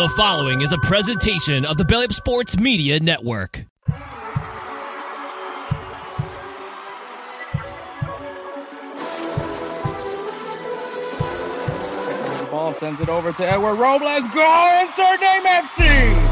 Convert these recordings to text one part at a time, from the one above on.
The following is a presentation of the Belly Up Sports Media Network. Ball sends it over to Edward Robles. Go insert name FC.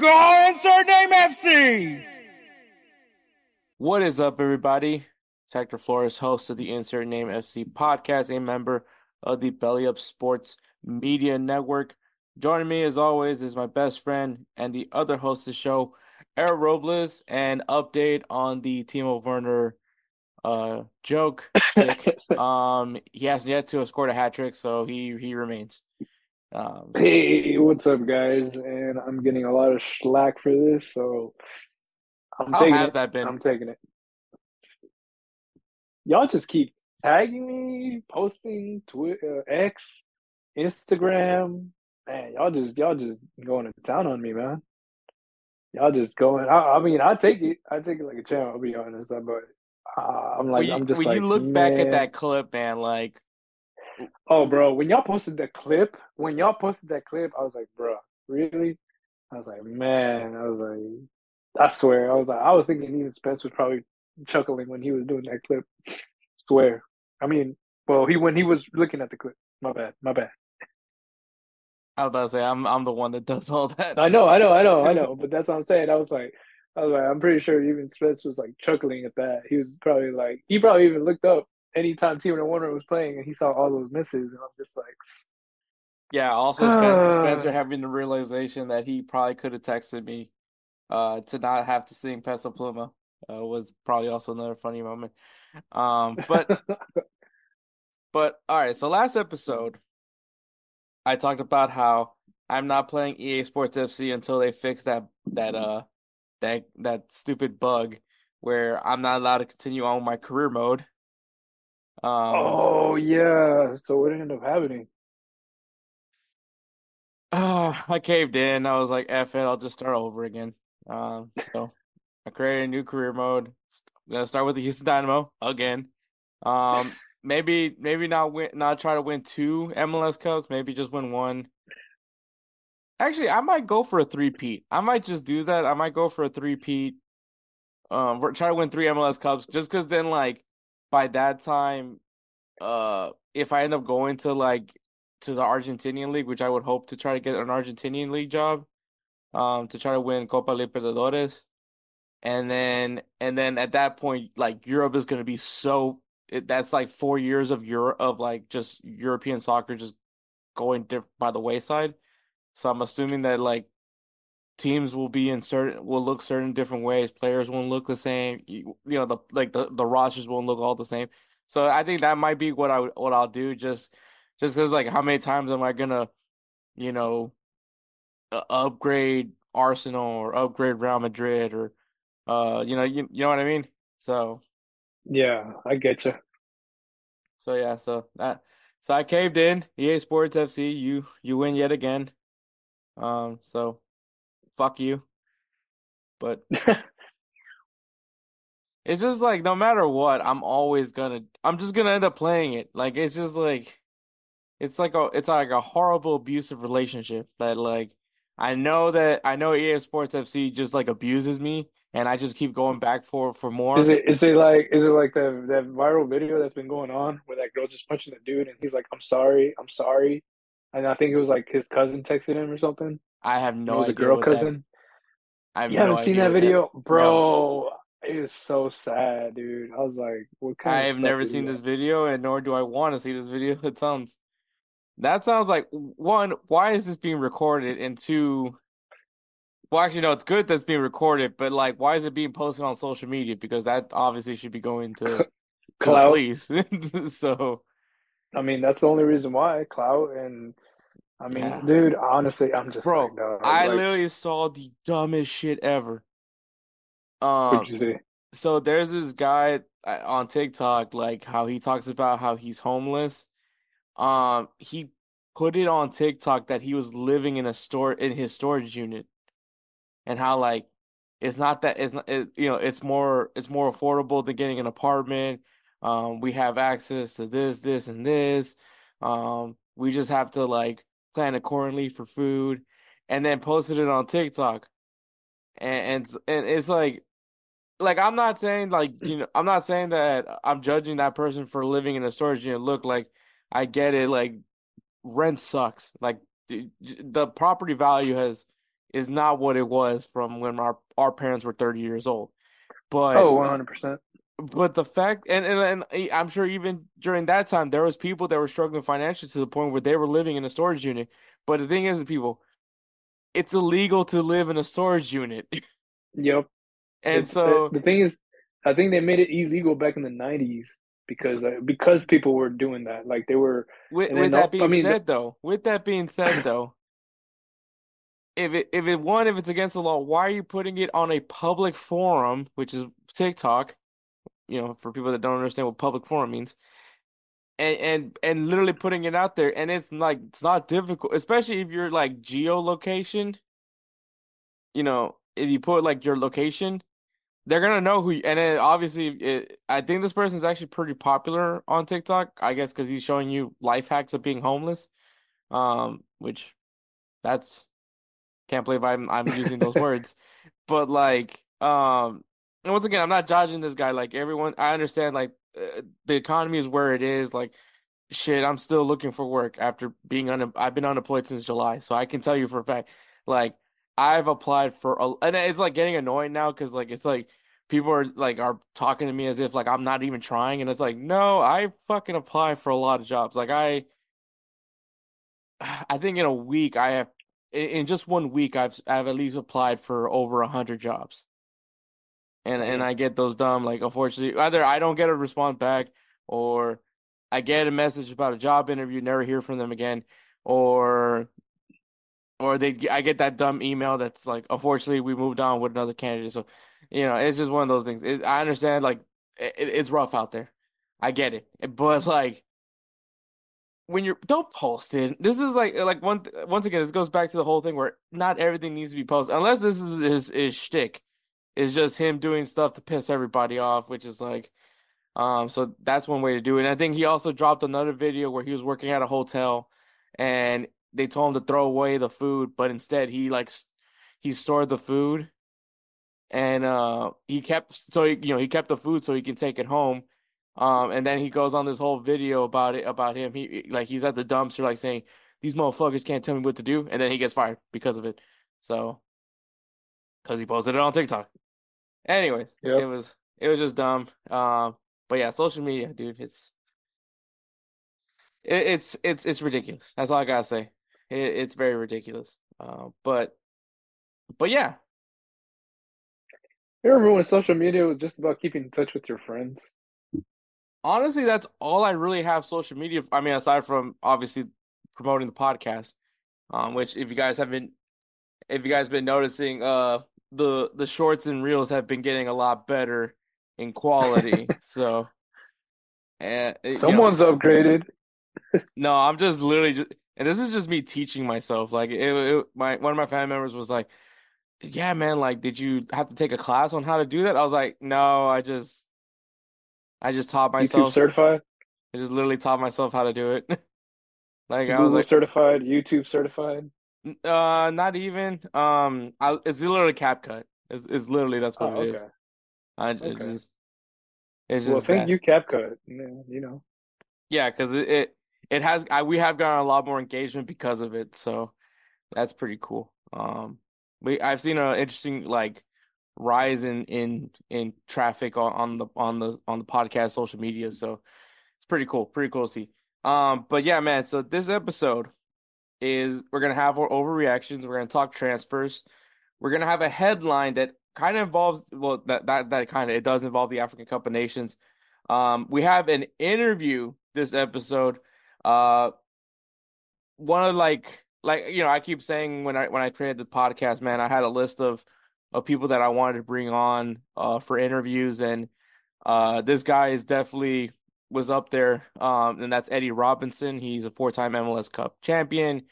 Let's go insert name FC. What is up, everybody? It's Hector Flores, host of the Insert Name FC podcast, a member of the Belly Up Sports Media Network. Joining me, as always, is my best friend and the other host of the show, Eric Robles, and update on the Timo Werner uh, joke. um, he hasn't yet to have scored a hat trick, so he he remains. Um, Hey, what's up, guys? And I'm getting a lot of slack for this, so I'm how taking has it. that been? I'm taking it. Y'all just keep tagging me, posting Twitter, X, Instagram. Man, y'all just y'all just going to town on me, man. Y'all just going. I, I mean, I take it. I take it like a champ. I'll be honest, but uh, I'm like, you, I'm just when like, you look back at that clip, man, like Oh, bro, when y'all posted that clip, when y'all posted that clip, I was like, bro, really? I was like, man, I was like, I swear, I was like, I was thinking even Spence was probably chuckling when he was doing that clip. Swear. I mean, well, he when he was looking at the clip. My bad, my bad. I was about to say, I'm I'm the one that does all that. I know, I know, I know, I know, but that's what I'm saying. I was like, I was like, I'm pretty sure even Spence was like chuckling at that. He was probably like, he probably even looked up anytime Timo Werner was playing and he saw all those misses, and I'm just like. Yeah, also Spen- Spencer having the realization that he probably could have texted me uh to not have to sing Peso Pluma uh, was probably also another funny moment. Um but but all right, so last episode I talked about how I'm not playing EA Sports FC until they fix that that uh that that stupid bug where I'm not allowed to continue on with my career mode. Um Oh yeah. So what ended up happening? Uh, I caved in. I was like, F it, I'll just start over again. Um, so I created a new career mode. I'm gonna start with the Houston Dynamo again. Um, maybe maybe not win, not try to win two MLS Cups. Maybe just win one. Actually, I might go for a three-peat. I might just do that. I might go for a three-peat. Um, try to win three MLS Cups just because then, like, by that time, uh, if I end up going to like to the Argentinian league, which I would hope to try to get an Argentinian league job, um, to try to win Copa Libertadores, and then and then at that point, like Europe is going to be so it, that's like four years of Europe of like just European soccer just going by the wayside. So I'm assuming that like teams will be in certain will look certain different ways. Players won't look the same. You, you know the like the the rosters won't look all the same. So I think that might be what I what I'll do just just because like how many times am I gonna you know upgrade Arsenal or upgrade Real Madrid or uh you know you you know what I mean? So Yeah, I get you. so yeah so that so I caved in EA Sports FC you you win yet again. Um so fuck you. But It's just like no matter what, I'm always gonna I'm just gonna end up playing it. Like it's just like it's like a it's like a horrible abusive relationship that like I know that I know EA Sports FC just like abuses me and I just keep going back for for more. Is it is it like is it like that that viral video that's been going on where that girl just punching the dude and he's like, I'm sorry, I'm sorry. And I think it was like his cousin texted him or something. I have It no was a girl what that cousin. I have You no haven't seen idea that video? Bro, it is so sad, dude. I was like, what kind I have never seen that? this video and nor do I want to see this video. It sounds that sounds like one, why is this being recorded? And two, Well, actually, no, it's good that's being recorded, but like, why is it being posted on social media? Because that obviously should be going to, to Clout. police. So, I mean, that's the only reason why clout and I mean, Yeah. dude, honestly, I'm just Bro, like, dog, I like, literally saw the dumbest shit ever. Um, you say? so there's this guy uh, on TikTok, like how he talks about how he's homeless. Um, he put it on TikTok that he was living in a store in his storage unit, and how like it's not that it's not it, you know it's more it's more affordable than getting an apartment. Um, we have access to this, this, and this. Um, we just have to like plan accordingly for food, and then posted it on TikTok, and and, and it's like like I'm not saying like you know I'm not saying that I'm judging that person for living in a storage unit. Look, like I get it. Like rent sucks. Like the, the property value has is not what it was from when our our parents were 30 years old. But Oh, 100%. But the fact and, and and I'm sure even during that time there was people that were struggling financially to the point where they were living in a storage unit. But the thing is, people, it's illegal to live in a storage unit, Yep. and It's- so. the, the thing is, I think they made it illegal back in the 90s because uh, because people were doing that. Like they were With, with that al- I being mean, the- said, though, with that being said, though, if it if it one if it's against the law, why are you putting it on a public forum, which is TikTok? You know, for people that don't understand what public forum means, and and and literally putting it out there, and it's like it's not difficult, especially if you're like geolocation. You know, if you put like your location, they're gonna know who. You, and then obviously, it, I think this person's actually pretty popular on TikTok. I guess because he's showing you life hacks of being homeless. Um, which that's can't believe I'm I'm using those words, but like, um, and once again, I'm not judging this guy. Like everyone, I understand. Like uh, the economy is where it is. Like shit, I'm still looking for work after being un I've been unemployed since July, so I can tell you for a fact. Like I've applied for, a, and it's like getting annoying now because like it's like people are like are talking to me as if like I'm not even trying, and it's like no, I fucking apply for a lot of jobs. Like I. I think in a week I have in just one week I've I've at least applied for over a hundred jobs. And and I get those dumb like unfortunately either I don't get a response back or I get a message about a job interview, never hear from them again, or or they I get that dumb email that's like unfortunately we moved on with another candidate. So, you know, it's just one of those things. It, I understand like it, it's rough out there. I get it. But like when you're don't post it. This is like like one once again this goes back to the whole thing where not everything needs to be posted unless this is his his shtick. It's just him doing stuff to piss everybody off, which is like um so that's one way to do it. And I think he also dropped another video where he was working at a hotel and they told him to throw away the food, but instead he like he stored the food and uh he kept so he, you know he kept the food so he can take it home. Um and then he goes on this whole video about it about him. He like he's at the dumpster like saying these motherfuckers can't tell me what to do and then he gets fired because of it. So because he posted it on TikTok anyways Yep. it was it was just dumb um but yeah social media dude it's it, it's it's it's ridiculous that's all I gotta say it, it's very ridiculous uh, but but yeah You remember when social media was just about keeping in touch with your friends? Honestly, that's all I really have social media. I mean, aside from obviously promoting the podcast, um, which if you guys haven't, if you guys been noticing, uh, the the shorts and reels have been getting a lot better in quality. So, and uh, you know, Someone's upgraded. no, I'm just literally just, and this is just me teaching myself. Like, it, it, my one of my family members was like, "Yeah, man, like, did you have to take a class on how to do that?" I was like, "No, I just, I just taught YouTube myself." certified. I just literally taught myself how to do it. Like I Google was like, certified. YouTube certified. Uh, not even. Um, I, it's literally CapCut. It's, it's literally that's what Oh, it is. okay. I it Okay. just, it's Well, just thank that. you, CapCut. Yeah, You know. Yeah, because it, it it has. I we have gotten a lot more engagement because of it. So that's pretty cool. Um, we I've seen an interesting like rise in in in traffic on, on the on the on the podcast social media. So it's pretty cool. Pretty cool to see. Um, but yeah, man. So this episode is we're gonna have our overreactions. We're gonna talk transfers. We're gonna have a headline that kind of involves well that that that kind of it does involve the African Cup of Nations. Um, we have an interview this episode Uh, one of like like you know I keep saying when I when I created the podcast, man, I had a list of of people that I wanted to bring on uh for interviews, and uh this guy is definitely was up there. Um, and that's Eddie Robinson. He's a four time MLS Cup champion.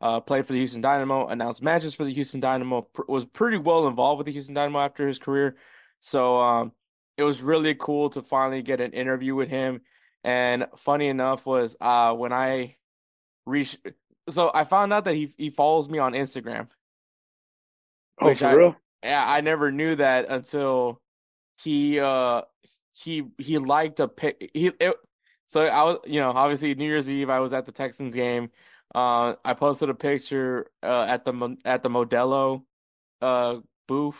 Uh, played for the Houston Dynamo, announced matches for the Houston Dynamo, pr- was pretty well involved with the Houston Dynamo after his career. So um, it was really cool to finally get an interview with him. And funny enough was uh, when I reached, so I found out that he he follows me on Instagram. Oh, for I- real? Yeah, I never knew that until he uh he he liked a pic he it, so I was you know obviously New Year's Eve I was at the Texans game. Uh, I posted a picture uh at the at the Modelo uh booth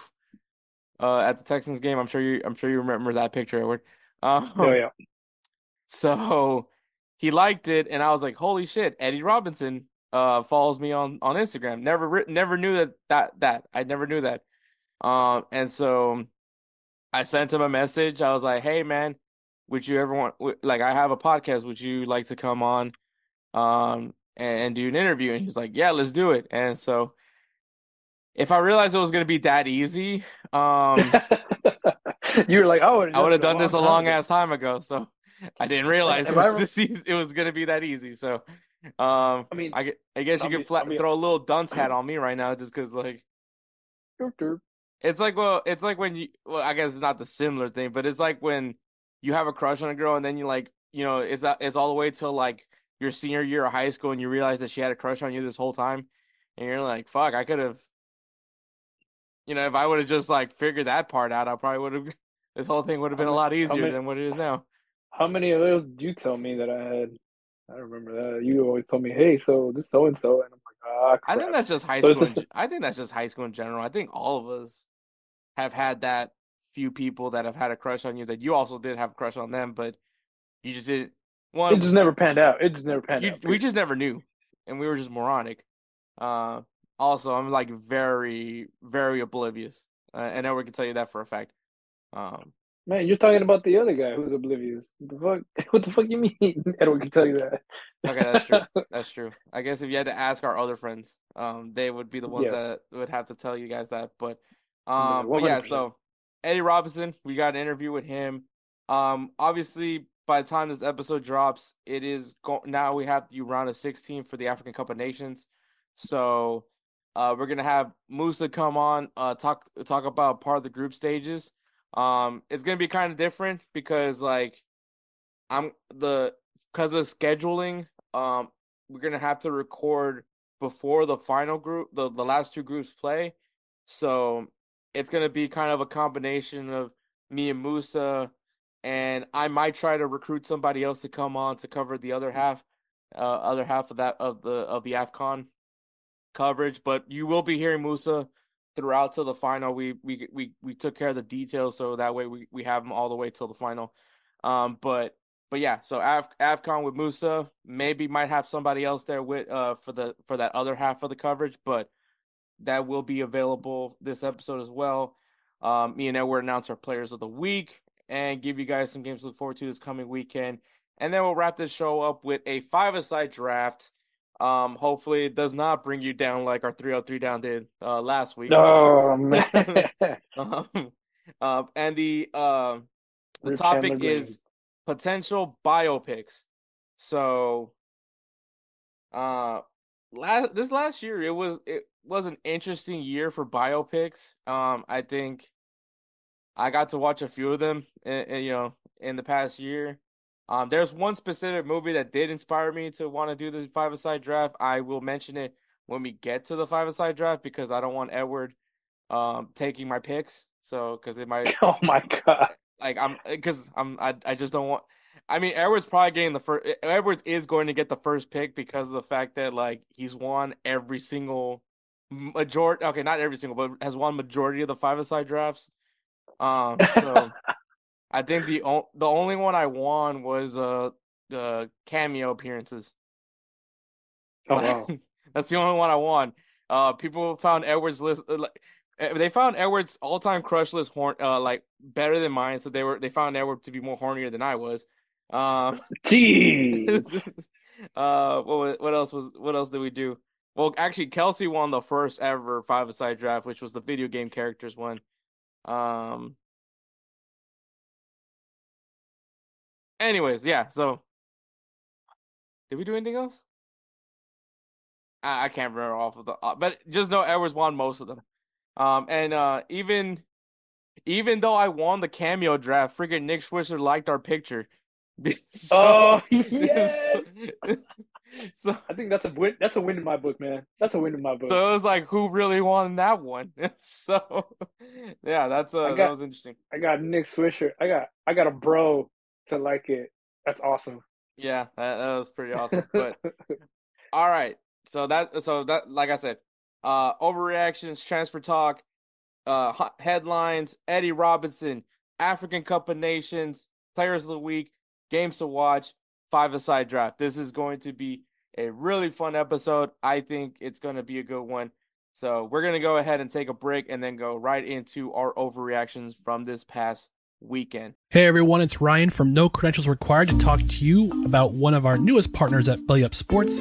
uh at the Texans game. I'm sure you I'm sure you remember that picture, Edward. Um, Oh yeah. so he liked it, and I was like, "Holy shit!" Eddie Robinson uh follows me on on Instagram. Never never knew that that that I never knew that. Um, and so I sent him a message. I was like, "Hey, man, would you ever want like I have a podcast? Would you like to come on, um, and, and do an interview?" And he's like, "Yeah, let's do it." And so if I realized it was gonna be that easy, um. you were like, oh, I would have done this a long ass. time ago. So I didn't realize it I was this easy, it was gonna be that easy. So um, I mean, I, I guess you I'll could be- flat, be- throw a little dunce hat on me right now, just because like derp, derp. It's like well, it's like when you well, I guess it's not the similar thing, but it's like when you have a crush on a girl and then you like you know it's that it's all the way till like your senior year of high school and you realize that she had a crush on you this whole time, and you're like, fuck, I could have. You know, if I would have just like figured that part out, I probably would have. This whole thing would have been a lot easier many- than what it is now. How many of those did you tell me that I had? I remember that. You always told me, hey, so this so and so, and I'm like, ah, I think that's just high So school. just- in, I think that's just high school in general. I think all of us have had that few people that have had a crush on you that you also did have a crush on them, but you just didn't. One, It just never panned out. It just never panned you, out. we just never knew, and we were just moronic. Uh, also, I'm like very, very oblivious, uh, and Edward can tell you that for a fact. Um, Man, you're talking about the other guy who's oblivious. The fuck? What the fuck you mean? Edward can tell you that. okay, that's true. That's true. I guess if you had to ask our other friends, um, they would be the ones Yes. that would have to tell you guys that. But, um, but yeah. So Eddie Robinson, we got an interview with him. Um, obviously, by the time this episode drops, it is go- now we have the round of 16 for the African Cup of Nations. So, uh, we're gonna have Moussa come on, uh, talk talk about part of the group stages. Um, it's gonna be kind of different because like I'm the because of scheduling, um, we're gonna have to record before the final group, the the last two groups play. So it's gonna be kind of a combination of me and Moussa, and I might try to recruit somebody else to come on to cover the other half, uh, other half of that of the of the Afcon coverage. But you will be hearing Moussa throughout till the final. We we we we took care of the details, so that way we we have them all the way till the final. Um, but but yeah, so Av AFCON with Moussa maybe might have somebody else there with uh for the for that other half of the coverage, but that will be available this episode as well. Um, me and Edward announce our players of the week and give you guys some games to look forward to this coming weekend, and then we'll wrap this show up with a five-a-side draft. Um, hopefully it does not bring you down like our 303 down did uh last week. Oh man. Um, um, and the um the Rip topic is potential biopics. So, uh, last this last year it was it was an interesting year for biopics. Um, I think I got to watch a few of them, in, you know, in the past year. Um, there's one specific movie that did inspire me to want to do the five-a-side draft. I will mention it when we get to the five-a-side draft because I don't want Edward um taking my picks. So, because it might oh my god. like I'm because I'm I I just don't want. I mean, Edwards probably getting the first. Edwards is going to get the first pick because of the fact that like he's won every single majority. Okay, not every single, but has won majority of the five-a-side drafts. Um, so I think the o- the only one I won was uh the cameo appearances. Oh wow. That's the only one I won. Uh, people found Edwards list uh, like uh, they found Edwards all time crush list horn uh like better than mine. So they were they found Edward to be more hornier than I was. Um, Jeez. uh, what what else was what else did we do? Well, actually, Kelsey won the first ever five aside draft, which was the video game characters one. Um. Anyways, yeah. So, did we do anything else? I, I can't remember off of the, uh, but just know Edwards won most of them. Um, and uh, even even though I won the cameo draft, freaking Nick Swisher liked our picture. So- oh yes. so I think that's a win. That's a win in my book, man. That's a win in my book. so it was like who really won that one? so yeah, that's uh I that was interesting. I got Nick Swisher. I got I got a bro to like it. That's awesome. Yeah, that, that was pretty awesome. But all right, so that so that like I said, uh, overreactions, transfer talk, uh, hot headlines, Eddie Robinson, African Cup of Nations, Players of the Week, games to watch, five aside draft. This is going to be a really fun episode. I think it's going to be a good one. So we're going to go ahead and take a break and then go right into our overreactions from this past weekend. Hey everyone, it's Ryan from No Credentials Required to talk to you about one of our newest partners at Belly Up Sports,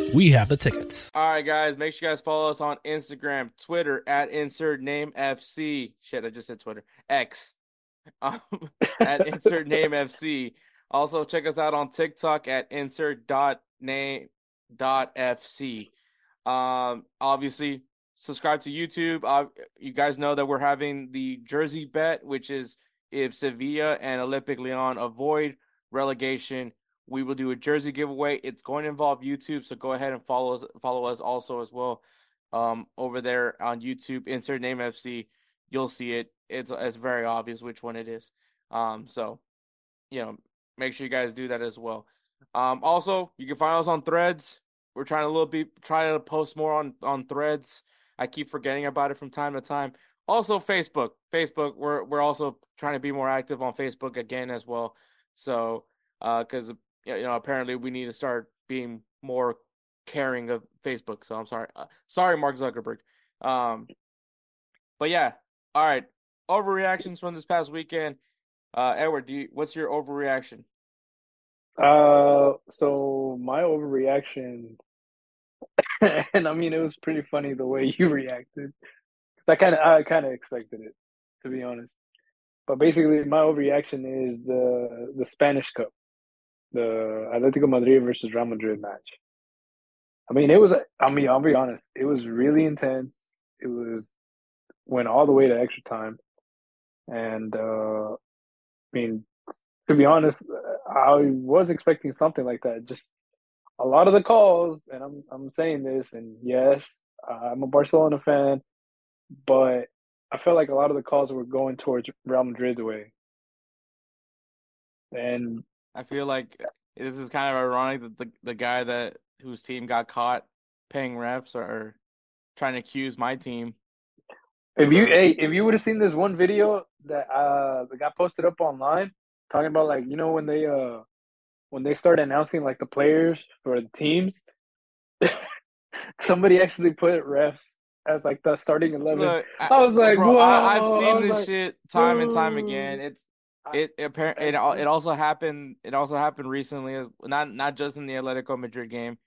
We have the tickets. All right, guys, make sure you guys follow us on Instagram, Twitter at insert name FC. Shit, I just said Twitter. X. Um, at insert name FC. Also, check us out on TikTok at insert dot name dot FC. Um, obviously, subscribe to YouTube. Uh, you guys know that we're having the Jersey bet, which is if Sevilla and Olympique Lyon avoid relegation, we will do a jersey giveaway. It's going to involve YouTube, so go ahead and follow us. Follow us also as well um, over there on YouTube. Insert name FC. You'll see it. It's it's very obvious which one it is. Um, so you know, make sure you guys do that as well. Um, also, you can find us on Threads. We're trying to little bit trying to post more on on Threads. I keep forgetting about it from time to time. Also, Facebook. Facebook. We're we're also trying to be more active on Facebook again as well. So, because you know, apparently we need to start being more caring of Facebook. So I'm sorry, uh, sorry, Mark Zuckerberg. Um, but yeah, all right. Overreactions from this past weekend. Uh, Edward, you, what's your overreaction? Uh, so my overreaction, and I mean it was pretty funny the way you reacted, because I kind of I kind of expected it, to be honest. But basically, my overreaction is the the Spanish Cup, the Atletico Madrid versus Real Madrid match. I mean, it was. I mean, I'll be honest. It was really intense. It was went all the way to extra time, and uh, I mean, to be honest, I was expecting something like that. Just a lot of the calls, and I'm I'm saying this, and yes, I'm a Barcelona fan, but I felt like a lot of the calls were going towards Real Madrid's way. And I feel like this is kind of ironic that the the guy that whose team got caught paying refs are trying to accuse my team. if you hey, if you would have seen this one video that uh that got posted up online talking about like you know when they uh when they start announcing like the players for the teams, somebody actually put refs as like the starting eleven. Look, I was like, bro, I, I've seen this like, shit time and time again. It's it apparently it it also happened it also happened recently as not not just in the Atletico Madrid game.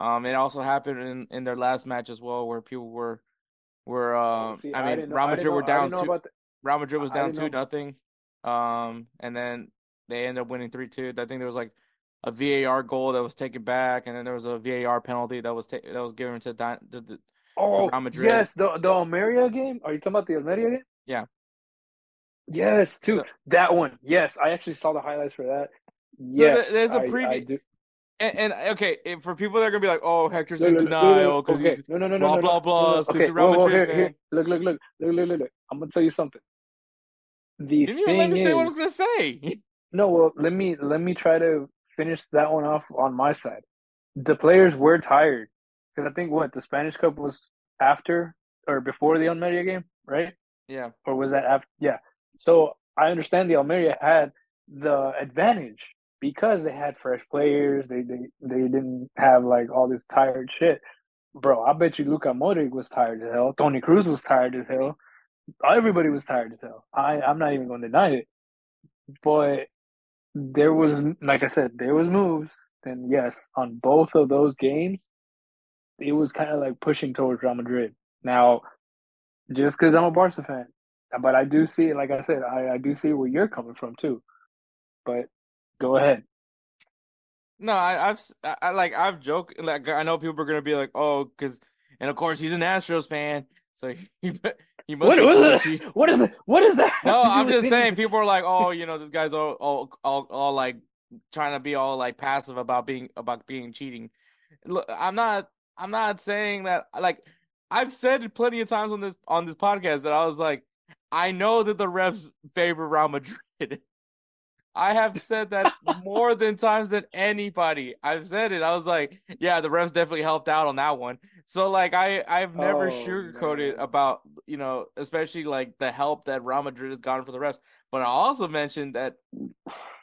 Um, it also happened in in their last match as well, where people were were um. See, I mean, Real Madrid were down two. the- Real Madrid was down two know- nothing. Um, and then they ended up winning three two. I think there was like a VAR goal that was taken back, and then there was a VAR penalty that was ta- that was given to Di- the Oh, Real Madrid. yes, the the Almeria game. Are you talking about the Almeria game? Yeah. Yes, too. That one. Yes, I actually saw the highlights for that. Yes, there's a preview- and, and okay, for people that are gonna be like, "Oh, Hector's Look, in look, denial because okay. he's no, no, no, blah, no, no, blah, blah, no, no. stupid Okay, Real Madrid here, here. Look, look, look, look, look, look, look. I'm gonna tell you something. The You didn't even let thing me say what I was gonna say. no, well, let me let me try to finish that one off on my side. The players were tired because I think what the Spanish Cup was after or before the Almeria game, right? Yeah. Or was that after? Yeah. So I understand the Almeria had the advantage because they had fresh players. They they they didn't have like all this tired shit. Bro, I bet you Luka Modric was tired as hell. Toni Kroos was tired as hell. Everybody was tired as hell. I I'm not even going to deny it. But there was, like I said, there was moves. And yes, on both of those games, it was kind of like pushing towards Real Madrid. Now, just because I'm a Barca fan, but I do see, like I said, I, I do see where you're coming from too. But go ahead. No, I, I've I, like I've joked like I know people are gonna be like, oh, because and of course he's an Astros fan, so he he must. What, what, is what is it? What is that? No, I'm just saying. People are like, oh, you know, this guy's all all all, all like trying to be all like passive about being about being cheating. Look, I'm not. I'm not saying that. Like I've said plenty of times on this on this podcast that I was like, I know that the refs favor Real Madrid. I have said that more than times than anybody. I've said it. I was like, yeah, the refs definitely helped out on that one. So like I I've never Oh, sugarcoated man. about, you know, especially like the help that Real Madrid has gotten for the refs. But I also mentioned that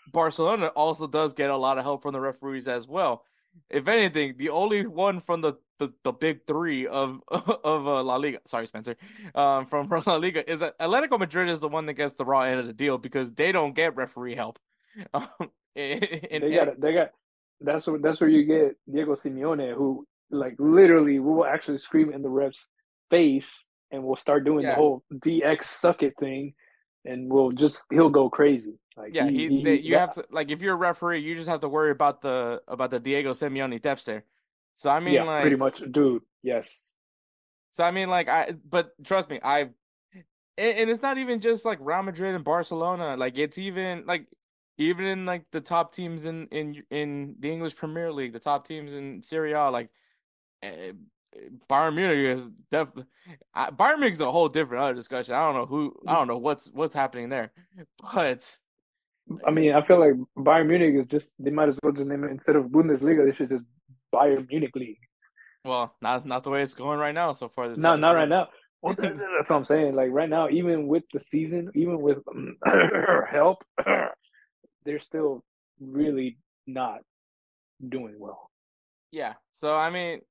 Barcelona also does get a lot of help from the referees as well. If anything, the only one from the the, the big three of of uh, La Liga, sorry Spencer, um, from La Liga is that Atletico Madrid is the one that gets the raw end of the deal because they don't get referee help. Um, and, they got they got that's what that's where you get Diego Simeone who like literally will actually scream in the ref's face and will start doing Yeah. the whole DX suck it thing and will just he'll go crazy. Like yeah, he, he, they, you that- have to like if you're a referee, you just have to worry about the about the Diego Simeone theft there. So I mean, yeah, like pretty much, dude. Yes, So I mean, like I, but trust me, I, and, and it's not even just like Real Madrid and Barcelona. Like it's even like even in like the top teams in in in the English Premier League, the top teams in Serie A, like eh, Bayern Munich is definitely Bayern Munich is a whole different other discussion. I don't know who, I don't know what's what's happening there, but I mean I feel like Bayern Munich is just they might as well just name it instead of Bundesliga they should just Bayern Munich League. well, not not the way it's going right now so far. This No, season. not right now. Well, that's what I'm saying. Like right now, even with the season, even with um, help, they're still really not doing well. Yeah. So I mean,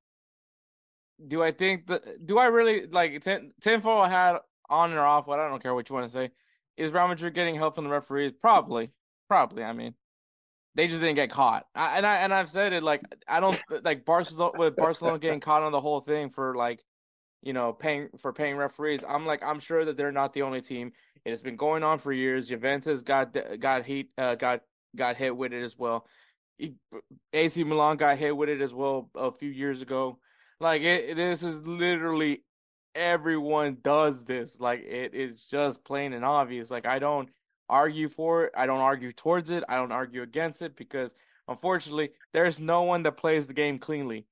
do I think that do I really like ten tenfold had on or off? What I don't care what you want to say. Is Real Madrid getting help from the referees? Probably, probably. I mean, they just didn't get caught. I, and I and I've said it like I don't like Barcelona with Barcelona getting caught on the whole thing for like you know paying for paying referees. I'm like I'm sure that they're not the only team. It has been going on for years. Juventus got got heat uh, got got hit with it as well. AC Milan got hit with it as well a few years ago. Like it, this is literally everyone does this. Like it is just plain and obvious. Like I don't argue for it. I don't argue towards it. I don't argue against it because unfortunately there's no one that plays the game cleanly.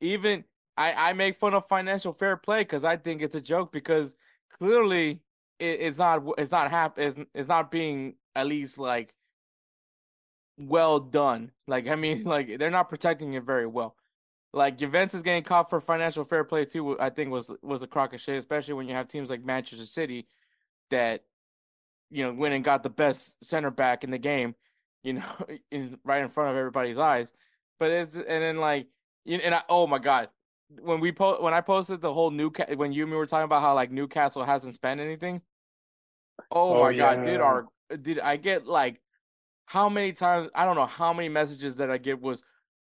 Even I, I make fun of financial fair play because I think it's a joke because clearly it, it's not it's not hap- it's, it's not being at least like well done. Like I mean, like they're not protecting it very well. Like Juventus getting caught for financial fair play too, I think was was a crock of shit, especially when you have teams like Manchester City that you know went and got the best center back in the game, you know, in right in front of everybody's eyes. But it's and then like you and I, oh my god, when we po- when I posted the whole Newcastle when you and me were talking about how like Newcastle hasn't spent anything. Oh, Oh, my god, did our did I get like how many times I don't know how many messages that I get was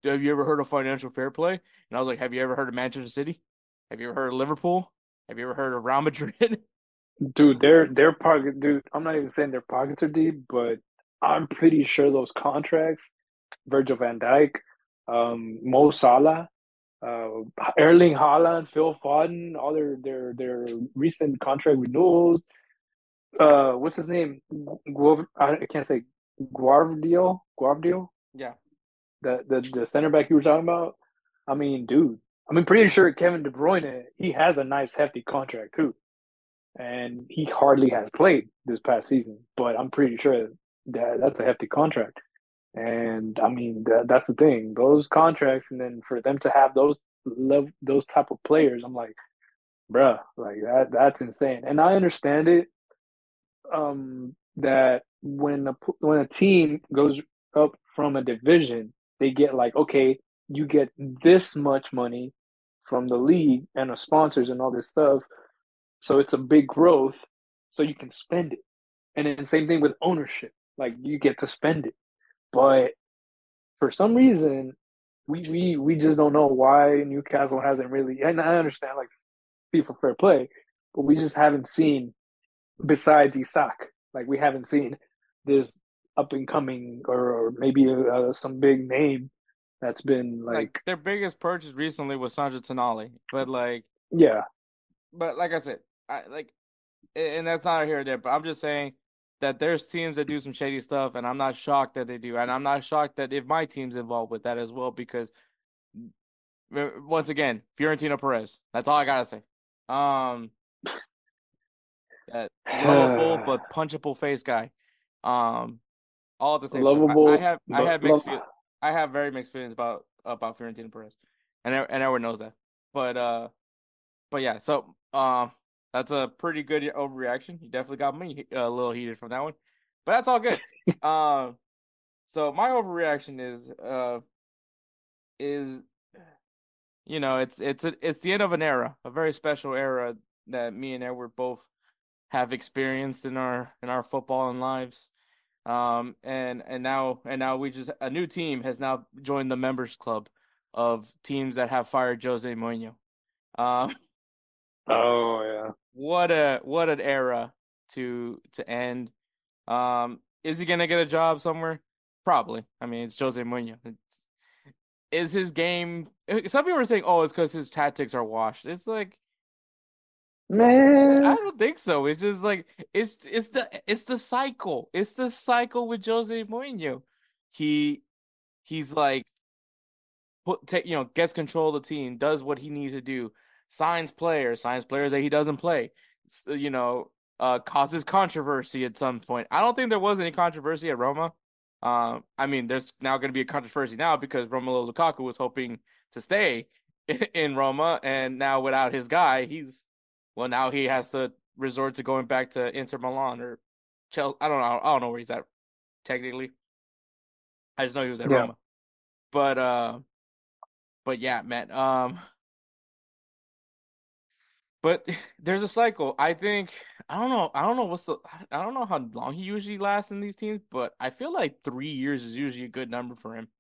have you ever heard of financial fair play? And I was like, have you ever heard of Manchester City? Have you ever heard of Liverpool? Have you ever heard of Real Madrid? Dude, their their pocket, dude. I'm not even saying their pockets are deep, but I'm pretty sure those contracts, Virgil Van Dijk, um, Mo Salah, uh, Erling Haaland, Phil Foden, all their their their recent contract renewals. Uh, what's his name? Guav- I can't say Guardio. Guardio, yeah. The the the center back you were talking about. I mean, dude. I mean, pretty sure Kevin De Bruyne he has a nice hefty contract too, and he hardly has played this past season. But I'm pretty sure that that's a hefty contract. And I mean, that, that's the thing. Those contracts, and then for them to have those love those type of players, I'm like, bruh, like that that's insane. And I understand it. Um, that when a when a team goes up from a division, they get like, okay, you get this much money from the league and the sponsors and all this stuff. So it's a big growth, so you can spend it. And then same thing with ownership, like you get to spend it. But for some reason, we we we just don't know why Newcastle hasn't really. And I understand like FIFA fair play, but we just haven't seen besides Isak, like we haven't seen this up and coming or, or maybe uh, some big name that's been like, like, their biggest purchase recently was Sandro Tonali, but like yeah, but like I said, I like, and that's not here or there. But I'm just saying that there's teams that do some shady stuff, and I'm not shocked that they do, and I'm not shocked that if my team's involved with that as well, because once again, Fiorentino Perez. That's all I gotta say. Um, that lovable but punchable face guy. Um, all at the same lovable, time. I, I have I have mixed feel, I have very mixed feelings about about Fiorentino Perez, and and everyone knows that. But uh, but yeah, so um, that's a pretty good overreaction. You definitely got me a little heated from that one, but that's all good. um, so my overreaction is uh, is you know it's it's a, it's the end of an era, a very special era that me and Edward both have experienced in our in our football and lives. Um, and and now and now we just a new team has now joined the members club of teams that have fired Jose Mourinho. Um, oh yeah, what a what an era to to end. Um, is he gonna get a job somewhere? Probably. I mean, it's Jose Mourinho. It's, is his game? Some people are saying, "Oh, it's because his tactics are washed." It's like Man, I don't think so. It's just like it's it's the it's the cycle. It's the cycle with Jose Mourinho. He he's like put take you know gets control of the team, does what he needs to do, signs players, signs players that he doesn't play. You know, uh, causes controversy at some point. I don't think there was any controversy at Roma. Um, I mean, there's now going to be a controversy now because Romelu Lukaku was hoping to stay in Roma, and now without his guy, he's well, now he has to resort to going back to Inter Milan or Chelsea. I don't know. I don't know where he's at technically. I just know he was at yeah. Roma. But uh, but yeah, man. Um, but there's a cycle. I think I don't know. I don't know what's the. I don't know how long he usually lasts in these teams, but I feel like three years is usually a good number for him.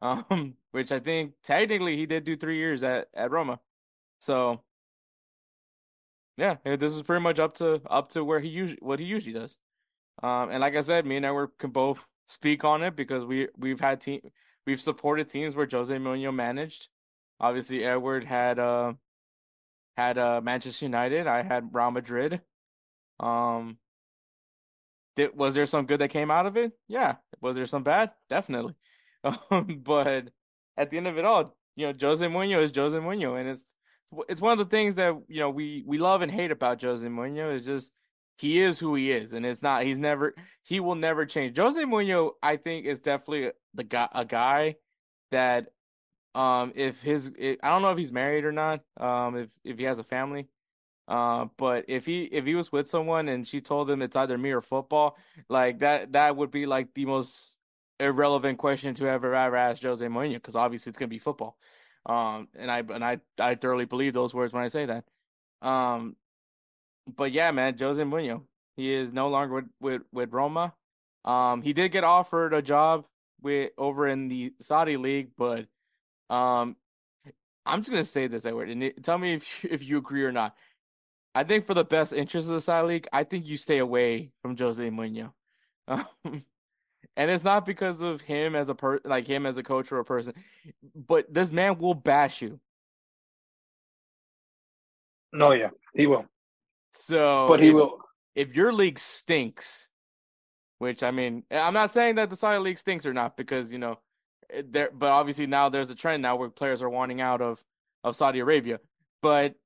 Um, which I think technically he did do three years at at Roma. So yeah, this is pretty much up to up to where he usually what he usually does. Um, and like I said, me and Edward can both speak on it because we we've had team we've supported teams where Jose Mourinho managed. Obviously, Edward had uh had uh Manchester United. I had Real Madrid. Um, did, was there some good that came out of it? Yeah. Was there some bad? Definitely. Um, but at the end of it all, you know, Jose Mourinho is Jose Mourinho, and it's it's one of the things that you know we we love and hate about Jose Mourinho is just he is who he is, and it's not he's never he will never change. Jose Mourinho, I think, is definitely the guy a guy that um if his if, I don't know if he's married or not um if if he has a family uh but if he if he was with someone and she told him it's either me or football like that that would be like the most irrelevant question to ever ever ask Jose Mourinho because obviously it's gonna be football um, and I and I I thoroughly believe those words when I say that. Um, but yeah, man, Jose Mourinho, he is no longer with with, with Roma. Um, he did get offered a job with over in the Saudi league, but um, I'm just gonna say this, Edward, and it, tell me if if you agree or not. I think for the best interest of the Saudi league, I think you stay away from Jose Mourinho. Um, and it's not because of him as a per like him as a coach or a person, but this man will bash you. No, yeah, he will. So, but he if, will. If your league stinks, which I mean, I'm not saying that the Saudi league stinks or not, because you know, eh, there. But obviously now there's a trend now where players are wanting out of of Saudi Arabia. But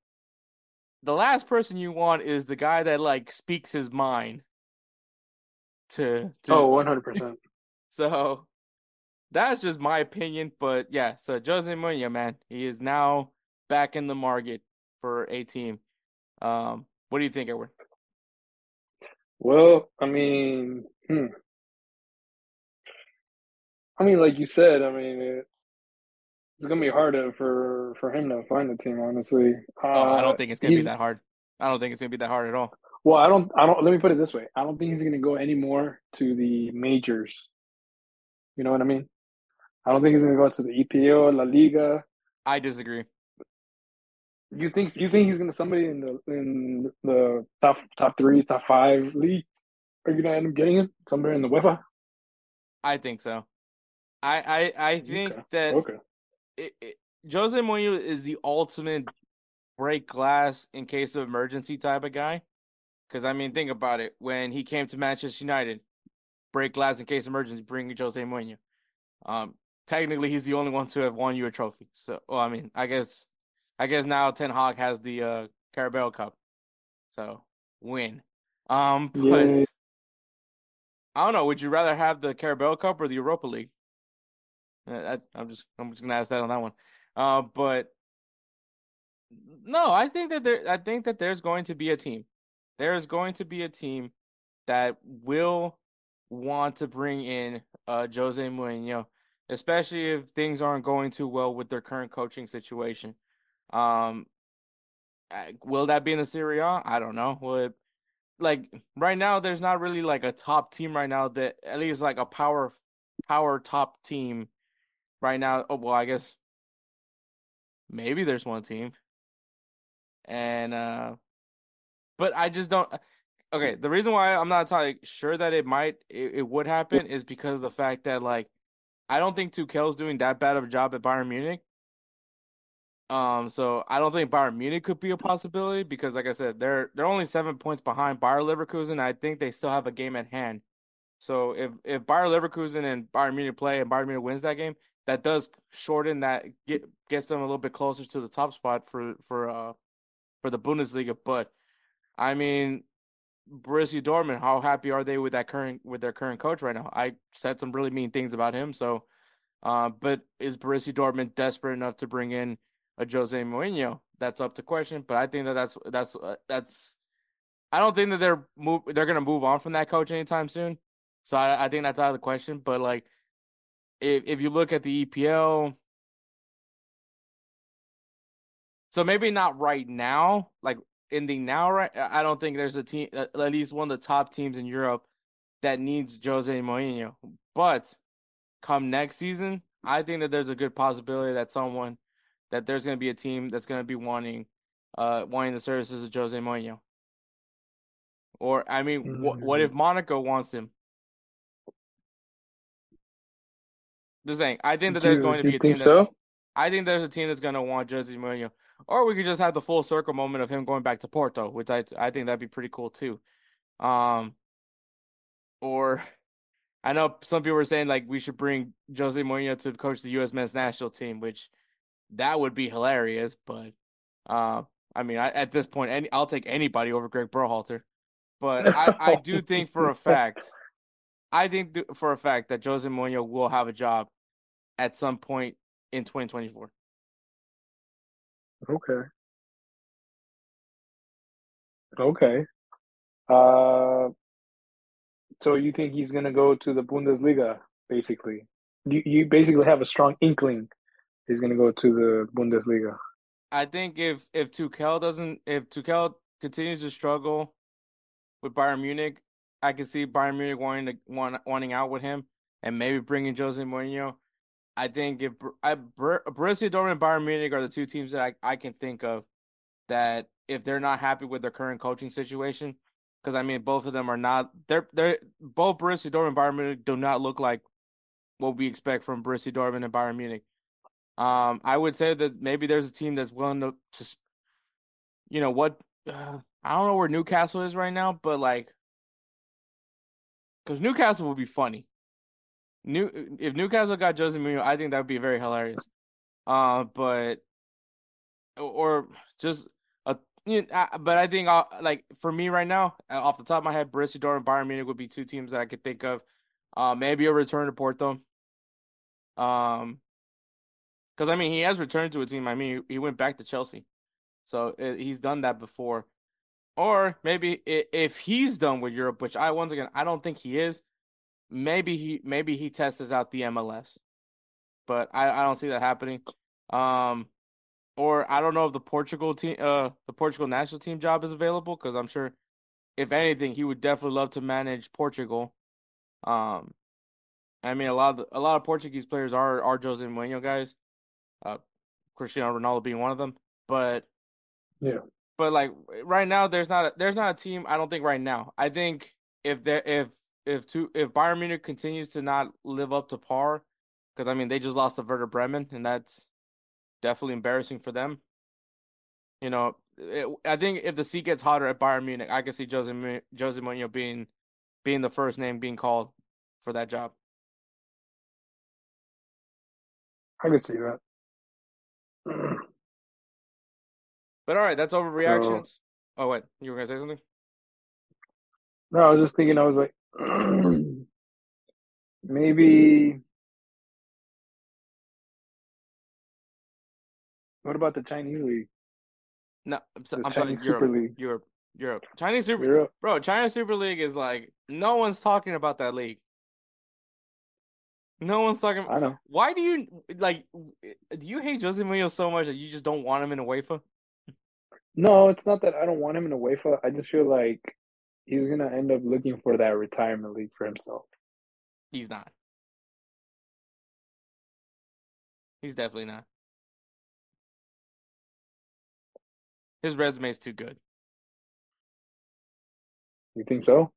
the last person you want is the guy that like speaks his mind to, to oh 100 percent so that's just my opinion. But yeah, so Jose Mourinho, man, he is now back in the market for a team. Um, what do you think, Edward? Well, I mean, hmm. I mean, like you said, I mean, it, it's gonna be harder for for him to find a team. Honestly, uh, oh, I don't think it's gonna be that hard. I don't think it's gonna be that hard at all. Well, I don't. I don't. Let me put it this way: I don't think he's gonna go anymore to the majors. You know what I mean? I don't think he's gonna go to the EPL, La Liga. I disagree. You think you think he's gonna somebody in the in the top top three, top five league? Are you gonna end up getting him somewhere in the UEFA? I think so. I I I think Okay. that Okay. it, it, Jose Mourinho is the ultimate break glass in case of emergency type of guy. Because I mean, think about it. When he came to Manchester United, break glass in case of emergency, bring Jose Mourinho. Um, technically, he's the only one to have won you a trophy. So, well, I mean, I guess, I guess now Ten Hag has the uh, Carabao Cup. So win. Um, but Yeah. I don't know. Would you rather have the Carabao Cup or the Europa League? Uh, I, I'm just I'm just gonna ask that on that one. Uh, but no, I think that there I think that there's going to be a team. There is going to be a team that will want to bring in uh Jose Mourinho, especially if things aren't going too well with their current coaching situation. Um, will that be in the Serie A? I don't know. Will it, like right now, there's not really like a top team right now that at least like a power power top team right now. Oh well, I guess maybe there's one team, and uh, but I just don't. Okay, the reason why I'm not entirely sure that it might it, it would happen is because of the fact that like I don't think Tuchel's doing that bad of a job at Bayern Munich. Um, so I don't think Bayern Munich could be a possibility because, like I said, they're they're only seven points behind Bayer Leverkusen. I think they still have a game at hand. So if if Bayer Leverkusen and Bayern Munich play and Bayern Munich wins that game, that does shorten that get gets them a little bit closer to the top spot for for uh for the Bundesliga. But I mean, Borussia Dortmund, how happy are they with that current with their current coach right now? I said some really mean things about him. So, uh, but is Borussia Dortmund desperate enough to bring in a Jose Mourinho? That's up to question. But I think that that's that's uh, that's. I don't think that they're move they're gonna move on from that coach anytime soon. So I, I think that's out of the question. But like, if if you look at the EPL, so maybe not right now, like ending now, right? I don't think there's a team, at least one of the top teams in Europe, that needs Jose Mourinho. But come next season, I think that there's a good possibility that someone, that there's going to be a team that's going to be wanting, uh, wanting the services of Jose Mourinho. Or I mean, what what if Monaco wants him? Just saying, I think that there's You- going to be a team that so? I think there's a team that's going to want Jose Mourinho, or we could just have the full circle moment of him going back to Porto, which I I think that'd be pretty cool too. Um, or I know some people were saying like we should bring Jose Mourinho to coach the U.S. men's national team, which that would be hilarious. But uh, I mean, I, at this point, any I'll take anybody over Greg Berhalter. But I, I do think for a fact, I think th- for a fact that Jose Mourinho will have a job at some point in 2024. Okay. Okay. Uh, so you think he's gonna go to the Bundesliga, basically? You you basically have a strong inkling he's gonna go to the Bundesliga. I think if if Tuchel doesn't, if Tuchel continues to struggle with Bayern Munich, I can see Bayern Munich wanting to want, wanting out with him and maybe bringing Jose Mourinho. I think if I, Borussia Dortmund and Bayern Munich are the two teams that I, I can think of that if they're not happy with their current coaching situation, because I mean both of them are not they're they're both Borussia Dortmund and Bayern Munich do not look like what we expect from Borussia Dortmund and Bayern Munich. Um, I would say that maybe there's a team that's willing to, to you know what? Uh, I don't know where Newcastle is right now, but like, because Newcastle would be funny. New if Newcastle got Jose Mourinho, I think that would be very hilarious. Uh, but or just a you know, uh, but I think uh, like for me right now, uh, off the top of my head, Borussia Dortmund, Bayern Munich would be two teams that I could think of. Uh, maybe a return to Porto. Um, because I mean he has returned to a team. I mean he went back to Chelsea, so it, he's done that before. Or maybe if he's done with Europe, which I once again I don't think he is, maybe he maybe he tests out the MLS, but I, I don't see that happening. Um, or I don't know if the Portugal team, uh, the Portugal national team job is available because I'm sure, if anything, he would definitely love to manage Portugal. Um, I mean, a lot of the, a lot of Portuguese players are are Jose Mourinho guys, uh, Cristiano Ronaldo being one of them. But yeah, but like right now, there's not a, there's not a team. I don't think right now. I think if there if if two if Bayern Munich continues to not live up to par, because I mean they just lost to Werder Bremen, and that's definitely embarrassing for them. You know, it, I think if the seat gets hotter at Bayern Munich, I can see Jose Jose Mourinho being being the first name being called for that job. I could see that. but all right, that's overreactions. So, oh wait, you were gonna say something? No, I was just thinking. I was like, maybe. What about the Chinese league? No, I'm, so, I'm talking Europe, League. Europe, Europe, Chinese Super, Europe. bro. China Super League is like no one's talking about that league. No one's talking. I know. Why do you like? Do you hate Jose Mourinho so much that you just don't want him in a UEFA? No, it's not that I don't want him in a UEFA. I just feel like he's gonna end up looking for that retirement league for himself. He's not. He's definitely not. His resume is too good. You think so?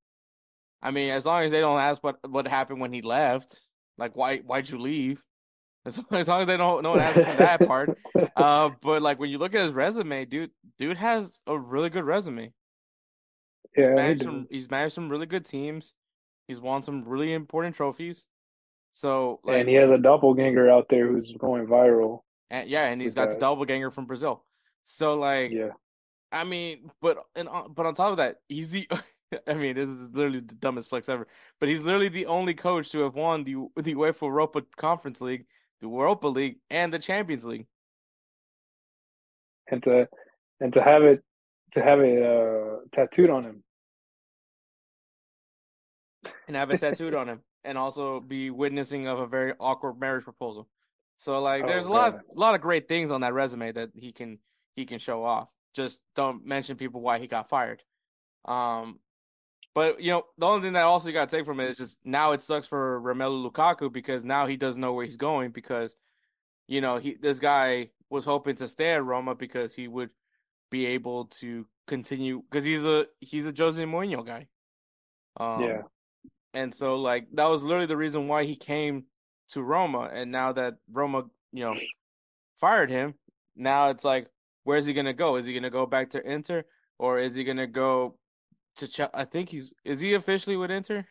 I mean, as long as they don't ask what what happened when he left, like why why'd you leave? As long, as, long as they don't no one asks that part. Uh, but like when you look at his resume, dude, dude has a really good resume. Yeah, managed he some, he's managed some really good teams. He's won some really important trophies. So like, and he has a doppelganger out there who's going viral. And yeah, and he's got that. the doppelganger from Brazil. So like, yeah, I mean, but and but on top of that, he's the. I mean, this is literally the dumbest flex ever. But he's literally the only coach to have won the the UEFA Europa Conference League, the Europa League, and the Champions League. And to and to have it to have it uh, tattooed on him. And have it tattooed on him, and also be witnessing of a very awkward marriage proposal. So like, oh, there's a lot, a lot of great things on that resume that he can he can show off. Just don't mention people why he got fired. Um, but you know, the only thing that also you got to take from it is just now it sucks for Romelu Lukaku because now he doesn't know where he's going because, you know, he this guy was hoping to stay at Roma because he would be able to continue because he's a he's a Jose Mourinho guy. Um, yeah. And so like that was literally the reason why he came to Roma, and now that Roma, you know, fired him, now it's like where's he gonna go? Is he gonna go back to Inter or is he gonna go to Chelsea? I think he's is he officially with Inter?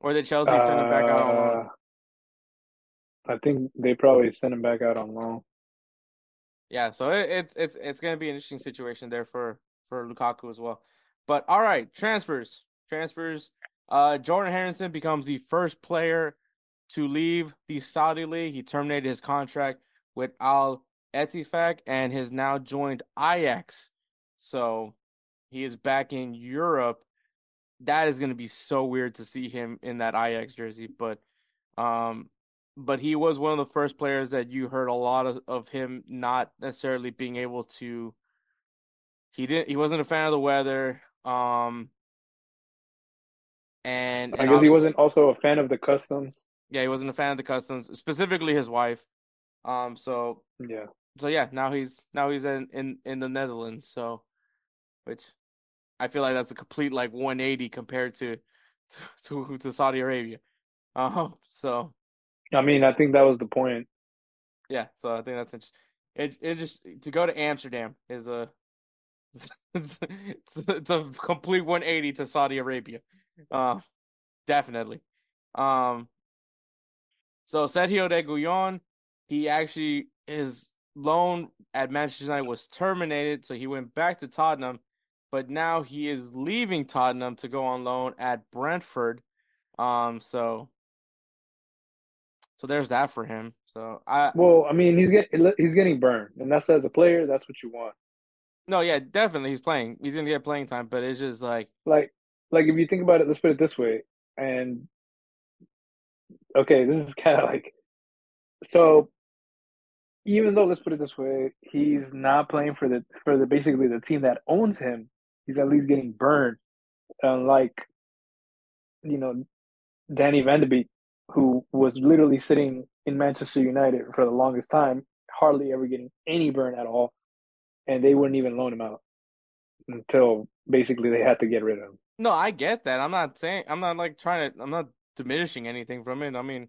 Or did Chelsea send him back out on loan? Uh, I think they probably sent him back out on loan. Yeah, so it, it's it's it's gonna be an interesting situation there for for Lukaku as well. But all right, transfers, transfers. Uh, Jordan Henderson becomes the first player to leave the Saudi league. He terminated his contract with Al Ettifaq and has now joined Ajax. So he is back in Europe. That is going to be so weird to see him in that Ajax jersey, but um but he was one of the first players that you heard a lot of, of him not necessarily being able to he didn't he wasn't a fan of the weather um and, and I guess he wasn't also a fan of the customs. Yeah, he wasn't a fan of the customs, specifically his wife. Um, so yeah, so yeah, now he's now he's in in in the Netherlands. So, which I feel like that's a complete like 180 compared to to to, to Saudi Arabia. Um, so I mean, I think that was the point. Yeah, so I think that's interesting. It it just to go to Amsterdam is a it's, it's, it's a complete 180 to Saudi Arabia. Uh, definitely. Um, so Sergio Reguilon, he actually his loan at Manchester United was terminated, so he went back to Tottenham, but now he is leaving Tottenham to go on loan at Brentford. Um, so So there's that for him. So I well, I mean, he's getting he's getting burned, and that's as a player, that's what you want. No, yeah, definitely he's playing. He's gonna get playing time, but it's just like like like if you think about it, let's put it this way, and okay, this is kind of like so. Even though let's put it this way, he's not playing for the for the basically the team that owns him. He's at least getting burned, unlike you know Donny Van de Beek, who was literally sitting in Manchester United for the longest time, hardly ever getting any burn at all, and they wouldn't even loan him out until basically they had to get rid of him. No, I get that. I'm not saying I'm not like trying to. I'm not diminishing anything from it. I mean,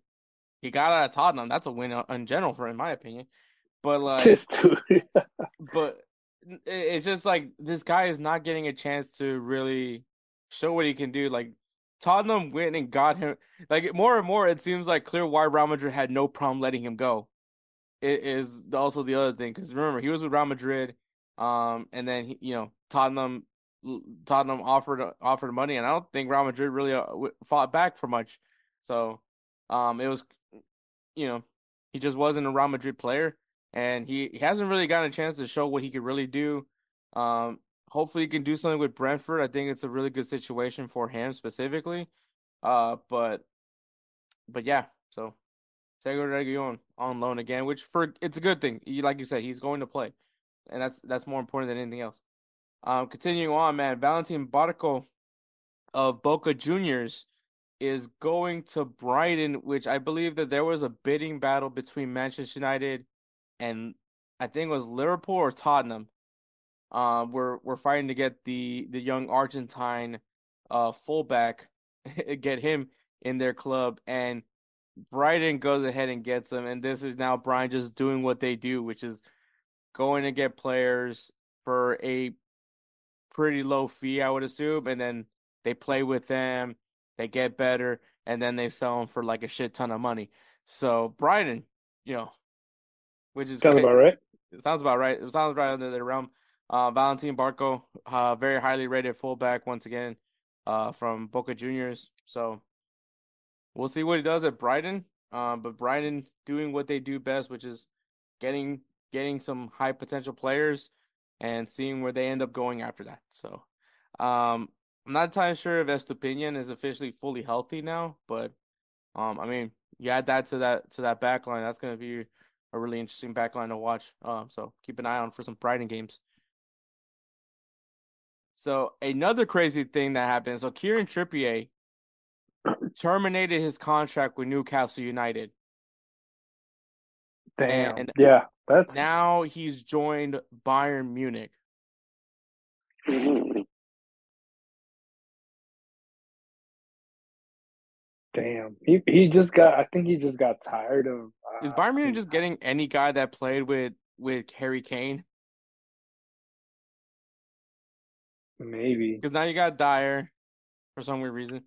he got out of Tottenham. That's a win in general for, in my opinion. But like, just but it's just like this guy is not getting a chance to really show what he can do. Like Tottenham went and got him. Like more and more, it seems like clear why Real Madrid had no problem letting him go. It is also the other thing because remember he was with Real Madrid, um, and then he, you know Tottenham, Tottenham offered offered money, and I don't think Real Madrid really uh, fought back for much. So, um, it was, you know, he just wasn't a Real Madrid player, and he, he hasn't really gotten a chance to show what he could really do. Um, hopefully he can do something with Brentford. I think it's a really good situation for him specifically. Uh, but but yeah, so Sergio Reguilon on loan again, which for it's a good thing. Like you said, he's going to play, and that's that's more important than anything else. Um, continuing on, man, Valentin Barco of Boca Juniors is going to Brighton, which I believe that there was a bidding battle between Manchester United and I think it was Liverpool or Tottenham uh, we're we're fighting to get the the young Argentine uh, fullback, get him in their club, and Brighton goes ahead and gets him. And this is now Brian just doing what they do, which is going to get players for a pretty low fee, I would assume, and then they play with them, they get better, and then they sell them for like a shit ton of money. So Brighton, you know, which is sounds great. about right. It sounds about right. It sounds right under their realm. Uh, Valentin Barco, uh, very highly rated fullback once again, uh, from Boca Juniors. So we'll see what he does at Brighton. Uh, but Brighton doing what they do best, which is getting getting some high potential players and seeing where they end up going after that. So um, I'm not entirely sure if Estupiñán is officially fully healthy now, but um, I mean, you add that to that to that back line, that's going to be a really interesting back line to watch. Um, so keep an eye on for some Brighton games. So another crazy thing that happened. So Kieran Trippier terminated his contract with Newcastle United. Damn. And yeah, that's now he's joined Bayern Munich. Damn. He he just got I think he just got tired of uh, Is Bayern Munich just getting any guy that played with with Harry Kane? Maybe because now you got Dier for some weird reason,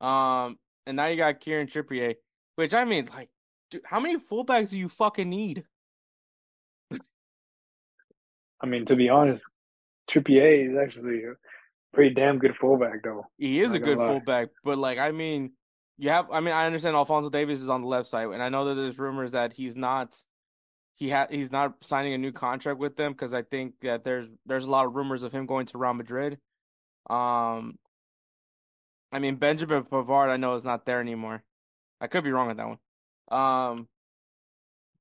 um, and now you got Kieran Trippier, which I mean, like, dude, how many fullbacks do you fucking need? I mean, to be honest, Trippier is actually a pretty damn good fullback, though. He is a good fullback, but like, I mean, you have. I mean, I understand Alphonso Davies is on the left side, and I know that there's rumors that he's not he had he's not signing a new contract with them because I think that there's there's a lot of rumors of him going to Real Madrid. Um, I mean Benjamin Pavard I know is not there anymore. I could be wrong with that one. Um,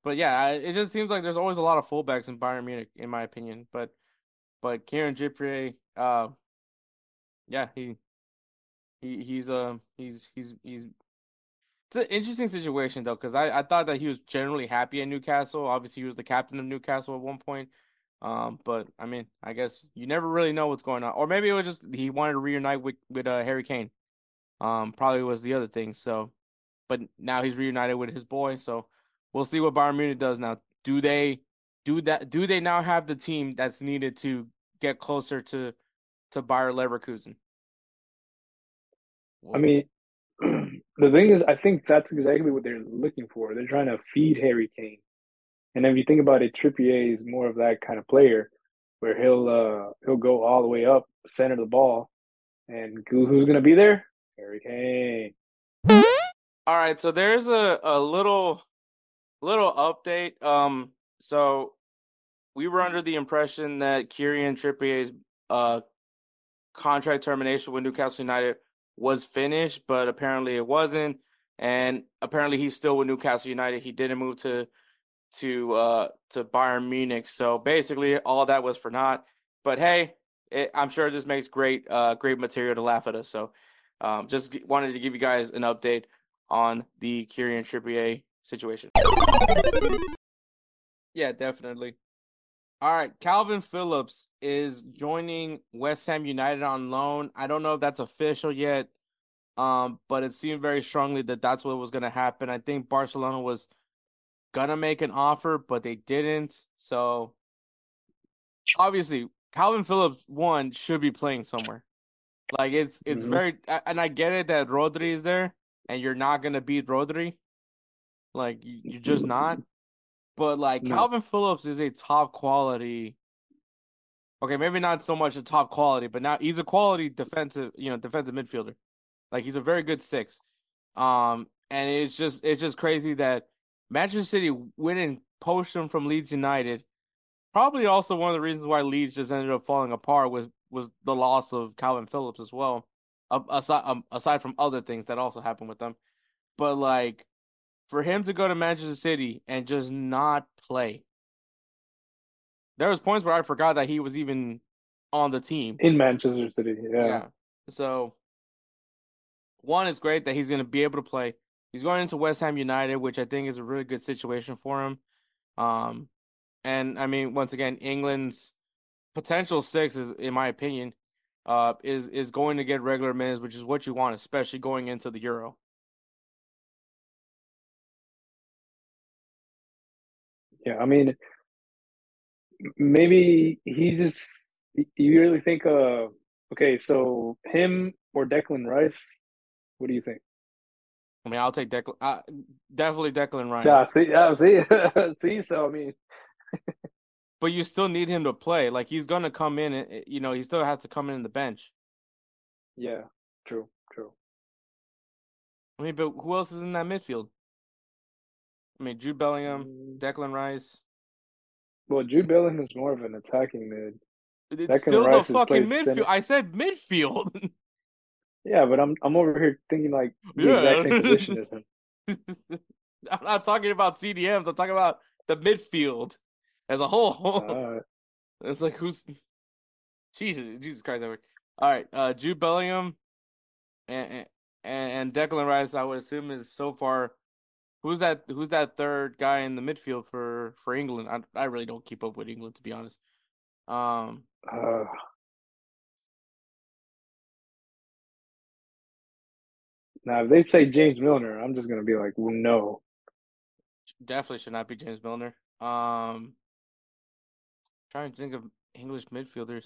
but yeah, it just seems like there's always a lot of fullbacks in Bayern Munich, in my opinion. But but Kieran Trippier, uh, yeah, he he he's uh he's he's he's it's an interesting situation though, because I, I thought that he was generally happy at Newcastle. Obviously, he was the captain of Newcastle at one point. Um, but I mean, I guess you never really know what's going on, or maybe it was just he wanted to reunite with with uh, Harry Kane. Um, probably was the other thing. So, but now he's reunited with his boy. So we'll see what Bayern Munich does now. Do they do that? Do they now have the team that's needed to get closer to to Bayer Leverkusen? I mean, the thing is, I think that's exactly what they're looking for. They're trying to feed Harry Kane. And if you think about it, Trippier is more of that kind of player where he'll uh he'll go all the way up, center the ball, and who's going to be there? Harry Kane. All right, so there's a, a little little update. Um, so we were under the impression that Kieran Trippier's uh contract termination with Newcastle United was finished, but apparently it wasn't. And apparently he's still with Newcastle United. He didn't move to to uh to Bayern Munich. So basically all that was for naught. But hey, it, I'm sure this makes great uh great material to laugh at us. So um just wanted to give you guys an update on the Kieran Trippier situation. Yeah, definitely. All right, Calvin Phillips is joining West Ham United on loan. I don't know if that's official yet, um, but it seemed very strongly that that's what was going to happen. I think Barcelona was gonna make an offer, but they didn't. So obviously, Calvin Phillips one should be playing somewhere. Like it's it's Mhm. very, and I get it that Rodri is there, and you're not gonna beat Rodri. Like you're just not. But like No. Calvin Phillips is a top quality. Okay, maybe not so much a top quality, but now he's a quality defensive, you know, defensive midfielder. Like he's a very good six. Um, and it's just it's just crazy that Manchester City went and poached him from Leeds United. Probably also one of the reasons why Leeds just ended up falling apart was was the loss of Calvin Phillips as well. Aside um, aside from other things that also happened with them, but like for him to go to Manchester City and just not play. There was points where I forgot that he was even on the team. in Manchester City. Yeah. Yeah. So one, it's great that he's going to be able to play. He's going into West Ham United, which I think is a really good situation for him. Um, and I mean, once again, England's potential six is, in my opinion, uh, is is going to get regular minutes, which is what you want, especially going into the Euro. Yeah, I mean, maybe he just. You really think? Uh, okay, so him or Declan Rice? What do you think? I mean, I'll take Declan. Uh, definitely Declan Rice. Yeah, see, yeah, see, see. So I mean, But you still need him to play. Like he's gonna come in, and you know he still has to come in the bench. yeah, true, true. I mean, but who else is in that midfield? I mean, Jude Bellingham, Mm, Declan Rice. Well, Jude Bellingham is more of an attacking mid. It's Declan still Rice the fucking midfield. center. I said midfield. Yeah, but I'm I'm over here thinking like the Yeah. exact same position as him. I'm not talking about CDMs. I'm talking about the midfield as a whole. Uh, It's like who's Jesus, Jesus Christ, Edward. All right, uh, Jude Bellingham and, and and Declan Rice. I would assume is so far. Who's that? Who's that third guy in the midfield for for England? I I really don't keep up with England to be honest. Um, uh, now, if they say James Milner, I'm just gonna be like, well, no. definitely should not be James Milner. Um, trying to think of English midfielders.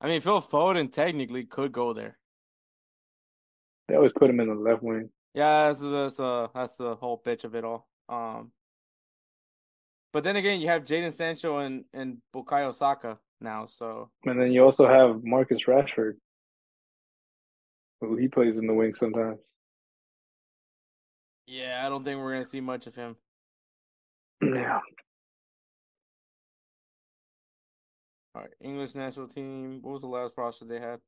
I mean, Phil Foden technically could go there. They always put him in the left wing. Yeah, that's that's uh that's the whole pitch of it all. Um, but then again, you have Jadon Sancho and and Bukayo Saka now, so And then you also have Marcus Rashford, who he plays in the wing sometimes. yeah, I don't think we're gonna see much of him. Yeah. All right, English national team. What was the last roster they had?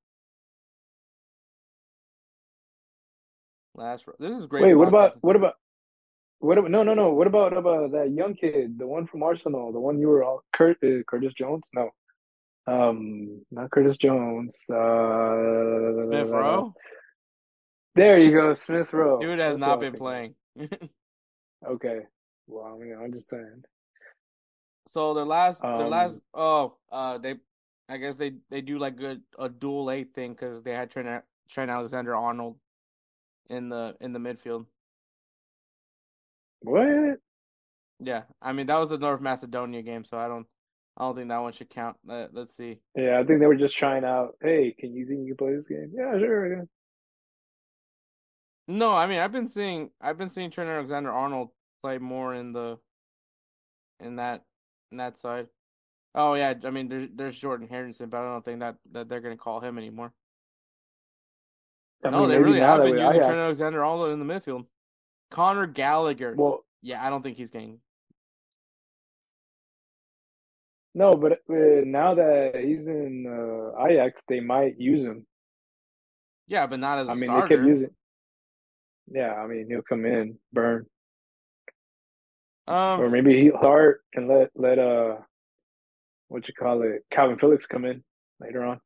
Last. row. This is great. Wait, what about what about what about no no no what about about that young kid, the one from Arsenal, the one you were all Kurt uh, Curtis Jones? No. Um not Curtis Jones. Uh Smith Rowe? There you go, Smith Rowe. Dude has That's not been was playing. Okay. Well, I mean, I'm just saying. So their last, their last, Um, oh, uh, they, I guess they they do like a a dual eight thing because they had Trent Trent Alexander Arnold in the in the midfield. What? Yeah, I mean that was the North Macedonia game, so I don't I don't think that one should count. Let, let's see. Yeah, I think they were just trying out. Hey, can you think you can play this game? Yeah, sure. Yeah. No, I mean I've been seeing I've been seeing Trent Alexander Arnold play more in the in that in that side. Oh yeah, I mean there's there's Jordan Henderson, but I don't think that that they're gonna call him anymore. I no, mean, they really have been using Trent Alexander Arnold in the midfield. Conor Gallagher. Well, yeah, I don't think he's getting. no, but uh, now that he's in uh, Ajax, they might use him. Yeah, but not as a I mean, starter. they kept using. Him. Yeah, I mean, he'll come in, burn, um, or maybe he'll start and let let uh, what you call it, Calvin Phillips come in later on.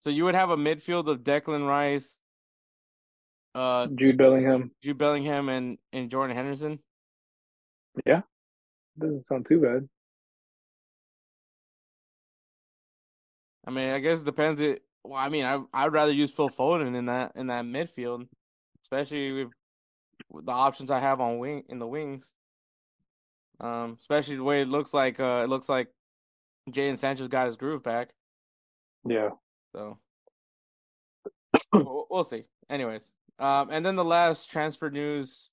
So you would have a midfield of Declan Rice, uh, Jude Bellingham Jude Bellingham, and and Jordan Henderson. Yeah, doesn't sound too bad. I mean, I guess it depends. It well, I mean, I I'd rather use Phil Foden in that in that midfield, especially with, with the options I have on wing in the wings. Um, especially the way it looks like. Uh, it looks like Jadon Sanchez got his groove back. Yeah. So we'll, see. Anyways, um, and then the last transfer news: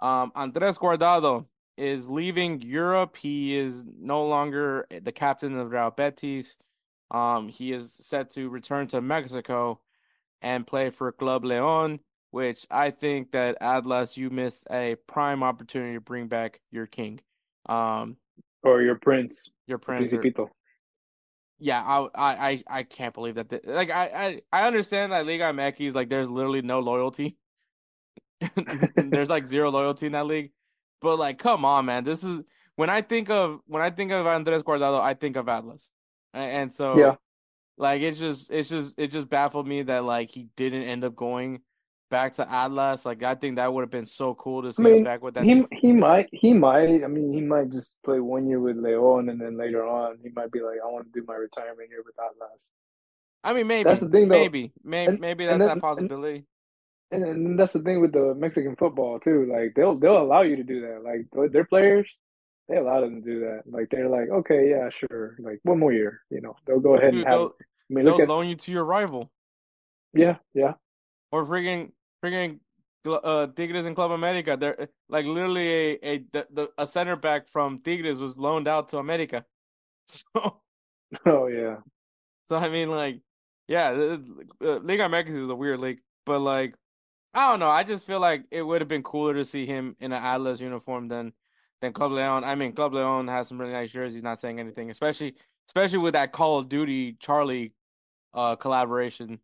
um, Andres Guardado is leaving Europe. He is no longer the captain of Real Betis. Um, he is set to return to Mexico and play for Club Leon, which I think that Atlas you missed a prime opportunity to bring back your king, um, Or your Prince, your prince. or-. Yeah, I, I, I, can't believe that. The, like, I, I, I understand that Liga MX is like there's literally no loyalty. there's like zero loyalty in that league, but like, come on, man. This is when I think of when I think of Andres Guardado, I think of Atlas, and so Yeah. like it's just it's just it just baffled me that like he didn't end up going back to Atlas. Like, I think that would have been so cool to see him mean, back with that. He team. he might he might I mean he might just play one year with Leon and then later on he might be like I want to do my retirement here with Atlas. I mean, maybe That's the thing, though. maybe maybe And- maybe that's that possibility. And, and that's the thing with the Mexican football too. Like they'll they'll allow you to do that. Like their players, they allow them to do that. Like they're like, okay, yeah, sure. Like one more year, you know, they'll go ahead Dude, and have. they'll, I mean, they'll look at loan you to your rival. yeah, yeah, Or friggin' friggin' uh Tigres and Club America. They're like literally a a the, the a center back from Tigres was loaned out to America. So oh yeah, so I mean like yeah, uh, Liga Americas is a weird league, but like I don't know. I just feel like it would have been cooler to see him in an Atlas uniform than than Club Leon. I mean, Club Leon has some really nice jerseys. Not saying anything, especially especially with that Call of Duty Charlie uh collaboration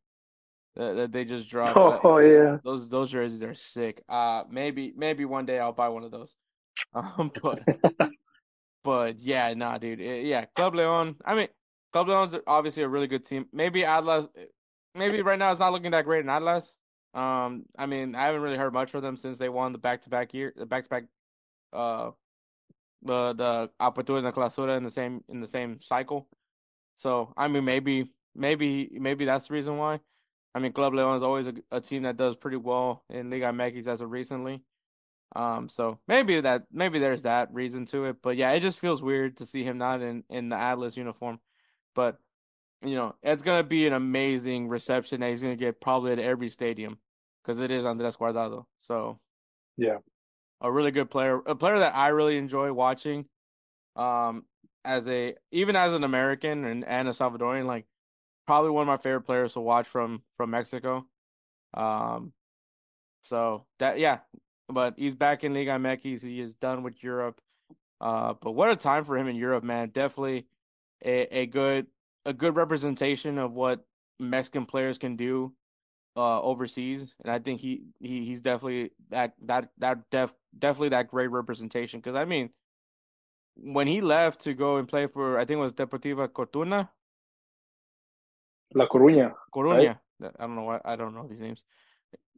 that, that they just dropped. oh, yeah. those those jerseys are sick. Uh maybe maybe one day I'll buy one of those. Um but but yeah, nah dude. Eh, yeah, Club Leon. I mean, Club Leon's obviously a really good team. Maybe Atlas maybe right now it's not looking that great in Atlas. Um I mean, I haven't really heard much from them since they won the back-to-back year, the back-to-back uh the the Apertura and the Clausura in the same in the same cycle. So, I mean, maybe maybe maybe that's the reason why. I mean, Club Leon is always a, a team that does pretty well in Liga MX as of recently. Um, so maybe that maybe there's that reason to it, but yeah, it just feels weird to see him not in in the Atlas uniform. But you know, it's gonna be an amazing reception that he's gonna get probably at every stadium because it is Andres Guardado. So Yeah. a really good player, a player that I really enjoy watching. Um, as a even as an American and and a Salvadorian, like probably one of my favorite players to watch from from Mexico. Um, so that yeah, but he's back in Liga MX. He is done with Europe. Uh, but what a time for him in Europe, man! Definitely a, a good a good representation of what Mexican players can do uh overseas, and I think he, he he's definitely that that that def definitely that great representation. Because I mean, when he left to go and play for I think it was Deportiva Cortuna, La Coruña. Coruña. I don't know why I don't know these names.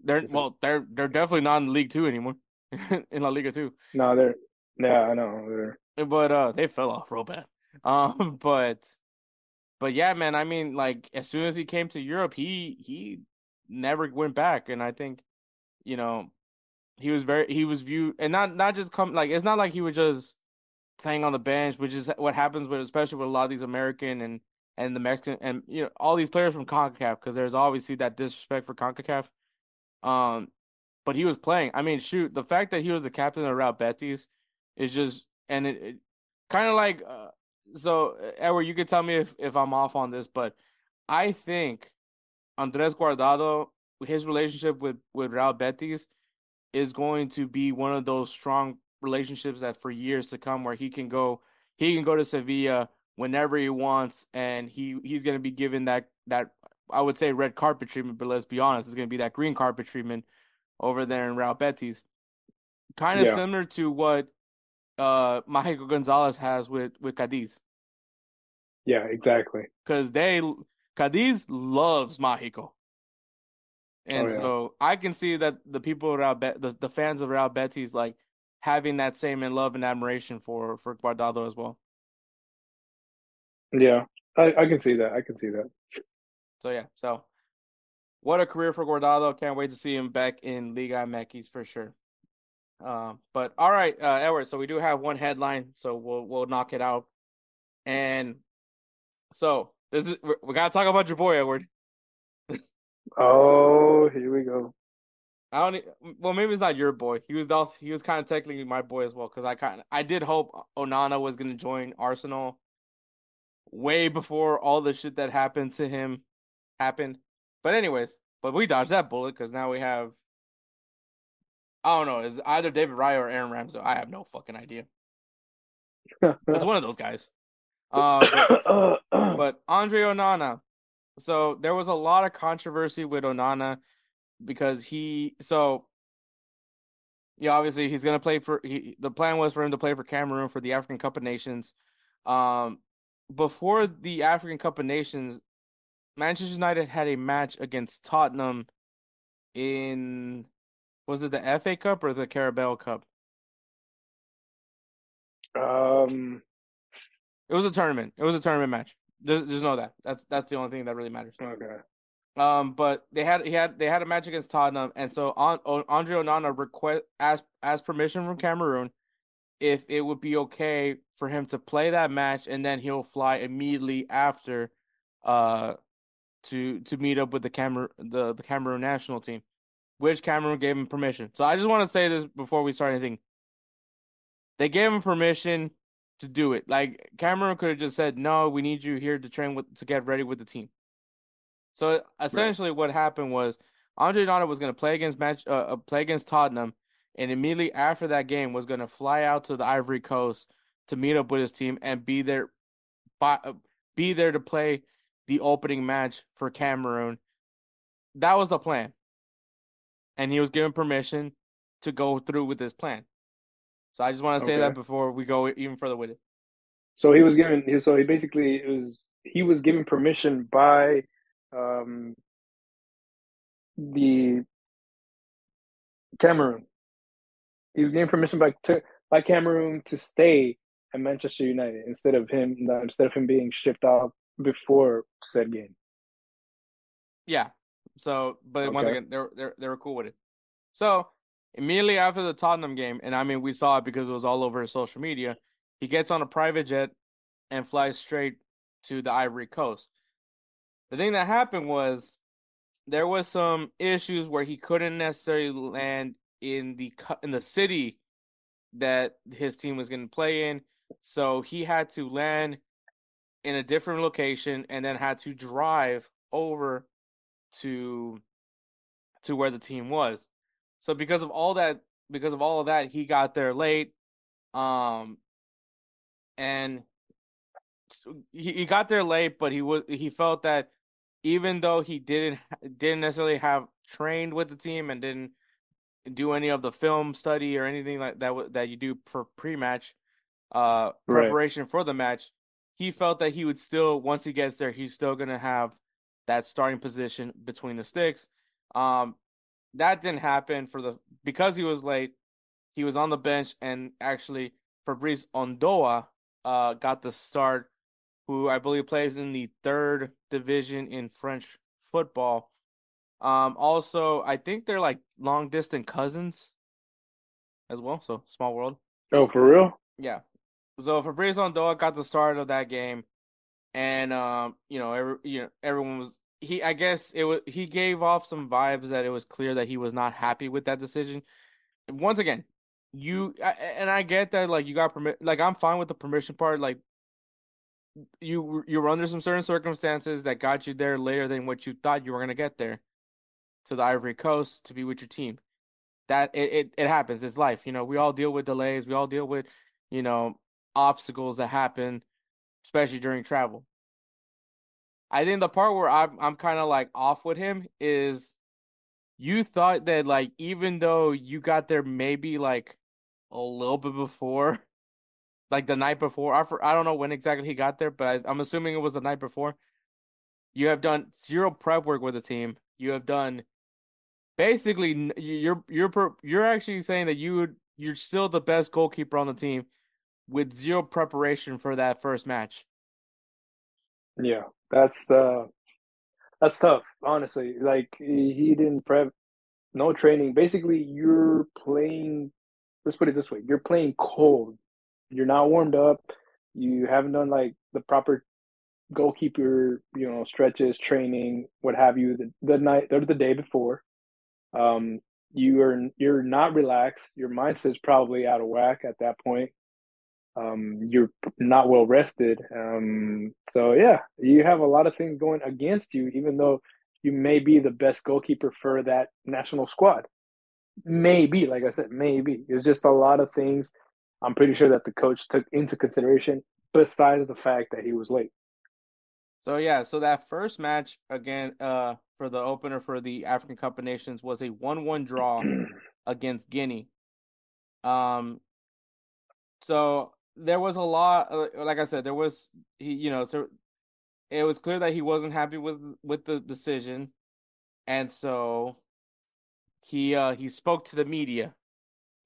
They're well, they're they're definitely not in League Two anymore, in La Liga Two. No, they're yeah, I know. They're But uh, they fell off real bad. Um, but but yeah, man. I mean, like as soon as he came to Europe, he he never went back, and I think you know he was very he was viewed and not not just come like it's not like he was just playing on the bench, which is what happens with especially with a lot of these American and and the Mexican and you know all these players from Concacaf because there's obviously that disrespect for Concacaf. Um, but he was playing. I mean, shoot, the fact that he was the captain of Real Betis is just and it, it kind of like uh, so Edward, you could tell me if if I'm off on this, but I think Andres Guardado, his relationship with with Real Betis is going to be one of those strong relationships that for years to come where he can go he can go to Sevilla whenever he wants and he he's going to be given that that I would say red carpet treatment but let's be honest it's going to be that green carpet treatment over there in Real Betis kind of Yeah. similar to what uh Gonzalez has with with Cadiz Yeah, exactly. because they Cadiz loves Mágico. And Oh, yeah. so I can see that the people around Bet the, the fans of Real Betis like having that same in love and admiration for for Guardado as well. Yeah, I, I can see that. I can see that. So yeah, so what a career for Guardado. Can't wait to see him back in Liga MX for sure. Um, but all right, uh, Edward. So we do have one headline, so we'll we'll knock it out. And so this is we we gotta talk about your boy Edward. Oh, here we go. I don't. Well, maybe it's not your boy. He was also he was kind of technically my boy as well because I kind I did hope Onana was going to join Arsenal way before all the shit that happened to him happened. But anyways, but we dodged that bullet because now we have. I don't know. Is either David Raya or Aaron Ramsey? I have no fucking idea. It's one of those guys. Uh, but, but Andre Onana. So there was a lot of controversy with Onana because he so yeah, obviously he's gonna play for he the plan was for him to play for Cameroon for the African Cup of Nations. Um before the African Cup of Nations, Manchester United had a match against Tottenham in was it the FA Cup or the Carabao Cup? um, It was a tournament. It was a tournament match. There's, there's no that. That's that's the only thing that really matters. okay. Um, but they had he had they had a match against Tottenham, and so on, on Andre Onana request asked asked permission from Cameroon if it would be okay for him to play that match, and then he'll fly immediately after, uh, to to meet up with the Cameroon the the Cameroon national team, which Cameroon gave him permission. So I just want to say this before we start anything. They gave him permission to do it. Like Cameroon could have just said, "No, we need you here to train with to get ready with the team." So essentially, what happened was Andre Onana was going to play against match uh, uh, play against Tottenham, and immediately after that game was going to fly out to the Ivory Coast to meet up with his team and be there, uh, be there to play the opening match for Cameroon. That was the plan, and he was given permission to go through with this plan. So I just want to say Okay. that before we go even further with it. So he was given. So he basically was he was given permission by um the Cameroon. He was given permission by to, by Cameroon to stay at Manchester United instead of him instead of him being shipped off before said game. Yeah. So, but once again, they're they're they were cool with it. So immediately after the Tottenham game, and I mean we saw it because it was all over his social media. He gets on a private jet and flies straight to the Ivory Coast. The thing that happened was there was some issues where he couldn't necessarily land in the in the city that his team was going to play in, so he had to land in a different location and then had to drive over to to where the team was. So because of all that because of all of that he got there late um and he, he got there late but he was he felt that even though he didn't didn't necessarily have trained with the team and didn't do any of the film study or anything like that that you do for pre-match uh Right. preparation for the match he felt that he would still once he gets there he's still going to have that starting position between the sticks um that didn't happen for the because he was late he was on the bench and actually Fabrice Ondoa uh got the start who I believe plays in the third division in French football um also I think they're like long distant cousins as well so small world Oh, for real? yeah. So Fabrice Ondoa got the start of that game, and um, you know, every, you know, everyone was he. I guess it was he gave off some vibes that it was clear that he was not happy with that decision. Once again, you I- and I get that like you got permit. Like I'm fine with the permission part. Like you you were under some certain circumstances that got you there later than what you thought you were gonna get there to the Ivory Coast to be with your team. that it, it, it happens. It's life. You know, we all deal with delays. We all deal with, you know, obstacles that happen, especially during travel. I think the part where I'm I'm kind of like off with him is you thought that like even though you got there maybe like a little bit before like the night before I, I don't know when exactly he got there but I, i'm assuming it was the night before you have done zero prep work with the team you have done basically you're you're you're actually saying that you would you're still the best goalkeeper on the team with zero preparation for that first match yeah that's uh that's tough, honestly. Like he didn't prep, no training. Basically, you're playing. Let's put it this way: you're playing cold. You're not warmed up. You haven't done like the proper goalkeeper, you know, stretches, training, what have you. The, the night or the day before, um, you are you're not relaxed. Your mindset's probably out of whack at that point um, you're not well rested. Um, so yeah, you have a lot of things going against you, even though you may be the best goalkeeper for that national squad. Maybe, like I said, maybe it's just a lot of things. I'm pretty sure that the coach took into consideration, besides the fact that he was late. So yeah, so that first match again, uh, for the opener for the African Cup of Nations was a one-one draw against Guinea. Um, so there was a lot uh, like i said there was he you know so it was clear that he wasn't happy with with the decision. And so he uh he spoke to the media.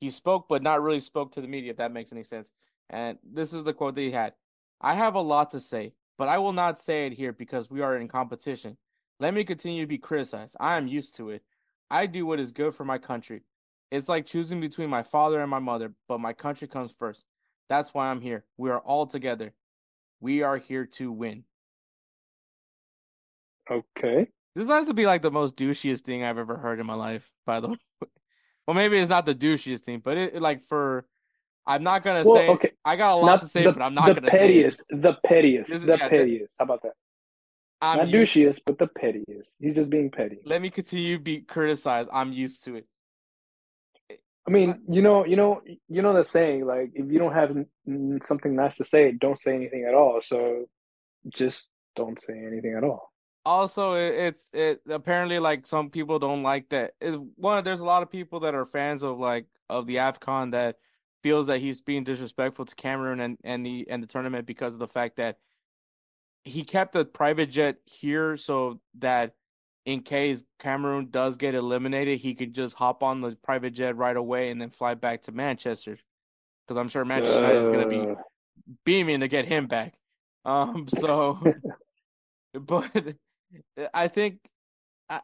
He spoke but not really spoke to the media if that makes any sense. And this is the quote that he had i have a lot to say but i will not say it here because we are in competition let me continue to be criticized i am used to it i do what is good for my country it's like choosing between my father and my mother but my country comes first that's why I'm here. We are all together. We are here to win. Okay. This has to be like the most douchiest thing I've ever heard in my life, by the way. Well, maybe it's not the douchiest thing, but it like for I'm not gonna well, say okay. I got a lot not to say, the, but I'm not gonna pettiest, say it. The pettiest, the yeah, pettiest. How about that? I'm not used, douchiest, but the pettiest. He's just being petty. Let me continue be criticized. I'm used to it. I mean, you know, you know, you know the saying like if you don't have something nice to say, don't say anything at all. So just don't say anything at all. Also, it's it apparently like some people don't like that. It, one, there's a lot of people that are fans of like of the Afcon that feels that he's being disrespectful to Cameroon and and the and the tournament because of the fact that he kept a private jet here so that in case Cameroon does get eliminated, he could just hop on the private jet right away and then fly back to Manchester. Because I'm sure Manchester uh... is going to be beaming to get him back. Um, so, but I think,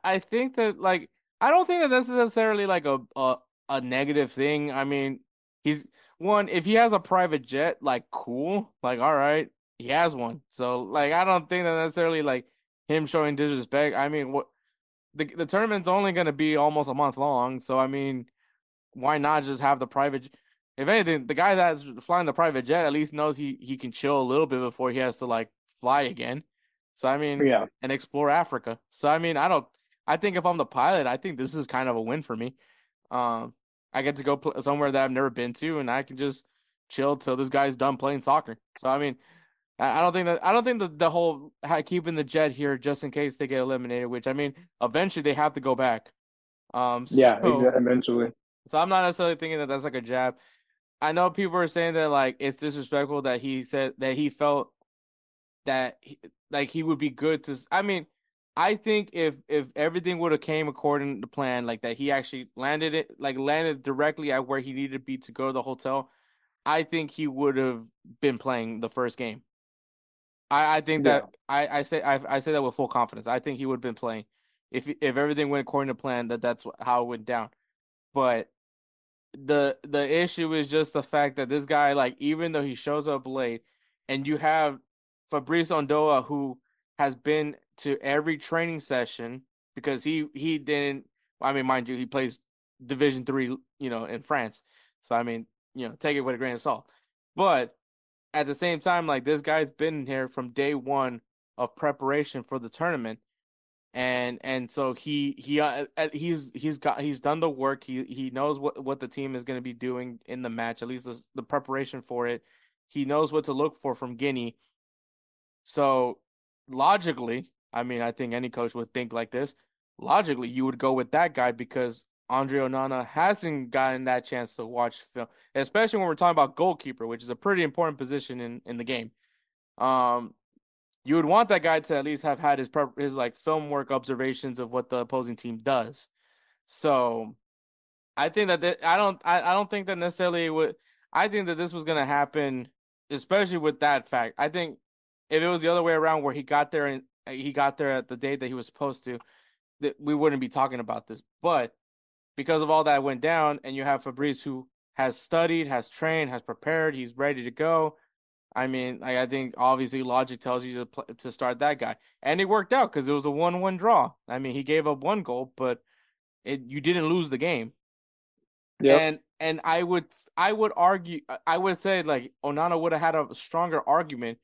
I think that like I don't think that that's necessarily like a, a a negative thing. I mean, he's one if he has a private jet, like cool, like all right, he has one. So like I don't think that necessarily like him showing disrespect. I mean, what the the tournament's only going to be almost a month long, so I mean, why not just have the private? If anything, the guy that's flying the private jet at least knows he he can chill a little bit before he has to like fly again. So I mean, yeah, and explore Africa. So I mean, I don't. I think if I'm the pilot, I think this is kind of a win for me. Um, I get to go pl- somewhere that I've never been to, and I can just chill till this guy's done playing soccer. So I mean, I don't think that I don't think that the whole keeping the jet here just in case they get eliminated. Which I mean, eventually they have to go back. Um, yeah, so, eventually. So I'm not necessarily thinking that that's like a jab. I know people are saying that like it's disrespectful that he said that he felt that he, like he would be good to. I mean, I think if if everything would have came according to plan, like that he actually landed it, like landed directly at where he needed to be to go to the hotel, I think he would have been playing the first game. I, I think that yeah. I, I say I, I say that with full confidence. I think he would have been playing if if everything went according to plan. That that's how it went down. But the the issue is just the fact that this guy, like, even though he shows up late, and you have Fabrice Ondoa who has been to every training session because he he didn't. I mean, mind you, he plays Division three, you know, in France. So I mean, you know, take it with a grain of salt. But at the same time, like this guy's been here from day one of preparation for the tournament. and and so he he uh, he's he's got he's done the work. He he knows what what the team is going to be doing in the match. At least the, the preparation for it. He knows what to look for from Guinea. So logically, I mean, I think any coach would think like this. Logically, you would go with that guy because Andre Onana hasn't gotten that chance to watch film, especially when we're talking about goalkeeper, which is a pretty important position in, in the game. Um, you would want that guy to at least have had his his like film work observations of what the opposing team does. So, I think that th- I don't I, I don't think that necessarily would I think that this was gonna happen, especially with that fact. I think if it was the other way around, where he got there and Uh, he got there at the date that he was supposed to, that we wouldn't be talking about this. But because of all that went down, and you have Fabrice who has studied, has trained, has prepared, he's ready to go. I mean, like, I think obviously logic tells you to play, to start that guy, and it worked out because it was a one-one draw. I mean, he gave up one goal, but it you didn't lose the game. Yeah, and and I would I would argue I would say like Onana would have had a stronger argument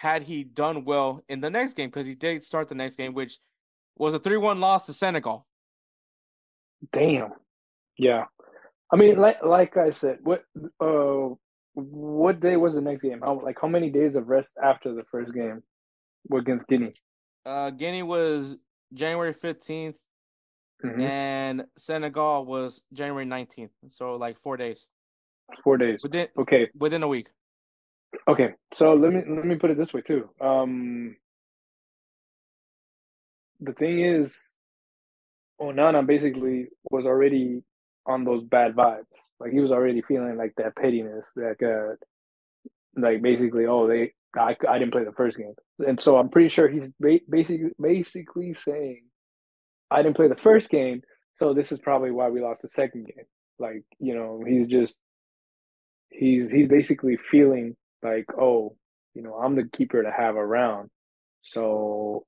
had he done well in the next game because he did start the next game, which was a three-one loss to Senegal. Damn. Yeah. I mean, like like I said, what uh, what day was the next game? How like how many days of rest after the first game against Guinea? Uh, Guinea was January 15th mm-hmm. and Senegal was January nineteenth. So like four days. Four days. Within okay. Within a week. Okay, so let me let me put it this way too. Um, the thing is, Onana basically was already on those bad vibes. Like he was already feeling like that pettiness, that uh, like basically, oh, they I, I didn't play the first game, and so I'm pretty sure he's ba- basically basically saying, I didn't play the first game, so this is probably why we lost the second game. Like you know, he's just he's he's basically feeling like, oh, you know, I'm the keeper to have around. So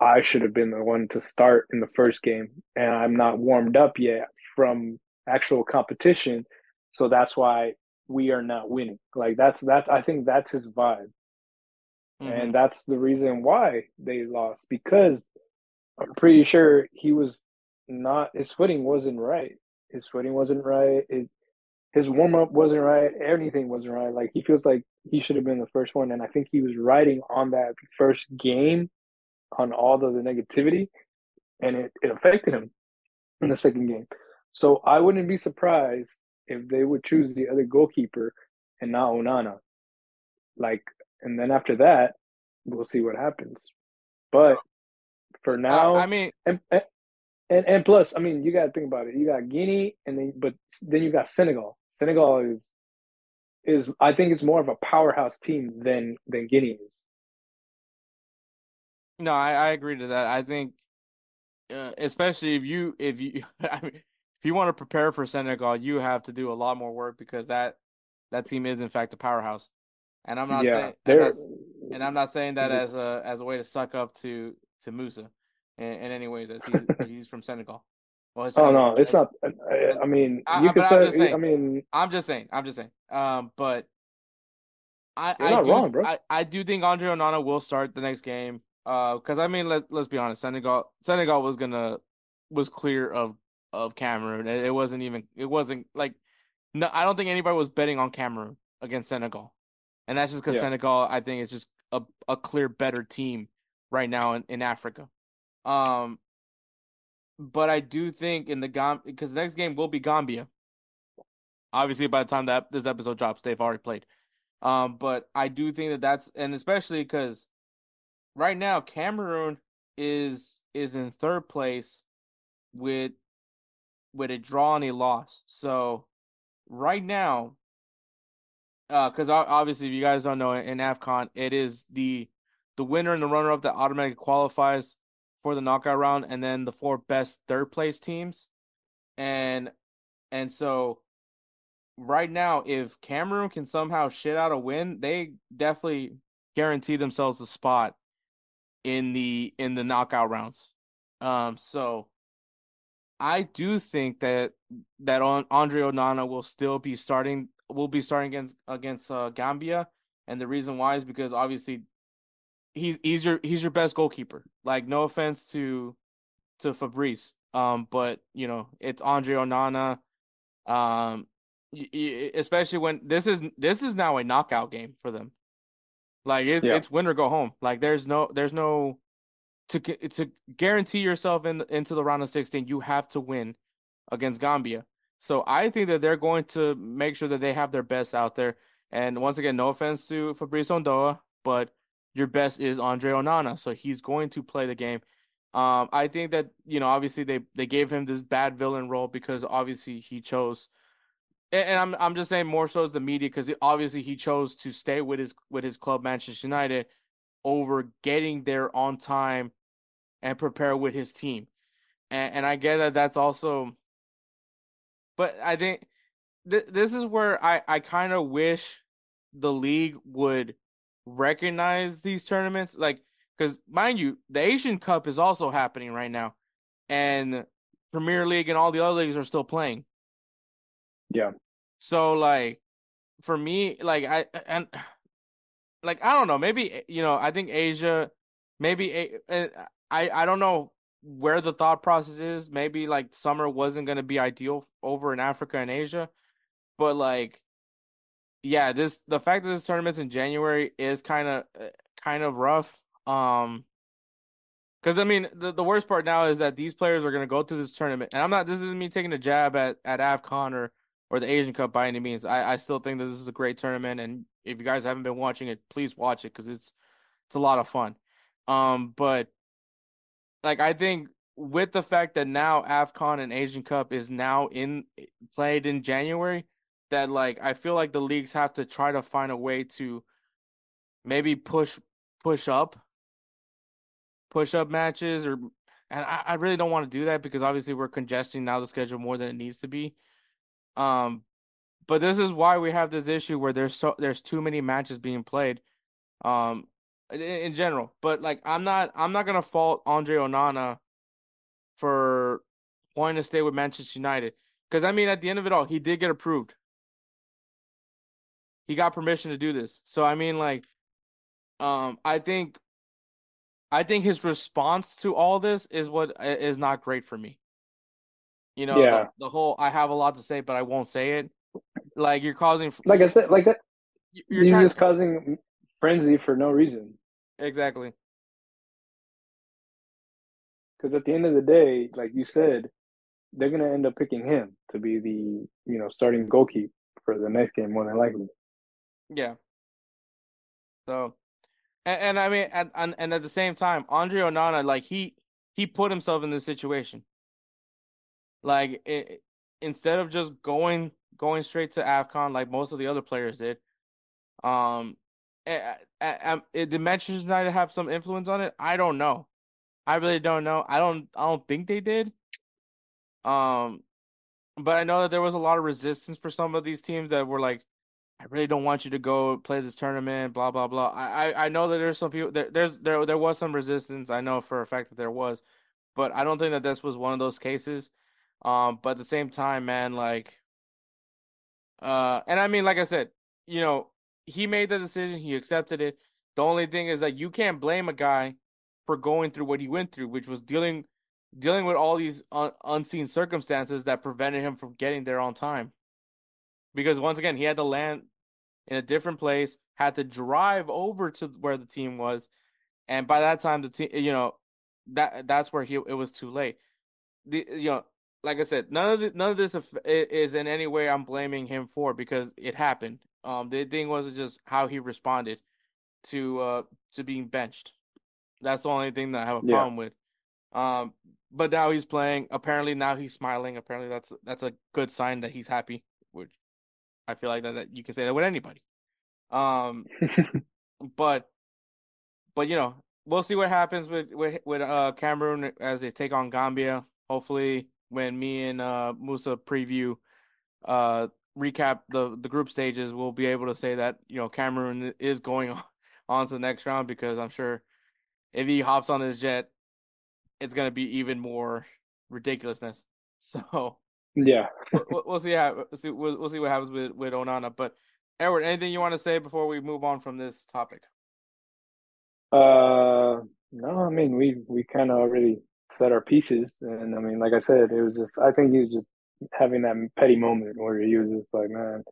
I should have been the one to start in the first game. And I'm not warmed up yet from actual competition. So that's why we are not winning. Like that's that's I think that's his vibe. Mm-hmm. And that's the reason why they lost because I'm pretty sure he was not his footing wasn't right. His footing wasn't right. His his warm up wasn't right. Anything wasn't right. Like he feels like he should have been the first one, and I think he was riding on that first game, on all of the negativity, and it, it affected him in the second game. So I wouldn't be surprised if they would choose the other goalkeeper and not Onana. Like, and then after that, we'll see what happens. But for now, uh, I mean, and, and and plus, I mean, you got to think about it. You got Guinea, and then but then you got Senegal. Senegal is is I think it's more of a powerhouse team than than Guinea is. No, I, I agree to that. I think, uh, especially if you if you I mean, if you want to prepare for Senegal, you have to do a lot more work because that that team is in fact a powerhouse. And I'm not yeah, saying and, and, I'm not saying that as a as a way to suck up to to Moussa in, in any ways as he's he's from Senegal. Well, oh no, it's not. I mean, you I, could say. Saying, I mean, I'm just saying. I'm just saying. Um, but I, I do, wrong, bro. I, I do think Andre Onana will start the next game. Uh, because I mean, let let's be honest, Senegal Senegal was gonna was clear of of Cameroon. It, it wasn't even. It wasn't like. No, I don't think anybody was betting on Cameroon against Senegal, and that's just because yeah. Senegal, I think, is just a a clear better team right now in, in Africa. Um, but I do think in the Gam because the next game will be Gambia. Obviously, by the time that this episode drops, they've already played. Um, but I do think that that's and especially because right now Cameroon is is in third place with with a draw and a loss. So right now, uh, because obviously, if you guys don't know, in Afcon, it is the the winner and the runner up that automatically qualifies for the knockout round and then the four best third place teams. And and so right now if Cameroon can somehow shit out a win, they definitely guarantee themselves a spot in the in the knockout rounds. Um so I do think that that Andre Onana will still be starting will be starting against against uh, Gambia and the reason why is because obviously he's he's your he's your best goalkeeper. Like no offense to to Fabrice. Um, but you know, it's Andre Onana. Um, especially when this is this is now a knockout game for them. Like it, yeah. it's win or go home. Like there's no there's no to to guarantee yourself in into the round of 16, you have to win against Gambia. So I think that they're going to make sure that they have their best out there. And once again, no offense to Fabrice Ondoa, but your best is Andre Onana, so he's going to play the game. Um, I think that you know, obviously they they gave him this bad villain role because obviously he chose, and, and I'm I'm just saying more so as the media because obviously he chose to stay with his with his club Manchester United over getting there on time and prepare with his team. And, and I get that that's also, but I think th- this is where I, I kind of wish the league would recognize these tournaments. Like, because mind you, the Asian Cup is also happening right now, and Premier League and all the other leagues are still playing. Yeah. So like, for me, like I and like I don't know, maybe eh, you know, I think Asia, maybe eh, I I don't know where the thought process is. Maybe like summer wasn't going to be ideal over in Africa and Asia, but like, yeah, this the fact that this tournament's in January is kind of eh, kind of rough. Um, because I mean, the, the worst part now is that these players are going to go to this tournament, and I'm not. This isn't me taking a jab at at Afcon or or the Asian Cup by any means. I I still think that this is a great tournament, and if you guys haven't been watching it, please watch it because it's it's a lot of fun. Um, but like I think with the fact that now AFCON and Asian Cup is now in played in January, that like I feel like the leagues have to try to find a way to maybe push push up push up matches or and I, I really don't want to do that because obviously we're congesting now the schedule more than it needs to be. Um but this is why we have this issue where there's so there's too many matches being played um in, in general but like i'm not i'm not gonna fault andre onana for wanting to stay with manchester united because i mean at the end of it all he did get approved he got permission to do this so i mean like um i think i think his response to all this is what is not great for me you know yeah. the, the whole i have a lot to say but i won't say it like you're causing, like I said, like that. You're just to... causing frenzy for no reason. Exactly. Because at the end of the day, like you said, they're gonna end up picking him to be the you know starting goalkeeper for the next game more than likely. Yeah. So, and, and I mean, and, and at the same time, Andre Onana, like he he put himself in this situation. Like it, instead of just going going straight to Afcon like most of the other players did. Um, did Manchester United have some influence on it? I don't know. I really don't know. I don't. I don't think they did. Um, but I know that there was a lot of resistance for some of these teams that were like, "I really don't want you to go play this tournament." Blah blah blah. I I, I know that there's some people there. There's there there was some resistance. I know for a fact that there was, but I don't think that this was one of those cases. Um, but at the same time, man, like uh, and I mean, like I said, you know, he made the decision, he accepted it. The only thing is that you can't blame a guy for going through what he went through, which was dealing dealing with all these un- unseen circumstances that prevented him from getting there on time. Because once again, he had to land in a different place, had to drive over to where the team was, and by that time, the team, you know, that that's where he it was too late. The you know like I said, none of the, none of this is in any way I'm blaming him for because it happened. Um, the thing was just how he responded to uh to being benched. That's the only thing that I have a yeah. problem with. Um, but now he's playing. Apparently now he's smiling. Apparently that's that's a good sign that he's happy. Which I feel like that, that you can say that with anybody. Um, but but you know we'll see what happens with with with uh Cameroon as they take on Gambia. Hopefully when me and uh, Moussa preview uh, recap the the group stages, we'll be able to say that you know Cameroon is going on, on to the next round because I'm sure if he hops on his jet, it's gonna be even more ridiculousness. So yeah, we'll, we'll, see how we'll see we'll, we'll see what happens with with Onana. But Edward, anything you want to say before we move on from this topic? Uh, no, I mean we we kind of already set our pieces. And I mean, like I said, it was just I think he was just having that petty moment where he was just like, man,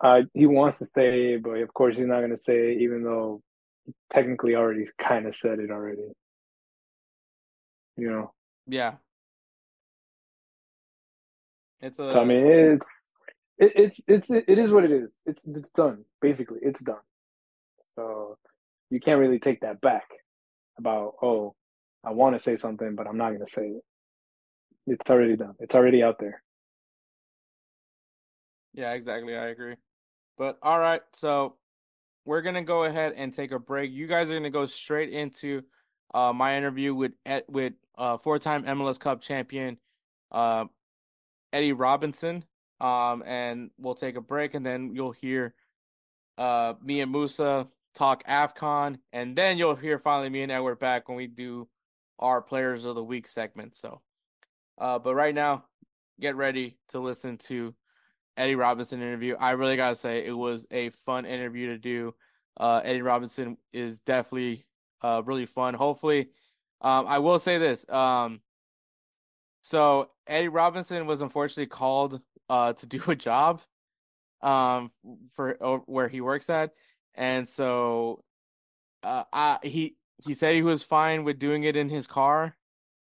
uh, he wants to say, but of course he's not going to say, even though technically already kind of said it already. You know. Yeah. It's a. So, I mean, it's it, it's it's it is what it is. It's it's done. Basically, it's done. So you can't really take that back about oh, I want to say something, but I'm not going to say it. It's already done. It's already out there. Yeah, exactly. I agree. But all right, so we're gonna go ahead and take a break. You guys are gonna go straight into uh, my interview with with uh, four-time MLS Cup champion uh, Eddie Robinson. Um, and we'll take a break, and then you'll hear uh, me and Moussa talk AFCON, and then you'll hear finally me and Edward back when we do our Players of the Week segment. So, uh, but right now, get ready to listen to Eddie Robinson interview. I really gotta say it was a fun interview to do. Uh, Eddie Robinson is definitely uh, really fun. Hopefully, um, I will say this. Um, so Eddie Robinson was unfortunately called uh, to do a job um, for uh, where he works at, and so uh, I, he he said he was fine with doing it in his car,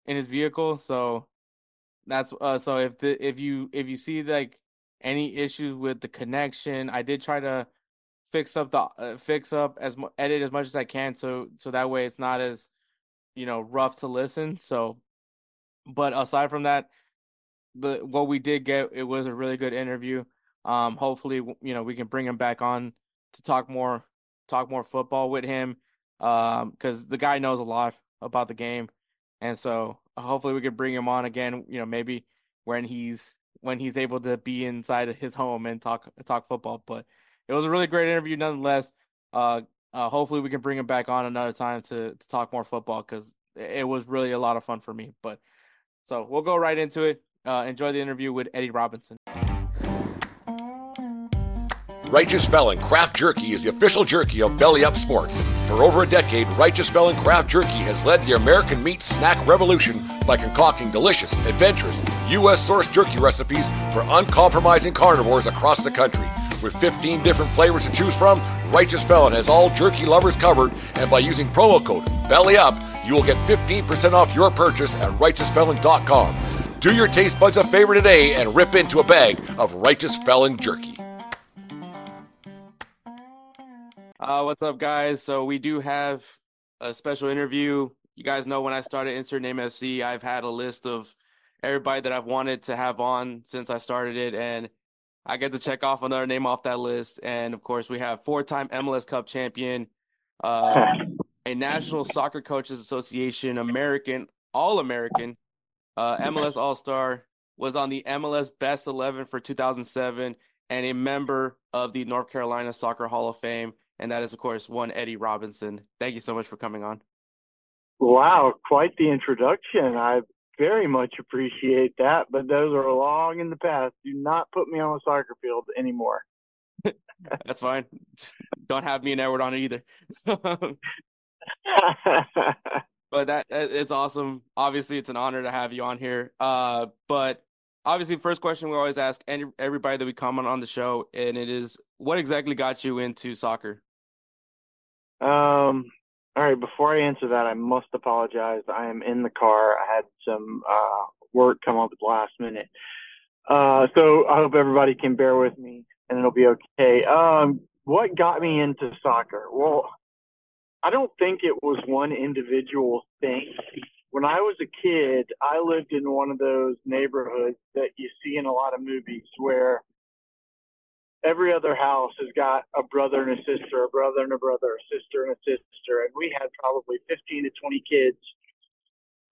in his vehicle. So that's uh, so if the if you if you see like any issues with the connection. I did try to fix up the uh, fix up as edit as much as I can so so that way it's not as you know rough to listen. So, but aside from that, the what we did get it was a really good interview. Um, hopefully, you know we can bring him back on to talk more talk more football with him. Um, because the guy knows a lot about the game, and so hopefully we could bring him on again. You know, maybe when he's when he's able to be inside of his home and talk talk football. But it was a really great interview nonetheless. Uh, uh, hopefully we can bring him back on another time to to talk more football because it was really a lot of fun for me. But so we'll go right into it. Uh, enjoy the interview with Eddie Robinson. Righteous Felon Craft Jerky is the official jerky of Belly Up Sports. For over a decade, Righteous Felon Craft Jerky has led the American meat snack revolution by concocting delicious, adventurous, U.S. sourced jerky recipes for uncompromising carnivores across the country. With 15 different flavors to choose from, Righteous Felon has all jerky lovers covered, and by using promo code BELLYUP, you will get 15% off your purchase at righteousfelon.com. Do your taste buds a favor today and rip into a bag of Righteous Felon jerky. Uh, what's up, guys? So we do have a special interview. You guys know when I started Insert Name FC, I've had a list of everybody that I've wanted to have on since I started it, and I get to check off another name off that list. And of course, we have four-time MLS Cup champion, uh, a National Soccer Coaches Association American All-American, uh, MLS All-Star, was on the MLS Best 11 for 2007, and a member of the North Carolina Soccer Hall of Fame and that is, of course, one Eddie Robinson. Thank you so much for coming on. Wow, quite the introduction. I very much appreciate that, but those are long in the past. Do not put me on a soccer field anymore. That's fine. Don't have me and Edward on it either. but that it's awesome. Obviously, it's an honor to have you on here. Uh, but obviously, first question we always ask any, everybody that we comment on the show, and it is, what exactly got you into soccer? Um, all right, before I answer that, I must apologize. I am in the car. I had some uh, work come up at the last minute. Uh, so I hope everybody can bear with me and it'll be okay. Um, what got me into soccer? Well, I don't think it was one individual thing. When I was a kid, I lived in one of those neighborhoods that you see in a lot of movies where every other house has got a brother and a sister, a brother and a brother, a sister and a sister, and we had probably 15 to 20 kids.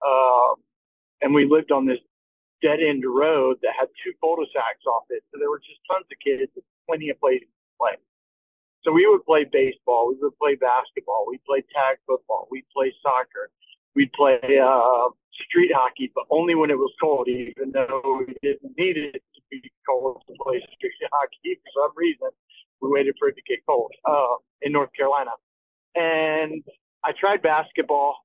Um, and we lived on this dead end road that had two cul-de-sacs off it, so there were just tons of kids, plenty of places to play. So we would play baseball, we would play basketball, we'd play tag football, we'd play soccer, we'd play uh, street hockey, but only when it was cold, even though we didn't need it to be cold to play street hockey for some reason. We waited for it to get cold uh, in North Carolina. And I tried basketball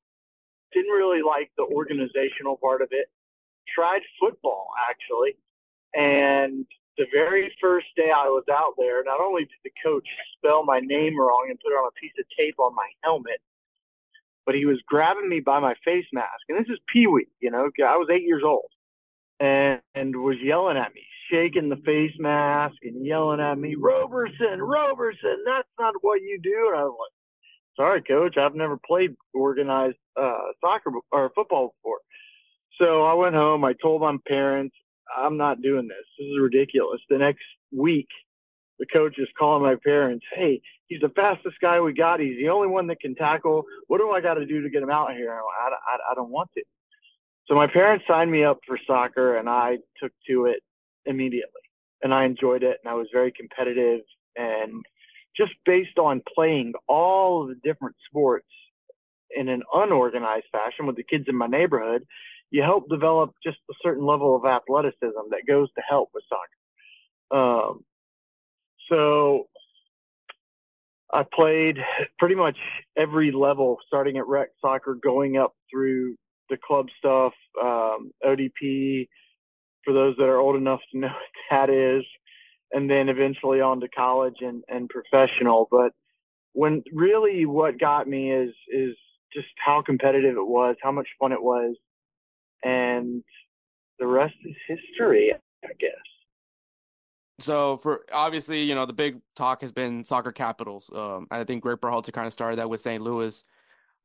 Didn't really like the organizational part of it. Tried football actually, and the very first day I was out there, not only did the coach spell my name wrong and put it on a piece of tape on my helmet, but he was grabbing me by my face mask. And this is Pee Wee, you know, I was eight years old and, and was yelling at me, shaking the face mask and yelling at me, Roberson, Roberson, that's not what you do. And I was like, sorry, coach, I've never played organized uh, soccer or football before. So I went home. I told my parents, I'm not doing this. This is ridiculous. The next week, the coach is calling my parents, Hey, he's the fastest guy we got. He's the only one that can tackle. What do I got to do to get him out here? I, I, I don't want to. So my parents signed me up for soccer and I took to it immediately and I enjoyed it and I was very competitive and just based on playing all the different sports in an unorganized fashion with the kids in my neighborhood, you help develop just a certain level of athleticism that goes to help with soccer. Um, so I played pretty much every level, starting at rec soccer, going up through the club stuff, um, ODP, for those that are old enough to know what that is, and then eventually on to college and, and professional. But when really what got me is is just how competitive it was, how much fun it was, and the rest is history, I guess. So for obviously, you know, the big talk has been soccer capitals. Um, I think Greg Berhalter kind of started that with St. Louis.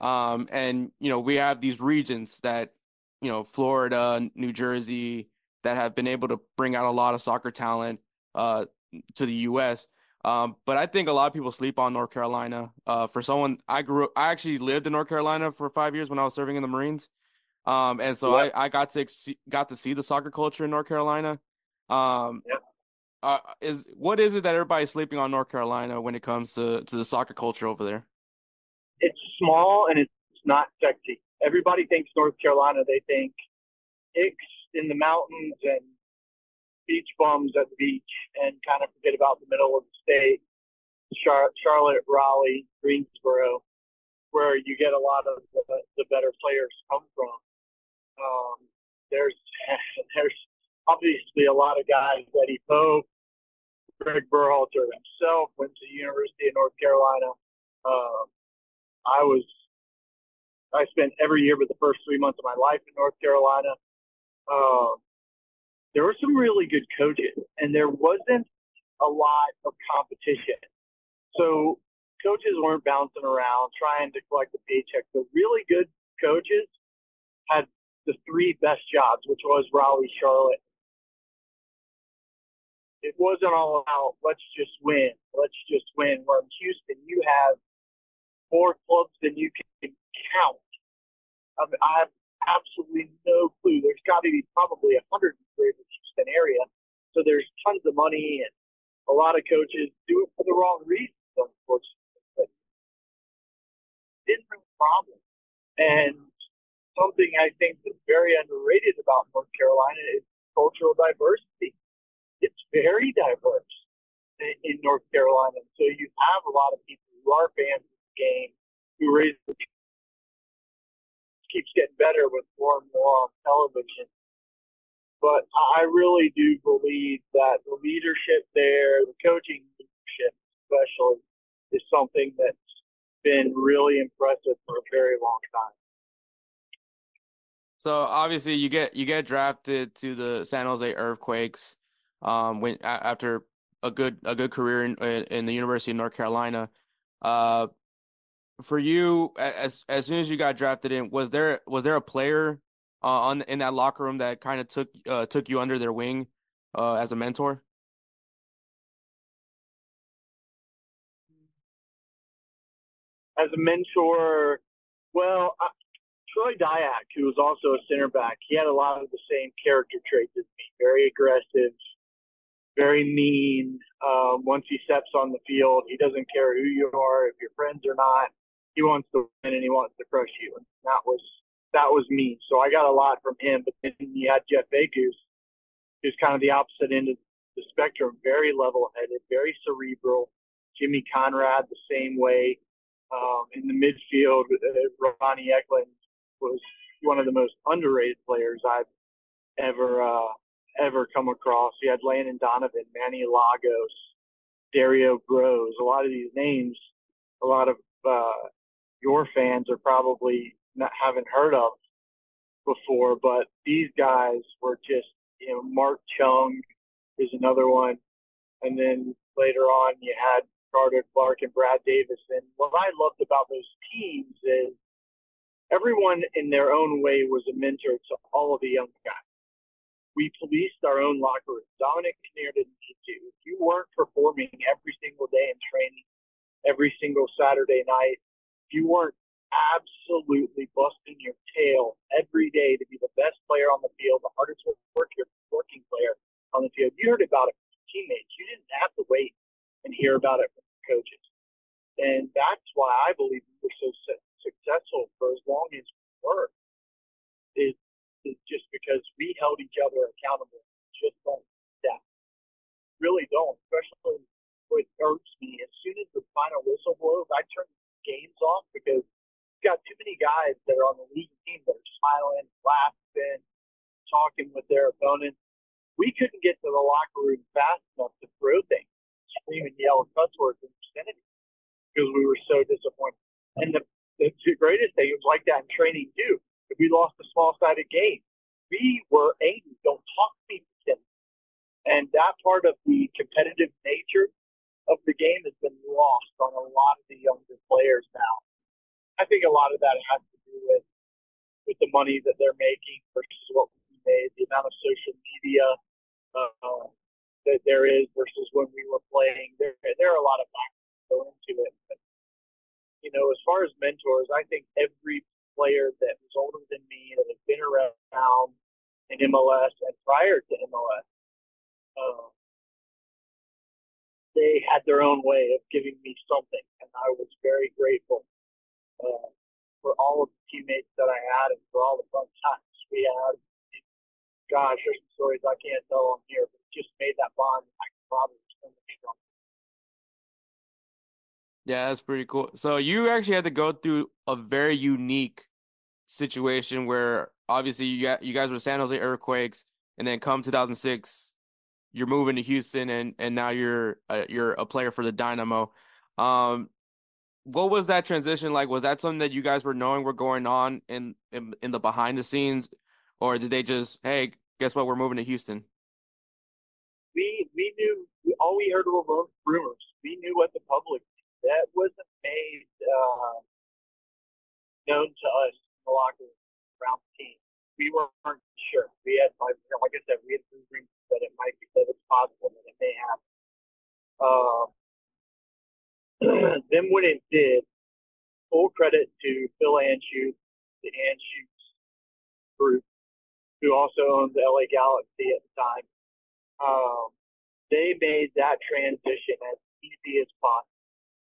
Um, and you know, we have these regions that, you know, Florida, New Jersey, that have been able to bring out a lot of soccer talent uh, to the U.S. Um, but I think a lot of people sleep on North Carolina. Uh, for someone, I grew, I actually lived in North Carolina for five years when I was serving in the Marines. Um, and so I, I got to got to see the soccer culture in North Carolina. Um, uh, is what is it that everybody's sleeping on North Carolina when it comes to to the soccer culture over there? It's small and it's not sexy. Everybody thinks North Carolina. They think Hicks in the mountains and beach bums at the beach, and kind of forget about the middle of the state, Char- Charlotte, Raleigh, Greensboro, where you get a lot of the, the better players come from. Um, there's there's obviously a lot of guys. Eddie Pope, Greg Berhalter himself went to the University of North Carolina. Um, I was I spent every year but the first three months of my life in North Carolina. Um, there were some really good coaches, and there wasn't a lot of competition. So coaches weren't bouncing around trying to collect a paycheck. The really good coaches had the three best jobs, which was Raleigh, Charlotte. It wasn't all about let's just win, let's just win. Where in Houston, you have more clubs than you can count. I, mean, I have absolutely no clue. There's got to be probably a hundred in the Houston area, so there's tons of money, and a lot of coaches do it for the wrong reasons, unfortunately. But didn't have a problem, and something I think that's very underrated about North Carolina is cultural diversity. It's very diverse in, in North Carolina. So you have a lot of people who are fans of the game, who raise the keeps getting better with more and more on television. But I really do believe that the leadership there, the coaching leadership especially, is something that's been really impressive for a very long time. So obviously you get you get drafted to the San Jose Earthquakes um, when after a good a good career in in the University of North Carolina. Uh, for you, as as soon as you got drafted in, was there was there a player uh, on in that locker room that kind of took uh, took you under their wing uh, as a mentor? As a mentor, well, Troy Dayak, who was also a center back, he had a lot of the same character traits as me. Very aggressive, very mean. Um, once he steps on the field, he doesn't care who you are, if you're friends or not. He wants to win and he wants to crush you. And that was that was me. So I got a lot from him. But then you had Jeff Agoos, who's kind of the opposite end of the spectrum. Very level-headed, very cerebral. Jimmy Conrad the same way. Um, in the midfield, uh, Ronnie Ekelund was one of the most underrated players I've ever uh, ever come across. You had Landon Donovan, Manny Lagos, Dario Gross. A lot of these names, a lot of uh, your fans are probably not haven't heard of before, but these guys were just you know Mark Chung is another one, and then later on you had Carter Clark and Brad Davis. And what I loved about those teams is everyone in their own way was a mentor to all of the young guys. We policed our own locker room. Dominic Kinnear didn't need to. If you weren't performing every single day in training, every single Saturday night, if you weren't absolutely busting your tail every day to be the best player on the field, the hardest working working player on the field, you heard about it from teammates. You didn't have to wait and hear about it from coaches. And that's why I believe we were so successful for as long as we were is, is just because we held each other accountable just that. Really don't, especially what irks me. As soon as the final whistle blows, I turn games off because you've got too many guys that are on the losing team that are smiling, laughing, talking with their opponents. We couldn't get to the locker room fast enough to throw things, scream and yell cuss words in vicinity because we were so disappointed. And the the greatest thing. Was like that in training too. If we lost a small sided game, we were angry. Don't talk to me. And that part of the competitive nature of the game has been lost on a lot of the younger players now. I think a lot of that has to do with with the money that they're making versus what we made, the amount of social media uh, that there is versus when we were playing. There, there are a lot of factors that go into it. But you know, as far as mentors, I think every player that was older than me that had been around in MLS and prior to MLS, uh, they had their own way of giving me something, and I was very grateful uh, for all of the teammates that I had and for all the fun times we had. Gosh, there's some stories I can't tell on here, but it just made that bond I probably Yeah, that's pretty cool. So you actually had to go through a very unique situation where obviously you got you guys were San Jose Earthquakes, and then come 2006, you're moving to Houston, and and now you're uh, you're a player for the Dynamo. Um, what was that transition like? Was that something that you guys were knowing were going on in in, in the behind the scenes, or did they just hey, guess what, we're moving to Houston? We we knew all we heard were rumors. We knew what the public that wasn't made uh, known to us in the locker room around the team. We weren't sure. We had, like I said, we had rumors that it might be that it's possible that it may happen. Uh, then when it did, full credit to Phil Anschutz, the Anschutz group, who also owned the LA Galaxy at the time. Um, they made that transition as easy as possible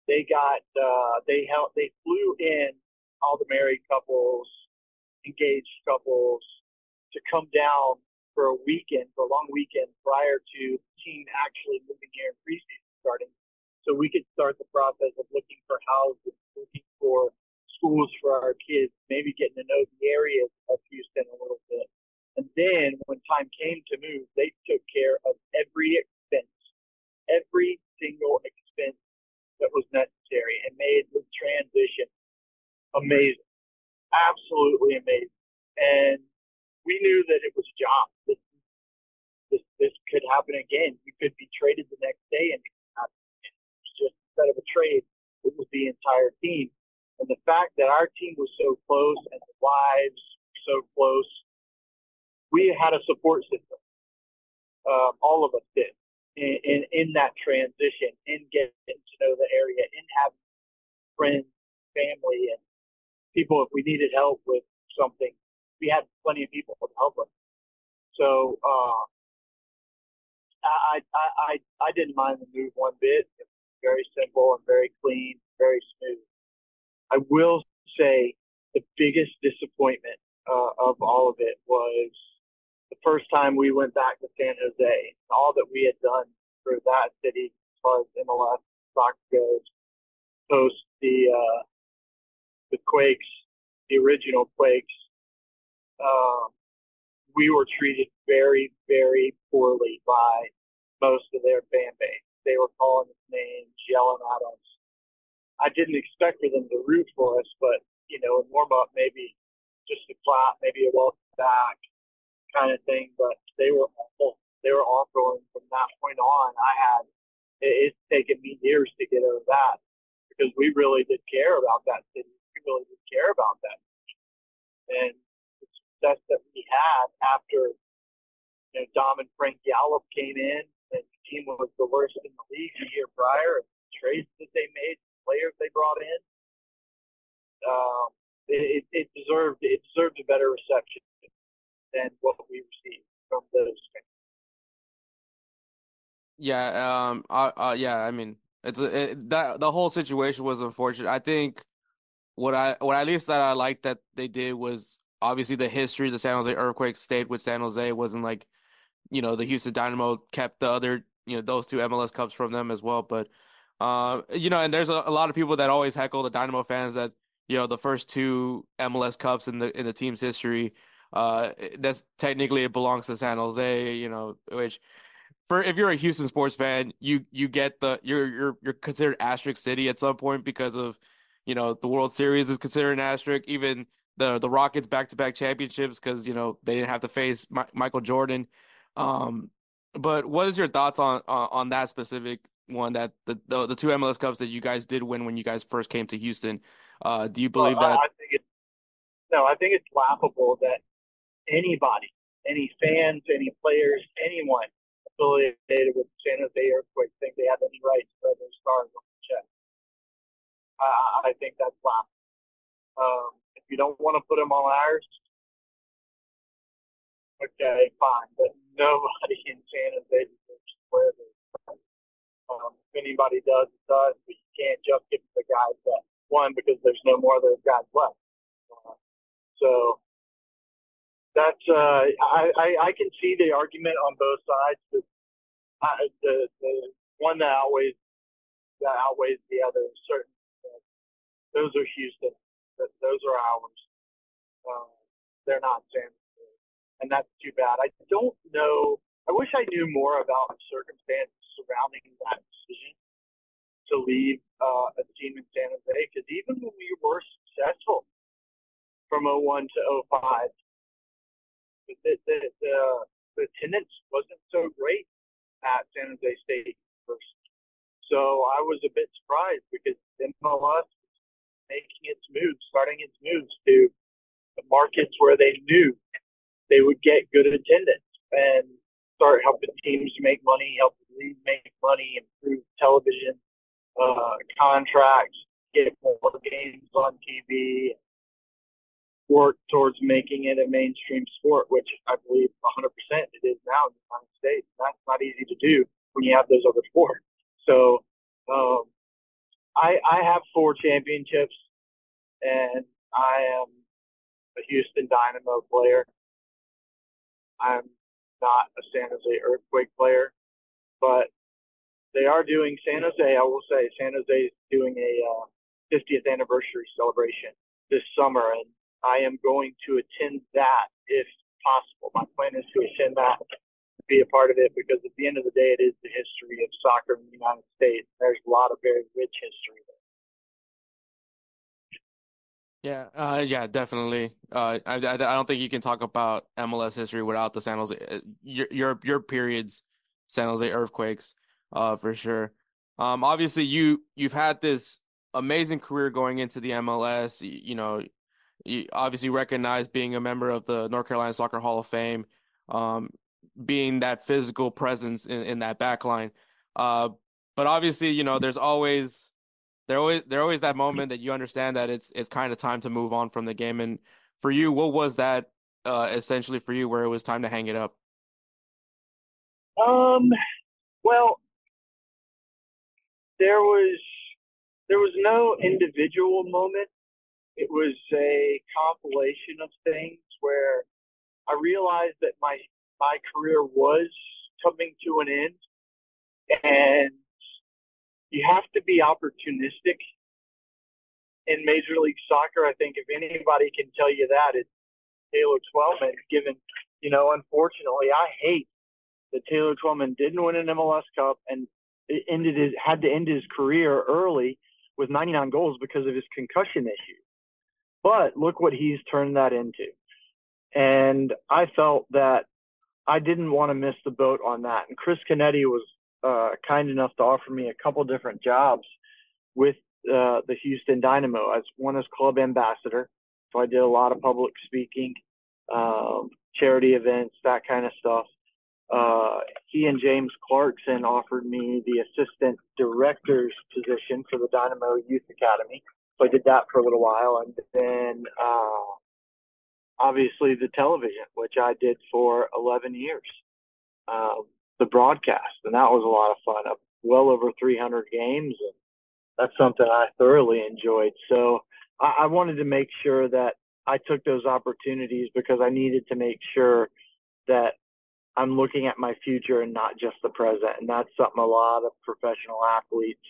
they got uh, they helped they flew in all the married couples, engaged couples to come down for a weekend, for a long weekend prior to the team actually moving here and preseason starting. So we could start the process of looking for houses, looking for schools for our kids, maybe getting to know the areas of Houston a little bit. And then when time came to move, they took care of every expense, every single expense that was necessary and made the transition amazing, absolutely amazing. And we knew that it was a job. This, this, this could happen again. We could be traded the next day, and it was just instead of a trade, it was the entire team. And the fact that our team was so close and the wives so close, we had a support system. Um, all of us did in, in, that transition, in getting to know the area, in having friends, family, and people. If we needed help with something, we had plenty of people to help us. So uh, I, I I I didn't mind the move one bit. It was very simple and very clean, very smooth. I will say the biggest disappointment uh, of all of it was the first time we went back to San Jose, all that we had done for that city as far as MLS soccer goes, post the uh, the Quakes the original Quakes, um, we were treated very, very poorly by most of their fan base. They were calling us names, yelling at us. I didn't expect for them to root for us, but you know, in warm up, maybe just a clap, maybe a welcome back kind of thing. But they were awful. They were awful, and from that point on, I had it, it's taken me years to get over that because we really did care about that city. We really did care about that, and the success that we had after you know Dom and Frank Yallop came in, and the team was the worst in the league the year prior. And the trades that they made, the players they brought in, um, it, it deserved it deserved a better reception than what we received from those fans. Yeah, um, uh, uh, yeah. I mean, it's it, that the whole situation was unfortunate. I think what I what at least that I liked that they did was obviously the history. of The San Jose Earthquakes stayed with San Jose. It wasn't like, you know, the Houston Dynamo kept the other, you know, those two MLS Cups from them as well. But, uh, you know, and there's a, a lot of people that always heckle the Dynamo fans that you know the first two MLS Cups in the in the team's history. Uh, that's technically it belongs to San Jose. You know, which for if you're a Houston sports fan, you you get the you're you're you're considered asterisk city at some point because of you know the World Series is considered an asterisk. Even the the Rockets back to back championships because you know they didn't have to face My, Michael Jordan. Um, but what is your thoughts on, on on that specific one that the, the the two MLS Cups that you guys did win when you guys first came to Houston? Uh, do you believe well, that? I it's, no, I think it's laughable that anybody, any fans, any players, anyone affiliated with the San Jose Earthquake think they have any right to wear their stars on the chest. I, I think that's laughable. Um, if you don't want to put them on ours, okay, fine. But nobody in San Jose deserves to wear their stars. Um, if anybody does, it does, but you can't just give the guys that one, because there's no more of those guys left. Uh, so that's uh, I, I I can see the argument on both sides, but I, the the one that outweighs that outweighs the other certain. Uh, those are Houston. Those are ours. Uh, they're not San Jose, and that's too bad. I don't know. I wish I knew more about the circumstances surrounding that decision to leave uh, a team in San Jose because even when we were successful from 01 to 05, the, the, the, the attendance wasn't so great at San Jose State first. So I was a bit surprised because MLS was making its moves, starting its moves to the markets where they knew they would get good attendance and start helping teams make money, help league make money, improve television uh, contracts, get more games on TV, work towards making it a mainstream sport, which I believe 100% it is now in the United States. That's not easy to do when you have those other four. So um, I, I have four championships, and I am a Houston Dynamo player. I'm not a San Jose Earthquake player, but they are doing San Jose. I will say San Jose is doing a uh, 50th anniversary celebration this summer, and I am going to attend that if possible. My plan is to attend that, be a part of it, because at the end of the day, it is the history of soccer in the United States. There's a lot of very rich history there. Yeah, uh, yeah, definitely. Uh, I, I, I don't think you can talk about MLS history without the San Jose, uh, your your, your periods, San Jose earthquakes uh, for sure. Um, obviously you you've had this amazing career going into the MLS. You, you know, you obviously recognize being a member of the North Carolina Soccer Hall of Fame, um, being that physical presence in, in that back line. Uh, but obviously, you know, there's always there always there always that moment that you understand that it's it's kind of time to move on from the game. And for you, what was that uh, essentially for you, where it was time to hang it up? Um, well, there was there was no individual moment. It was a compilation of things where I realized that my my career was coming to an end, and you have to be opportunistic in Major League Soccer. I think if anybody can tell you that, it's Taylor Twellman. Given, you know, unfortunately, I hate that Taylor Twellman didn't win an MLS Cup and ended his had to end his career early with 99 goals because of his concussion issue. But look what he's turned that into. And I felt that I didn't want to miss the boat on that. And Chris Canetti was uh, kind enough to offer me a couple different jobs with uh, the Houston Dynamo as one as club ambassador. So I did a lot of public speaking, um, charity events, that kind of stuff. Uh, he and James Clarkson offered me the assistant director's position for the Dynamo Youth Academy. So I did that for a little while, and then uh, obviously the television, which I did for 11 years, uh, the broadcast, and that was a lot of fun. Up well over 300 games, and that's something I thoroughly enjoyed. So I, I wanted to make sure that I took those opportunities because I needed to make sure that I'm looking at my future and not just the present. And that's something a lot of professional athletes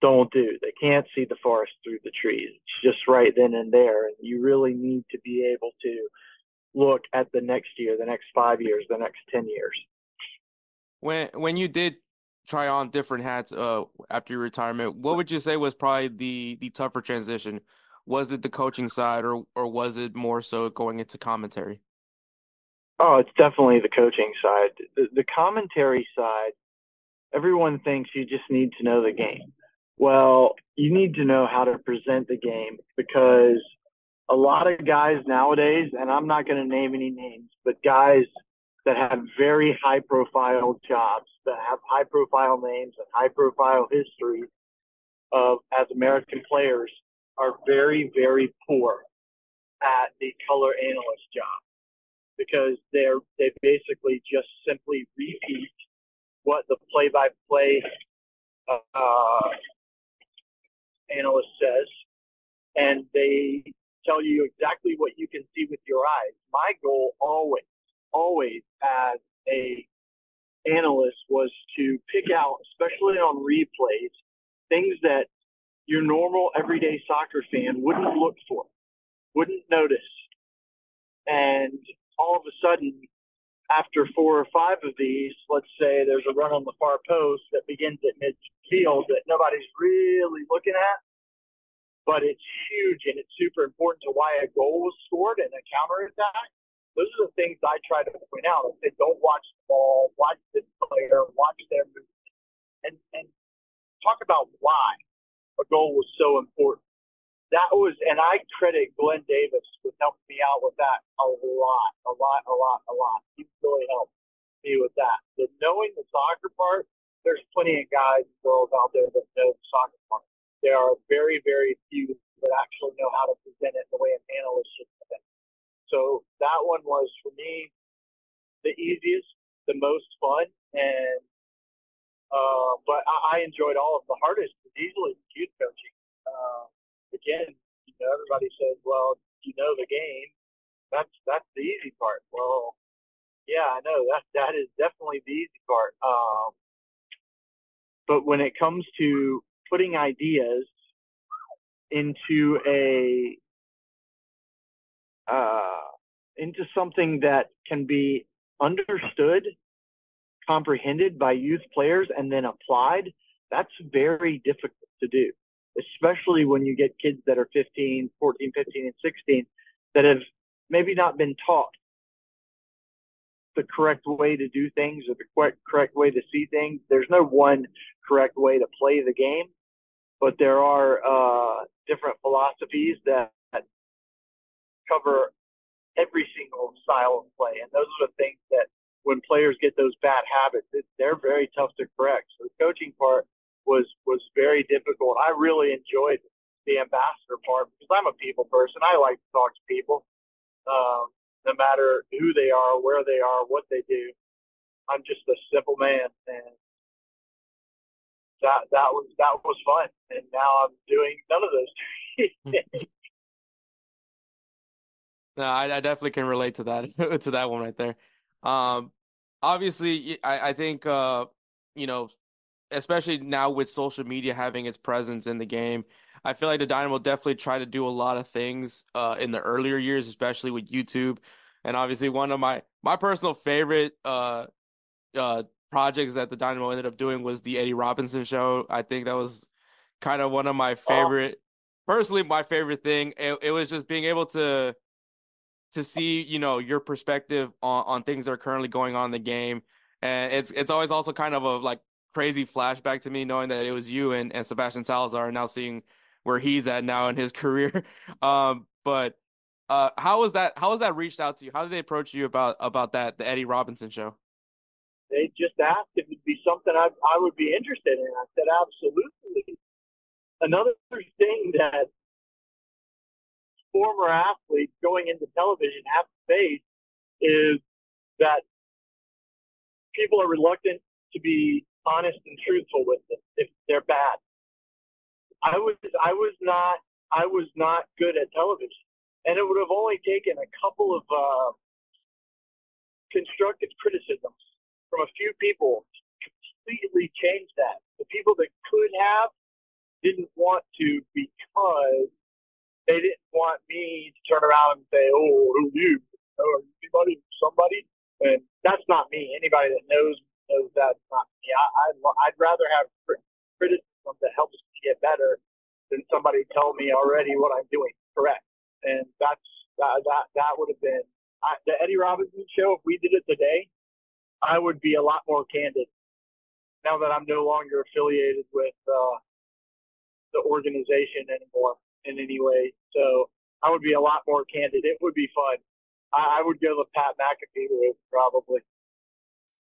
don't do. They can't see the forest through the trees. It's just right then and there. And you really need to be able to look at the next year, the next five years, the next 10 years. When, when you did try on different hats uh, after your retirement, what would you say was probably the, the tougher transition? Was it the coaching side or, or was it more so going into commentary? Oh, it's definitely the coaching side. The, the commentary side, everyone thinks you just need to know the game. Well, you need to know how to present the game because a lot of guys nowadays, and I'm not going to name any names, but guys that have very high profile jobs, that have high profile names and high profile history of as American players are very, very poor at the color analyst job because they're they basically just simply repeat what the play by play analyst says, and they tell you exactly what you can see with your eyes. My goal always, always as a analyst was to pick out, especially on replays, things that your normal everyday soccer fan wouldn't look for, wouldn't notice. And all of a sudden, after four or five of these, let's say there's a run on the far post that begins at midfield that nobody's really looking at, but it's huge and it's super important to why a goal was scored and a counter attack. Those are the things I try to point out. I say, don't watch the ball, watch the player, watch their movement, and, and talk about why a goal was so important that was, and I credit Glenn Davis with helping me out with that a lot, a lot, a lot, a lot. He really helped me with that. The knowing the soccer part, there's plenty of guys and girls out there that know the soccer part. There are very, very few that actually know how to present it the way an analyst should present it. So that one was for me the easiest, the most fun, and uh, but I, I enjoyed all of the hardest was easily youth coaching. Again, you know, everybody says, well, you know the game. That's that's the easy part. Well, yeah, I know that that is definitely the easy part. Um, but when it comes to putting ideas into a uh, into something that can be understood, comprehended by youth players, and then applied, that's very difficult to do especially when you get kids that are 15, 14, 15, and 16 that have maybe not been taught the correct way to do things or the correct, correct way to see things. There's no one correct way to play the game, but there are uh, different philosophies that cover every single style of play. And those are the things that when players get those bad habits, it, they're very tough to correct. So the coaching part was was very difficult. I really enjoyed the ambassador part because I'm a people person. I like to talk to people, um, no matter who they are, where they are, what they do. I'm just a simple man, and that that was that was fun. And now I'm doing none of those. no, I, I, definitely can relate to that to that one right there. Um, obviously, I, I think uh, you know especially now with social media having its presence in the game. I feel like the Dynamo definitely tried to do a lot of things uh, in the earlier years, especially with YouTube. And obviously, one of my my personal favorite uh, uh, projects that the Dynamo ended up doing was the Eddie Robinson show. I think that was kind of one of my favorite, oh. personally, my favorite thing. It, it was just being able to to see, you know, your perspective on, on things that are currently going on in the game. And it's it's always also kind of a like crazy flashback to me knowing that it was you and, and Sebastian Salazar and now seeing where he's at now in his career. Um, but uh, how was that? How was that reached out to you? How did they approach you about about that the Eddie Robinson show? They just asked if it'd be something I I would be interested in. I said absolutely. Another thing that former athletes going into television have to face is that people are reluctant to be honest and truthful with them if they're bad. I was I was not I was not good at television, and it would have only taken a couple of uh, constructive criticisms from a few people to completely change that. The people that could have didn't want to because they didn't want me to turn around and say, "Oh, who you? Oh, anybody? Somebody?" And that's not me. Anybody that knows knows that's not me. I, I'd, I'd rather have criticism that helps me get better than somebody tell me already what I'm doing correct. And that's that that, that would have been I, the Eddie Robinson show. If we did it today, I would be a lot more candid. Now that I'm no longer affiliated with uh, the organization anymore in any way, so I would be a lot more candid. It would be fun. I, I would go the Pat McAfee route probably.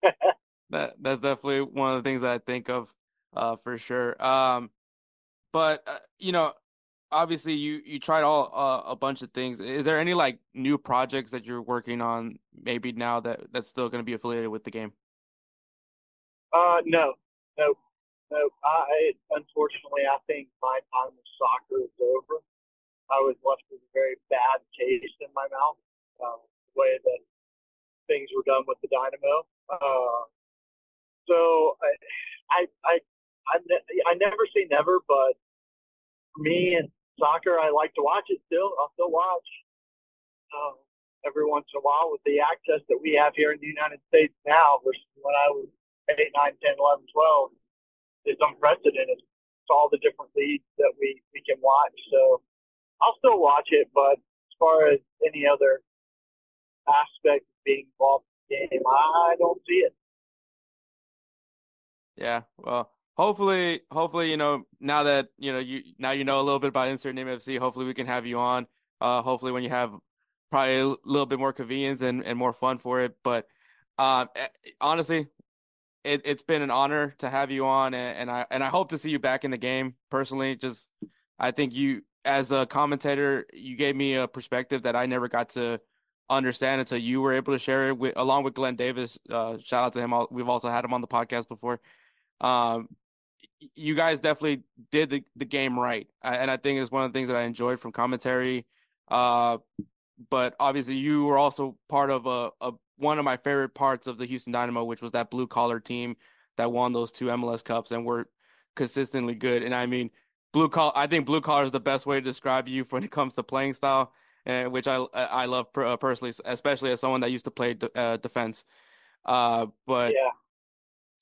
that that's definitely one of the things that I think of uh, for sure. Um, but uh, you know, obviously you you tried all uh, a bunch of things. Is there any like new projects that you're working on maybe now that that's still going to be affiliated with the game? Uh, no, no, no. I unfortunately I think my time with soccer is over. I was left with a very bad taste in my mouth. Uh, the way that things were done with the Dynamo. Uh, so I, I, I, I, never say never, but me and soccer, I like to watch it still. I'll still watch um, every once in a while with the access that we have here in the United States now versus when I was 8, 9, 10, 11, 12. It's unprecedented. It's all the different leagues that we, we can watch. So I'll still watch it, but as far as any other aspect of being involved in the game, I don't see it. Yeah, well, hopefully, hopefully, you know, now that you know you now you know a little bit about Insert Name FC, hopefully we can have you on. Uh, hopefully when you have probably a little bit more convenience and, and more fun for it. But um, honestly, it, has been an honor to have you on, and, and I and I hope to see you back in the game. Personally, just I think you as a commentator, you gave me a perspective that I never got to understand until you were able to share it with along with Glenn Davis. Uh, shout out to him. We've also had him on the podcast before. Um, you guys definitely did the, the game right, and I think it's one of the things that I enjoyed from commentary. Uh, but obviously, you were also part of a, a one of my favorite parts of the Houston Dynamo, which was that blue collar team that won those two MLS Cups and were consistently good. And I mean, blue collar. I think blue collar is the best way to describe you when it comes to playing style, and which I I love uh, personally, especially as someone that used to play uh, defense. Uh, but yeah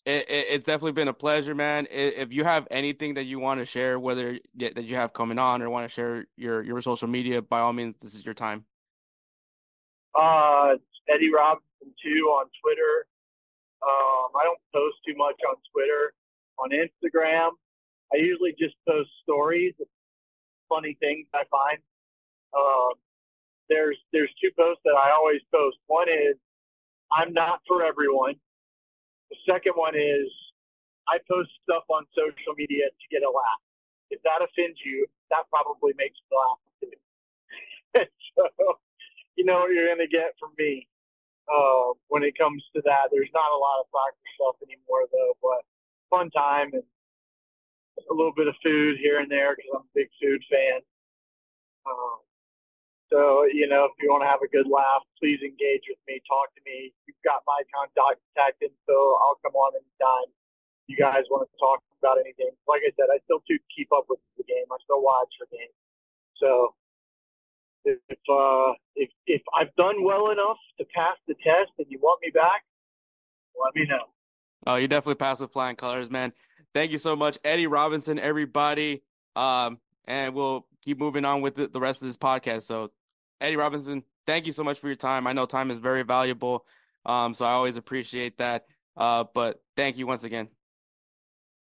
it, it, it's definitely been a pleasure, man. If you have anything that you want to share, whether that you have coming on or want to share your your social media, by all means, this is your time. Uh, Eddie Robinson two on Twitter. Um, I don't post too much on Twitter. On Instagram, I usually just post stories, funny things I find. Um, there's there's two posts that I always post. One is I'm not for everyone the second one is I post stuff on social media to get a laugh. If that offends you, that probably makes me laugh too. so, you know what you're going to get from me uh, when it comes to that. There's not a lot of soccer stuff anymore, though, but fun time and a little bit of food here and there because I'm a big food fan. Um, so, you know, if you want to have a good laugh, please engage with me. Talk to me. You've got my contact info. So I'll come on anytime. You guys want to talk about anything. Like I said, I still do keep up with the game. I still watch the game. So if uh, if if I've done well enough to pass the test and you want me back, let me know. Oh, you definitely passed with flying colors, man. Thank you so much, Eddie Robinson, everybody. Um, and we'll keep moving on with the, the rest of this podcast. So, Eddie Robinson, thank you so much for your time. I know time is very valuable. Um, so I always appreciate that. Uh, but thank you once again.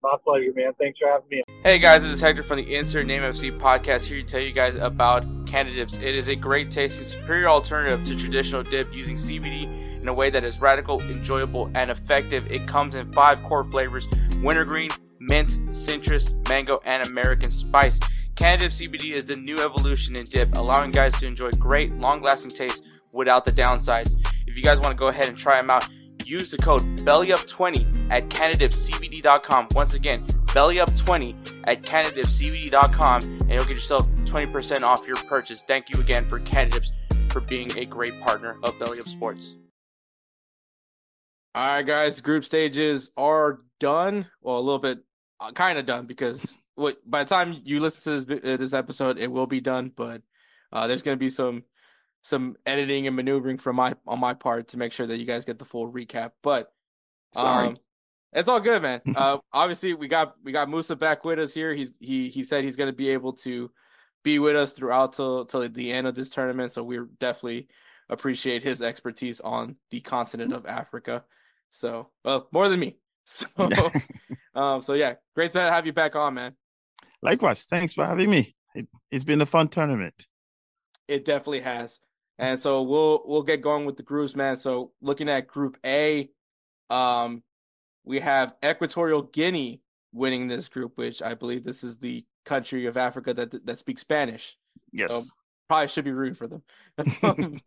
My pleasure, man. Thanks for having me. Hey guys, this is Hector from the Insert Name FC podcast here to tell you guys about Cannadips. It is a great tasting, superior alternative to traditional dip using CBD in a way that is radical, enjoyable, and effective. It comes in five core flavors wintergreen, mint, citrus, mango, and American spice. Canada CBD is the new evolution in dip, allowing guys to enjoy great, long lasting taste without the downsides. If you guys want to go ahead and try them out, use the code BELLYUP20 at CanadipCBD.com. Once again, BELLYUP20 at CanadipCBD.com, and you'll get yourself 20% off your purchase. Thank you again for Cannadips for being a great partner of Belly Up Sports. All right, guys, group stages are done. Well, a little bit, uh, kind of done because what by the time you listen to this, uh, this episode, it will be done. But uh, there's going to be some some editing and maneuvering from my on my part to make sure that you guys get the full recap. But sorry, um, it's all good, man. uh, obviously, we got we got Moussa back with us here. He's he he said he's going to be able to be with us throughout till till the end of this tournament. So we definitely appreciate his expertise on the continent of Africa. So, well, more than me. So, um, so yeah, great to have you back on, man. Likewise, thanks for having me. It, it's been a fun tournament. It definitely has. And so we'll we'll get going with the groups, man. So looking at Group A, um, we have Equatorial Guinea winning this group, which I believe this is the country of Africa that that speaks Spanish. Yes, so probably should be rooting for them.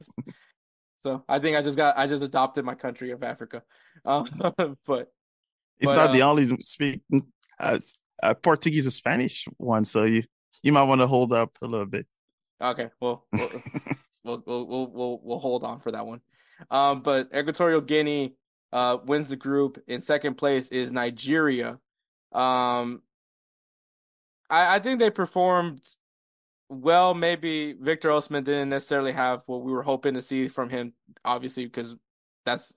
so I think I just got I just adopted my country of Africa, um, but it's but, not uh, the only speak uh, uh, Portuguese or Spanish one, so you you might want to hold up a little bit. Okay, well, we'll, we'll, we'll, we'll, we'll hold on for that one. Um, but Equatorial Guinea uh, wins the group. In second place is Nigeria. Um, I, I think they performed well. Maybe Victor Osimhen didn't necessarily have what we were hoping to see from him, obviously, because that's,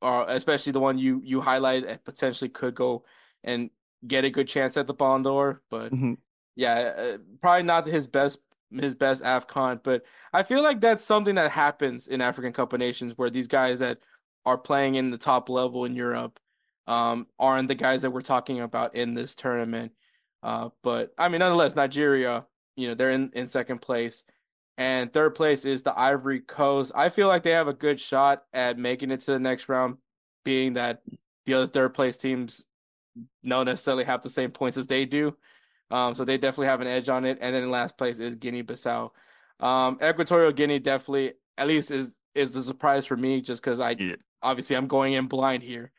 or especially the one you you highlighted, potentially could go and get a good chance at the Ballon d'Or. But mm-hmm. yeah, uh, probably not his best his best AFCON, but I feel like that's something that happens in African Cup of Nations where these guys that are playing in the top level in Europe um, aren't the guys that we're talking about in this tournament. Uh, but I mean, nonetheless, Nigeria, you know, they're in, in second place. And third place is the Ivory Coast. I feel like they have a good shot at making it to the next round, being that the other third place teams don't necessarily have the same points as they do. Um, so they definitely have an edge on it. And then last place is Guinea Bissau. Um, Equatorial Guinea definitely, at least, is is the surprise for me, just because I Yeah. obviously I'm going in blind here,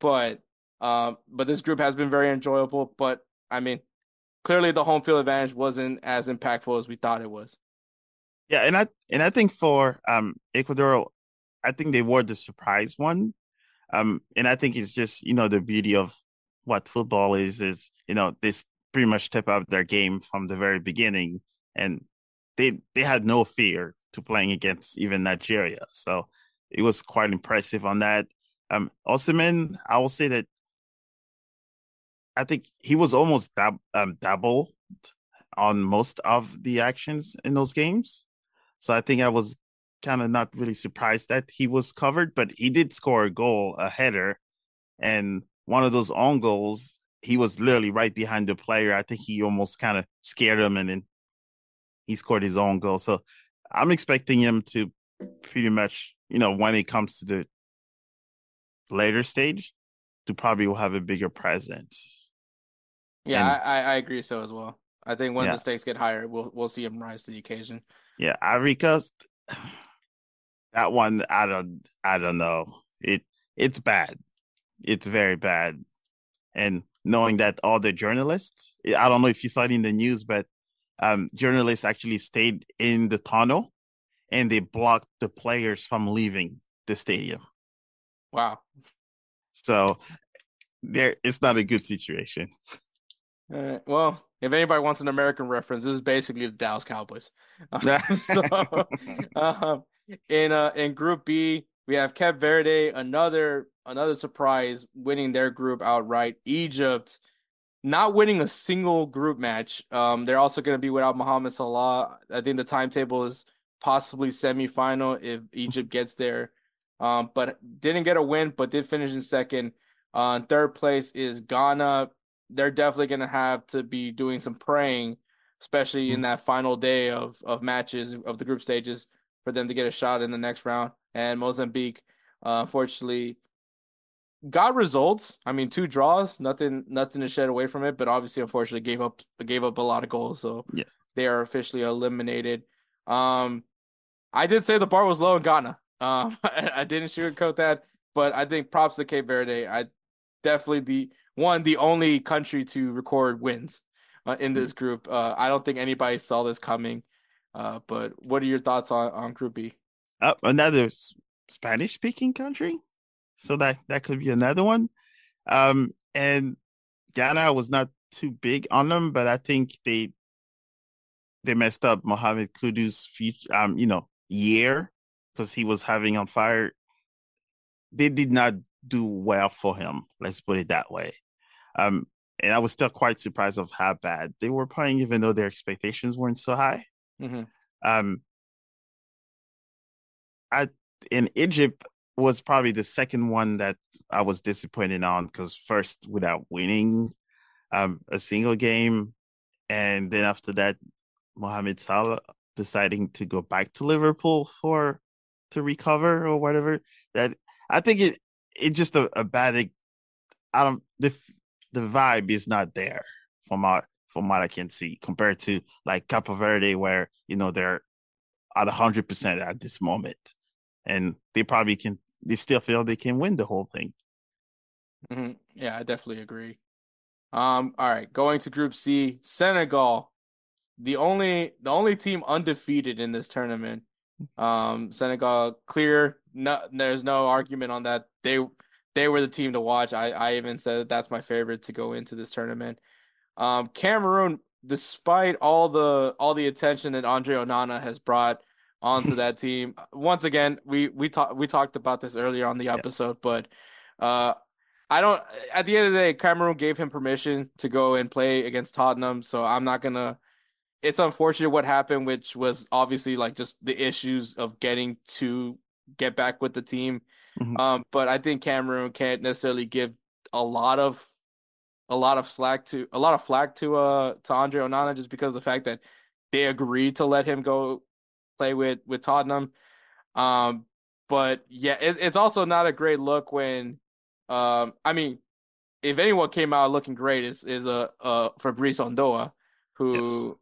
but um, but this group has been very enjoyable. But I mean, clearly the home field advantage wasn't as impactful as we thought it was. Yeah, and I and I think for um Ecuador, I think they were the surprise one. Um, and I think it's just you know the beauty of what football is is you know this pretty much step up their game from the very beginning, and they they had no fear to playing against even Nigeria. So it was quite impressive on that. Um, Osimhen, I will say that I think he was almost dab- um, doubled on most of the actions in those games. So I think I was kind of not really surprised that he was covered, but he did score a goal, a header, and one of those own goals. He was literally right behind the player. I think he almost kind of scared him, and then he scored his own goal. So I'm expecting him to pretty much, you know, when it comes to the later stage, to probably will have a bigger presence. Yeah, And- I, I agree so as well. I think when Yeah. the stakes get higher, we'll we'll see him rise to the occasion. Yeah, Coast. That one, I don't, I don't know. It, it's bad. It's very bad. And knowing that all the journalists, I don't know if you saw it in the news, but um, journalists actually stayed in the tunnel, and they blocked the players from leaving the stadium. Wow. So there it's not a good situation. Uh, well, if anybody wants an American reference, this is basically the Dallas Cowboys. so, uh, in uh, in Group B, we have Cape Verde, another another surprise, winning their group outright. Egypt not winning a single group match. Um, they're also going to be without Mohamed Salah. I think the timetable is possibly semifinal if Egypt gets there. Um, but didn't get a win, but did finish in second. Uh, third place is Ghana. They're definitely going to have to be doing some praying, especially in mm-hmm. that final day of of matches of the group stages, for them to get a shot in the next round. And Mozambique, uh, unfortunately, got results. I mean, two draws, nothing, nothing to shed away from it. But obviously, unfortunately, gave up gave up a lot of goals, so yeah. they are officially eliminated. Um, I did say the bar was low in Ghana. Um, I didn't sugarcoat that, but I think props to Cape Verde. I definitely the one, the only country to record wins uh, in this group. Uh, I don't think anybody saw this coming. Uh, but what are your thoughts on on Group B? Uh, another Spanish speaking country so that that could be another one. Um, and Ghana was not too big on them, but I think they they messed up Mohamed Kudus' future, um, you know, year because he was having on fire. They did not do well for him. Let's put it that way. Um, and I was still quite surprised of how bad they were playing, even though their expectations weren't so high. Mm-hmm. Um, I in Egypt, was probably the second one that I was disappointed on because first without winning um, a single game, and then after that, Mohamed Salah deciding to go back to Liverpool for to recover or whatever. That I think it it just a, a bad. I don't the the vibe is not there from my from what I can see compared to like Capo Verde where you know they're at hundred percent at this moment and they probably can they still feel they can win the whole thing. Mm-hmm. Yeah, I definitely agree. Um, all right, going to Group C, Senegal, the only the only team undefeated in this tournament. Um, Senegal clear. No, there's no argument on that. They they were the team to watch. I I even said that that's my favorite to go into this tournament. Um, Cameroon, despite all the all the attention that Andre Onana has brought onto that team. Once again, we we talked we talked about this earlier on the episode, yeah. but uh, I don't. At the end of the day, Cameroon gave him permission to go and play against Tottenham, so I'm not gonna. It's unfortunate what happened, which was obviously like just the issues of getting to get back with the team. Mm-hmm. Um, but I think Cameroon can't necessarily give a lot of a lot of slack to a lot of flack to uh to Andre Onana just because of the fact that they agreed to let him go play with with Tottenham. Um, but yeah, it, it's also not a great look when, um, I mean, if anyone came out looking great is is a uh, uh, Fabrice Ondoa, who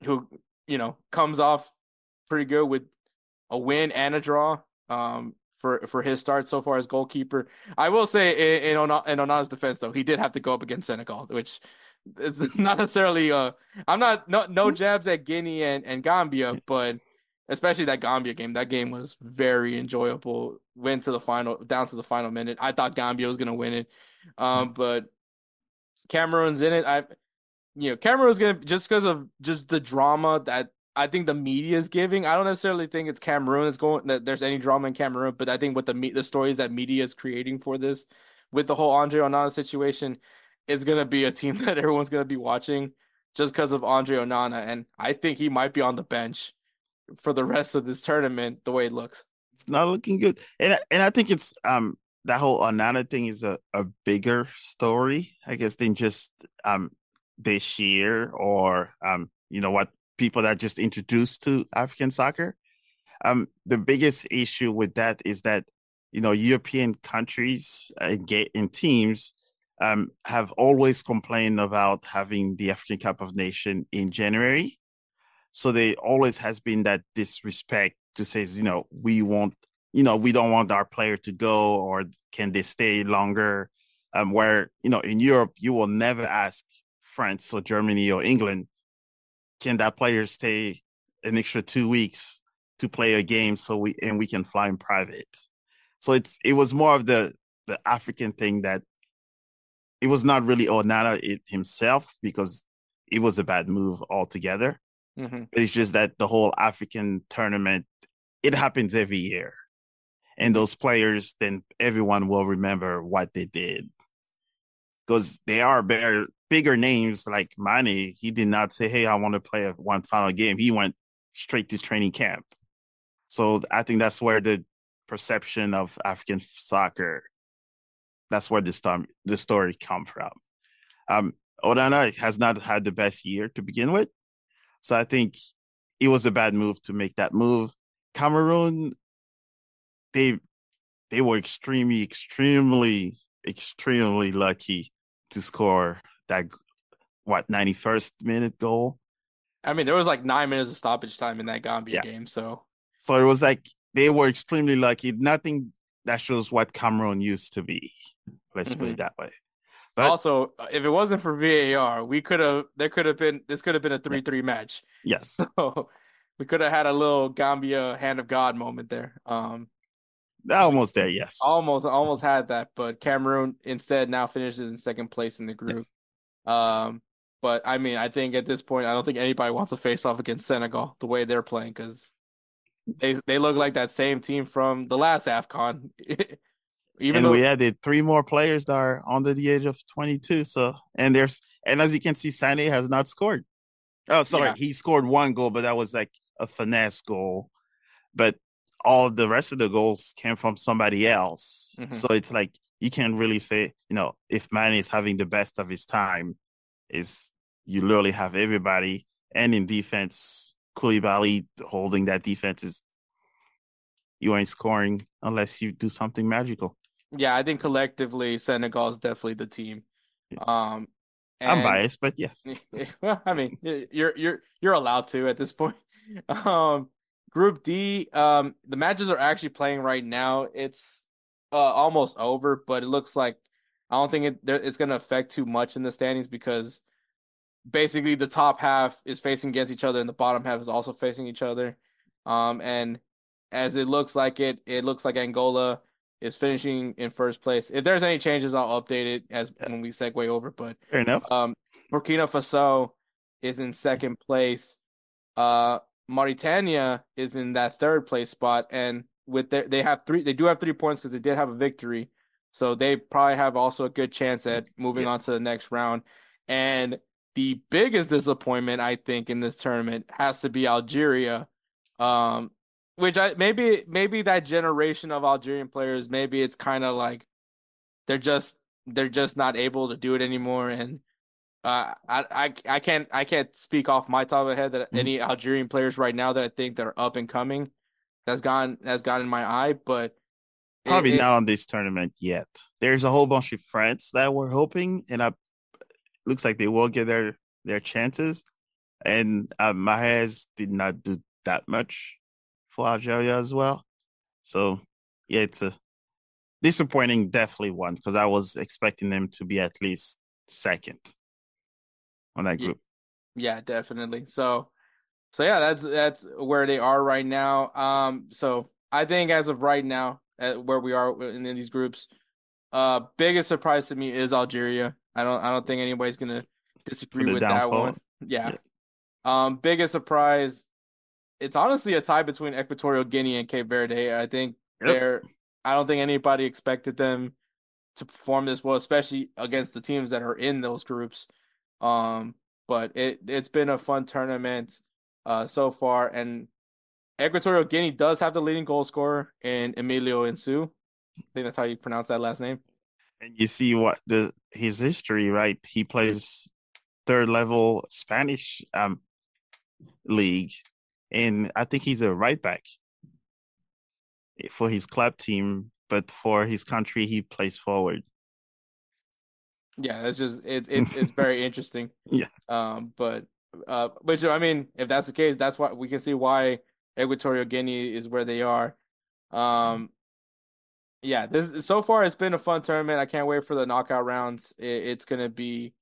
yes. who you know comes off pretty good with a win and a draw. Um, for for his start so far as goalkeeper. I will say in in, in Onana's defense though, he did have to go up against Senegal, which is not necessarily uh I'm not no no jabs at Guinea and, and Gambia, but especially that Gambia game. That game was very enjoyable. Went to the final, down to the final minute. I thought Gambia was gonna win it, um, but Cameroon's in it. I, you know, Cameroon's gonna just because of just the drama that I think the media is giving. I don't necessarily think it's Cameroon is going that there's any drama in Cameroon, but I think what the the stories that media is creating for this with the whole Andre Onana situation is gonna be a team that everyone's gonna be watching just because of Andre Onana, and I think he might be on the bench for the rest of this tournament the way it looks. It's not looking good, and and I think it's um that whole Onana thing is a, a bigger story, I guess, than just um this year or um you know what people that just introduced to African soccer. Um, the biggest issue with that is that you know European countries uh, get in teams um, have always complained about having the African Cup of Nation in January so there always has been that disrespect to say, you know, we want, you know, we don't want our player to go or can they stay longer? Um, where, you know, in Europe, you will never ask France or Germany or England, can that player stay an extra two weeks to play a game so we and we can fly in private. So it's it was more of the the African thing that it was not really Onana it himself because it was a bad move altogether. Mm-hmm. But it's just that the whole African tournament, it happens every year. And those players, then everyone will remember what they did. Because they are better, bigger names like Mane. He did not say, Hey, I want to play one final game. He went straight to training camp. So I think that's where the perception of African soccer, that's where the, story the story come from. Um, Onana has not had the best year to begin with. So I think it was a bad move to make that move. Cameroon, they they were extremely, extremely, extremely lucky to score that what ninety first minute goal. I mean, there was like nine minutes of stoppage time in that Gambia Yeah. game, so So it was like they were extremely lucky. Nothing that shows what Cameroon used to be. Let's put it mm-hmm. that way. But also if it wasn't for VAR, we could have there could have been this could have been a three three match. yes, So we could have had a little Gambia hand of God moment there. Um, almost there. Yes. almost almost had that, but Cameroon instead now finishes in second place in the group. Um, but I mean, I think at this point, I don't think anybody wants to face off against Senegal the way they're playing because they they look like that same team from the last Afcon. Even and though we added three more players that are under the age of 22. So, and there's, and as you can see, Sane has not scored. Oh, sorry, Yeah. he scored one goal, but that was like a finesse goal. But all the rest of the goals came from somebody else. Mhm. So it's like you can't really say, you know, if Mane is having the best of his time, is you literally have everybody. And in defense, Koulibaly holding that defense is you ain't scoring unless you do something magical. Yeah, I think collectively Senegal is definitely the team. Um, I'm biased, but yes. well, I mean, you're you're you're allowed to at this point. Um, Group D, um, the matches are actually playing right now. It's uh almost over, but it looks like I don't think it it's going to affect too much in the standings because basically the top half is facing against each other and the bottom half is also facing each other. Um, and as it looks like it, it looks like Angola is finishing in first place. If there's any changes, I'll update it as when we segue over. But Fair enough. um, Burkina Faso is in second place. Uh, Mauritania is in that third place spot, and with their, they have three. They do have three points because they did have a victory, so they probably have also a good chance at moving Yeah. on to the next round. And the biggest disappointment I think in this tournament has to be Algeria, um, which I maybe maybe that generation of Algerian players maybe it's kind of like they're just they're just not able to do it anymore and uh, I, I I can't I can't speak off my top of my head that Mhm. any Algerian players right now that I think that are up and coming that's gone has gone in my eye, but it- Probably it- not on this tournament yet. There's a whole bunch of friends that we're hoping, and I looks like they will get their their chances. And uh, Mahrez did not do that much for Algeria as well. So yeah, it's a disappointing, definitely one because I was expecting them to be at least second on that group. Yeah, definitely. So, so yeah, that's that's where they are right now. Um, so I think as of right now, at where we are in, in these groups, uh, biggest surprise to me is Algeria. I don't I don't think anybody's gonna disagree with that one. Yeah. Yeah. Um, biggest surprise. It's honestly a tie between Equatorial Guinea and Cape Verde. I think Yep. they're. I don't think anybody expected them to perform this well, especially against the teams that are in those groups. Um, but it it's been a fun tournament uh so far, and Equatorial Guinea does have the leading goal scorer in Emilio Nsue. I think that's how you pronounce that last name. And you see what the his history, right? He plays third level Spanish um league, and I think he's a right back for his club team, but for his country, he plays forward. Yeah, it's just it, it it's very interesting. Yeah. Um, but uh, which I mean, if that's the case, that's why we can see why Equatorial Guinea is where they are. Um, yeah, this so far it's been a fun tournament. I can't wait for the knockout rounds. It, it's gonna be,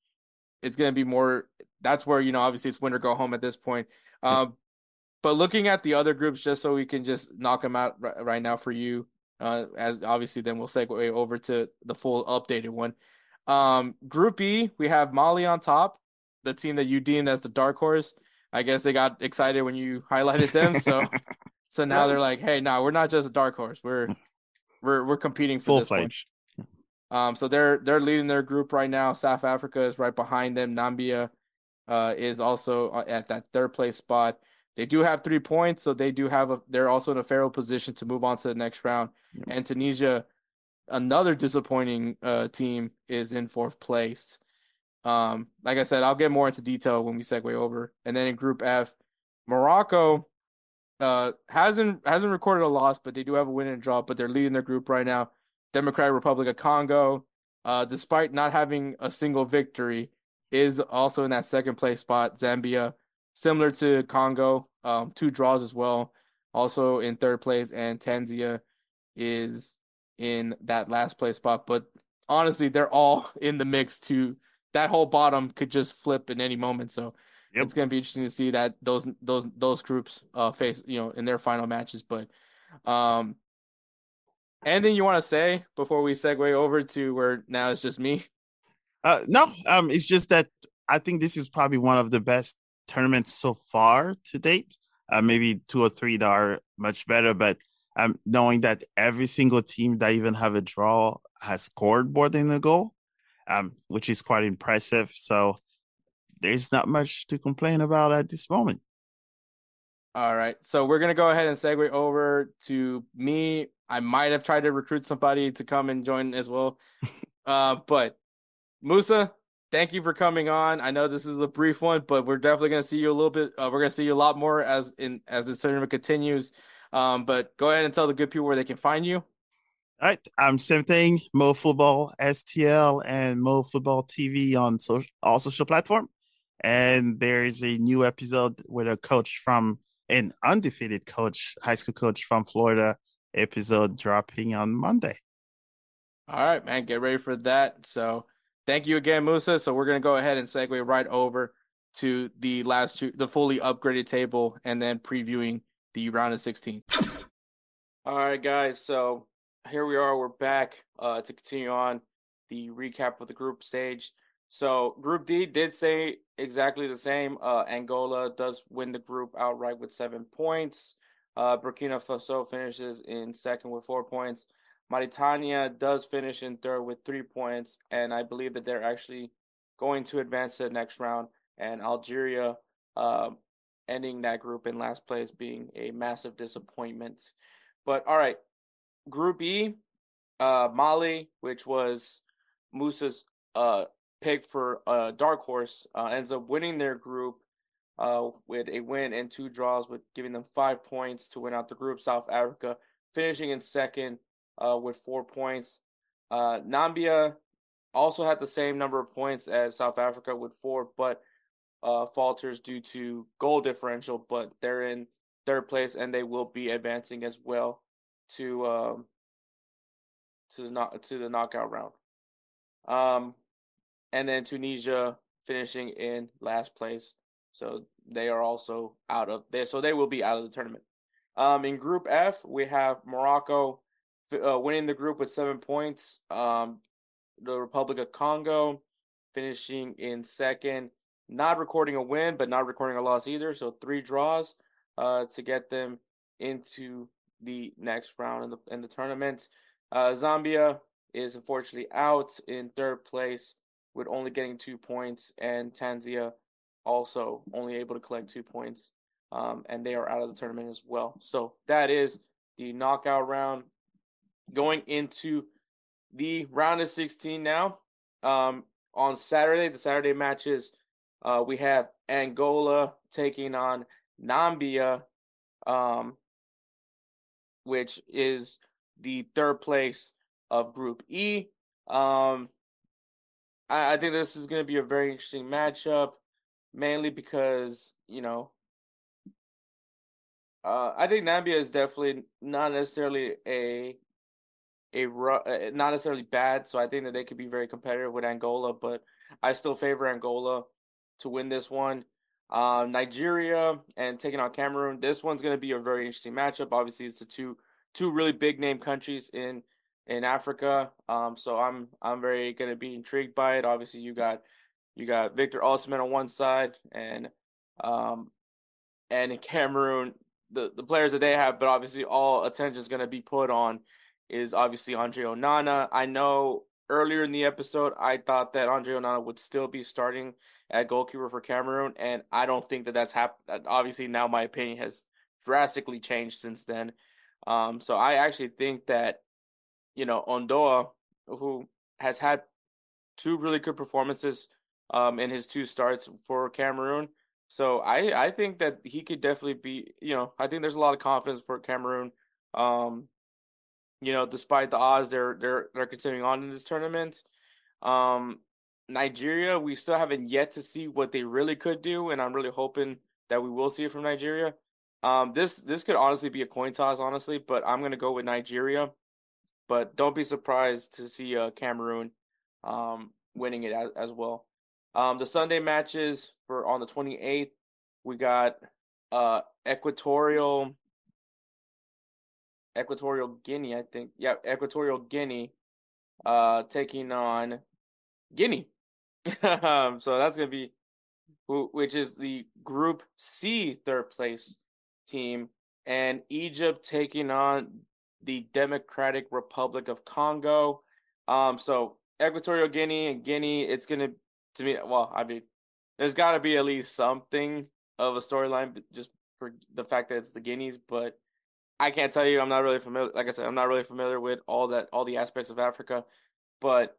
it's gonna be more. That's where you know obviously it's winter go home at this point. Um, but looking at the other groups, just so we can just knock them out right, right now for you, uh, as obviously then we'll segue over to the full updated one. Um, Group E, we have Mali on top, the team that you deemed as the dark horse. I guess they got excited when you highlighted them, so so now they're like, hey, no, we're not just a dark horse. We're we're we're competing for Full this one. fledged. Um, so they're they're leading their group right now. South Africa is right behind them. Namibia uh, is also uh, at that third place spot. They do have three points, so they do have a. They're also in a favorable position to move on to the next round. And Tunisia, another disappointing uh, team, is in fourth place. Um, like I said, I'll get more into detail when we segue over. And then in Group F, Morocco uh, hasn't hasn't recorded a loss, but they do have a win and a draw. But they're leading their group right now. Democratic Republic of Congo, uh, despite not having a single victory, is also in that second place spot. Zambia, similar to Congo, um, two draws as well, also in third place, and Tanzania is in that last place spot. But honestly, they're all in the mix. To that whole bottom could just flip in any moment. So Yep. it's gonna be interesting to see that those those those groups uh face you know in their final matches. But um, anything you want to say before we segue over to where now it's just me? Uh, no, um, it's just that I think this is probably one of the best tournaments so far to date. Uh, maybe two or three that are much better, but um, knowing that every single team that even have a draw has scored more than a goal, um, which is quite impressive. So there's not much to complain about at this moment. All right. So we're gonna go ahead and segue over to me. I might have tried to recruit somebody to come and join as well. uh, but Moussa, thank you for coming on. I know this is a brief one, but we're definitely gonna see you a little bit. Uh, we're gonna see you a lot more as in as this tournament continues. Um, but go ahead and tell the good people where they can find you. All right, um, same thing. Mo Football STL and Mo Football TV on social, all social platform. And there's a new episode with a coach from an undefeated coach, high school coach from Florida. Episode dropping on Monday. All right, man, get ready for that. So thank you again, Moussa. So we're gonna go ahead and segue right over to the last two, the fully upgraded table, and then previewing the round of 16. All right, guys. So here we are. We're back uh, to continue on the recap of the group stage. So Group D did say exactly the same. Uh, Angola does win the group outright with seven points. Uh, Burkina Faso finishes in second with four points. Mauritania does finish in third with three points, and I believe that they're actually going to advance to the next round. And Algeria uh, ending that group in last place, being a massive disappointment. But all right, Group E, uh, Mali, which was Moussa's uh, pick for uh, dark horse, uh, ends up winning their group uh, with a win and two draws, with giving them five points to win out the group. South Africa finishing in second uh, with four points. Uh, Namibia also had the same number of points as South Africa with four, but uh, falters due to goal differential. But they're in third place and they will be advancing as well to um, to the knock to the knockout round. Um, and then Tunisia finishing in last place. So they are also out of there. So they will be out of the tournament. Um, in Group F, we have Morocco uh, winning the group with seven points. Um, the Republic of Congo finishing in second, not recording a win, but not recording a loss either. So three draws uh, to get them into the next round in the in the tournament. Uh, Zambia is unfortunately out in third place with only getting two points, and Tanzania also only able to collect two points, um, and they are out of the tournament as well. So that is the knockout round. Going into the round of 16 now. Um, on Saturday, the Saturday matches, uh, we have Angola taking on Namibia, um, which is the third place of Group E. Um, I, I think this is going to be a very interesting matchup, mainly because you know, uh, I think Namibia is definitely not necessarily a a uh, not necessarily bad, so I think that they could be very competitive with Angola, but I still favor Angola to win this one. Uh, Nigeria and taking on Cameroon. This one's going to be a very interesting matchup. Obviously, it's the two two really big name countries in in Africa. Um, so I'm I'm very gonna be intrigued by it. Obviously, you got you got Victor Osimhen on one side, and um, and in Cameroon, the the players that they have, but obviously all attention is gonna be put on is obviously Andre Onana. I know earlier in the episode I thought that Andre Onana would still be starting at goalkeeper for Cameroon, and I don't think that that's happened. Obviously, now my opinion has drastically changed since then. Um, so I actually think that you know Ondoa, who has had two really good performances um, in his two starts for Cameroon. So I I think that he could definitely be you know I think there's a lot of confidence for Cameroon. Um, you know, despite the odds, they're they're they're continuing on in this tournament. Um, Nigeria, we still haven't yet to see what they really could do, and I'm really hoping that we will see it from Nigeria. Um, this this could honestly be a coin toss, honestly, but I'm gonna go with Nigeria. But don't be surprised to see uh, Cameroon um, winning it as, as well. Um, the Sunday matches for on the 28th, we got uh, Equatorial Equatorial Guinea, I think. Yeah, Equatorial Guinea uh, taking on Guinea. um, so that's gonna be, who which is the Group C third place team, and Egypt taking on the Democratic Republic of Congo. Um, so Equatorial Guinea and Guinea, it's gonna to me. Well, I mean, there's got to be at least something of a storyline, just for the fact that it's the Guineas. But I can't tell you. I'm not really familiar. Like I said, I'm not really familiar with all that, all the aspects of Africa. But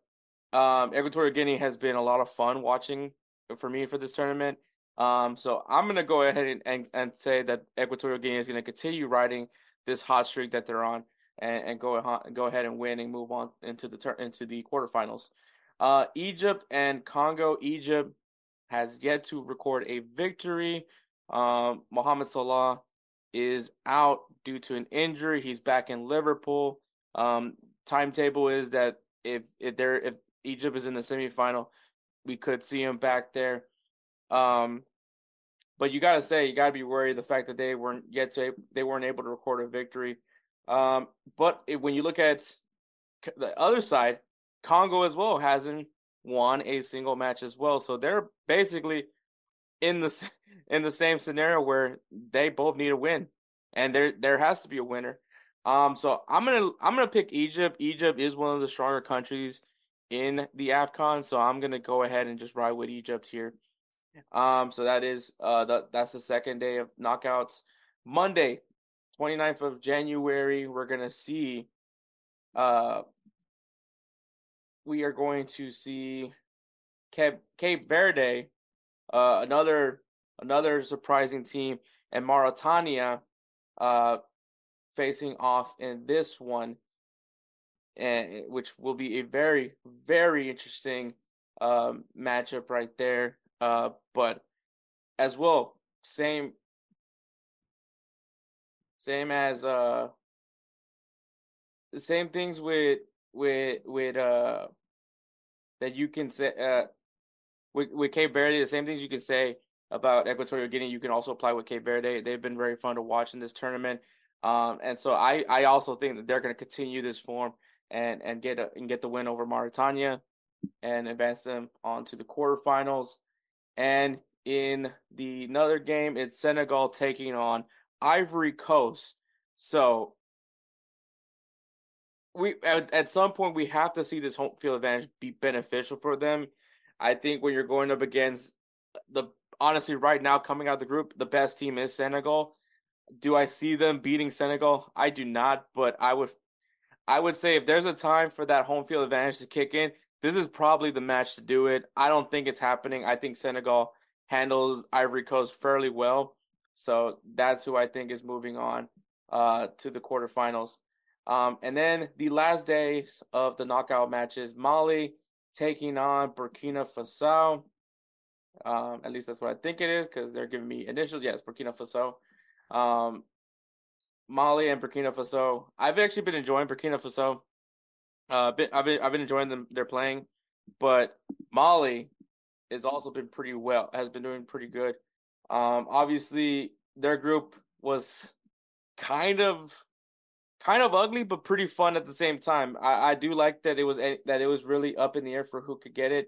um, Equatorial Guinea has been a lot of fun watching for me for this tournament. Um, so I'm gonna go ahead and, and, and say that Equatorial Guinea is gonna continue riding this hot streak that they're on, and, and go go ahead and win and move on into the tur- into the quarterfinals. Uh, Egypt and Congo. Egypt has yet to record a victory. Um, Mohamed Salah is out due to an injury. He's back in Liverpool. Um, timetable is that if if there if Egypt is in the semifinal, we could see him back there. Um, but you got to say you got to be worried the fact that they weren't yet to they weren't able to record a victory. Um, but if, when you look at the other side, Congo as well hasn't won a single match as well, so they're basically in the in the same scenario where they both need a win, and there there has to be a winner. Um, so I'm gonna I'm gonna pick Egypt. Egypt is one of the stronger countries in the AFCON, so I'm gonna go ahead and just ride with Egypt here. Um, so that is uh that that's the second day of knockouts. Monday, 29th of January, we're gonna see uh we are going to see Cape Cape Verde, uh another another surprising team, and Mauritania uh facing off in this one and which will be a very very interesting um matchup right there uh, but as well, same same as uh same things with with with uh that you can say uh with with Cape Verde, the same things you can say about Equatorial Guinea, you can also apply with Cape Verde. They've been very fun to watch in this tournament. Um, and so I, I also think that they're going to continue this form and and get a, and get the win over Mauritania and advance them on to the quarterfinals. And in the another game, it's Senegal taking on Ivory Coast. So we at, at some point we have to see this home field advantage be beneficial for them. I think when you're going up against the honestly right now coming out of the group, the best team is Senegal. Do I see them beating Senegal? I do not, but I would I would say if there's a time for that home field advantage to kick in, this is probably the match to do it. I don't think it's happening. I think Senegal handles Ivory Coast fairly well. So that's who I think is moving on uh, to the quarterfinals. Um, and then the last days of the knockout matches, Mali taking on Burkina Faso. Um, at least that's what I think it is because they're giving me initials. Yes, Burkina Faso. Um, Mali and Burkina Faso. I've actually been enjoying Burkina Faso. Uh, been, I've been I've been enjoying them. They're playing, but Mali has also been pretty well. Has been doing pretty good. Um, obviously their group was kind of kind of ugly, but pretty fun at the same time. I, I do like that it was that it was really up in the air for who could get it.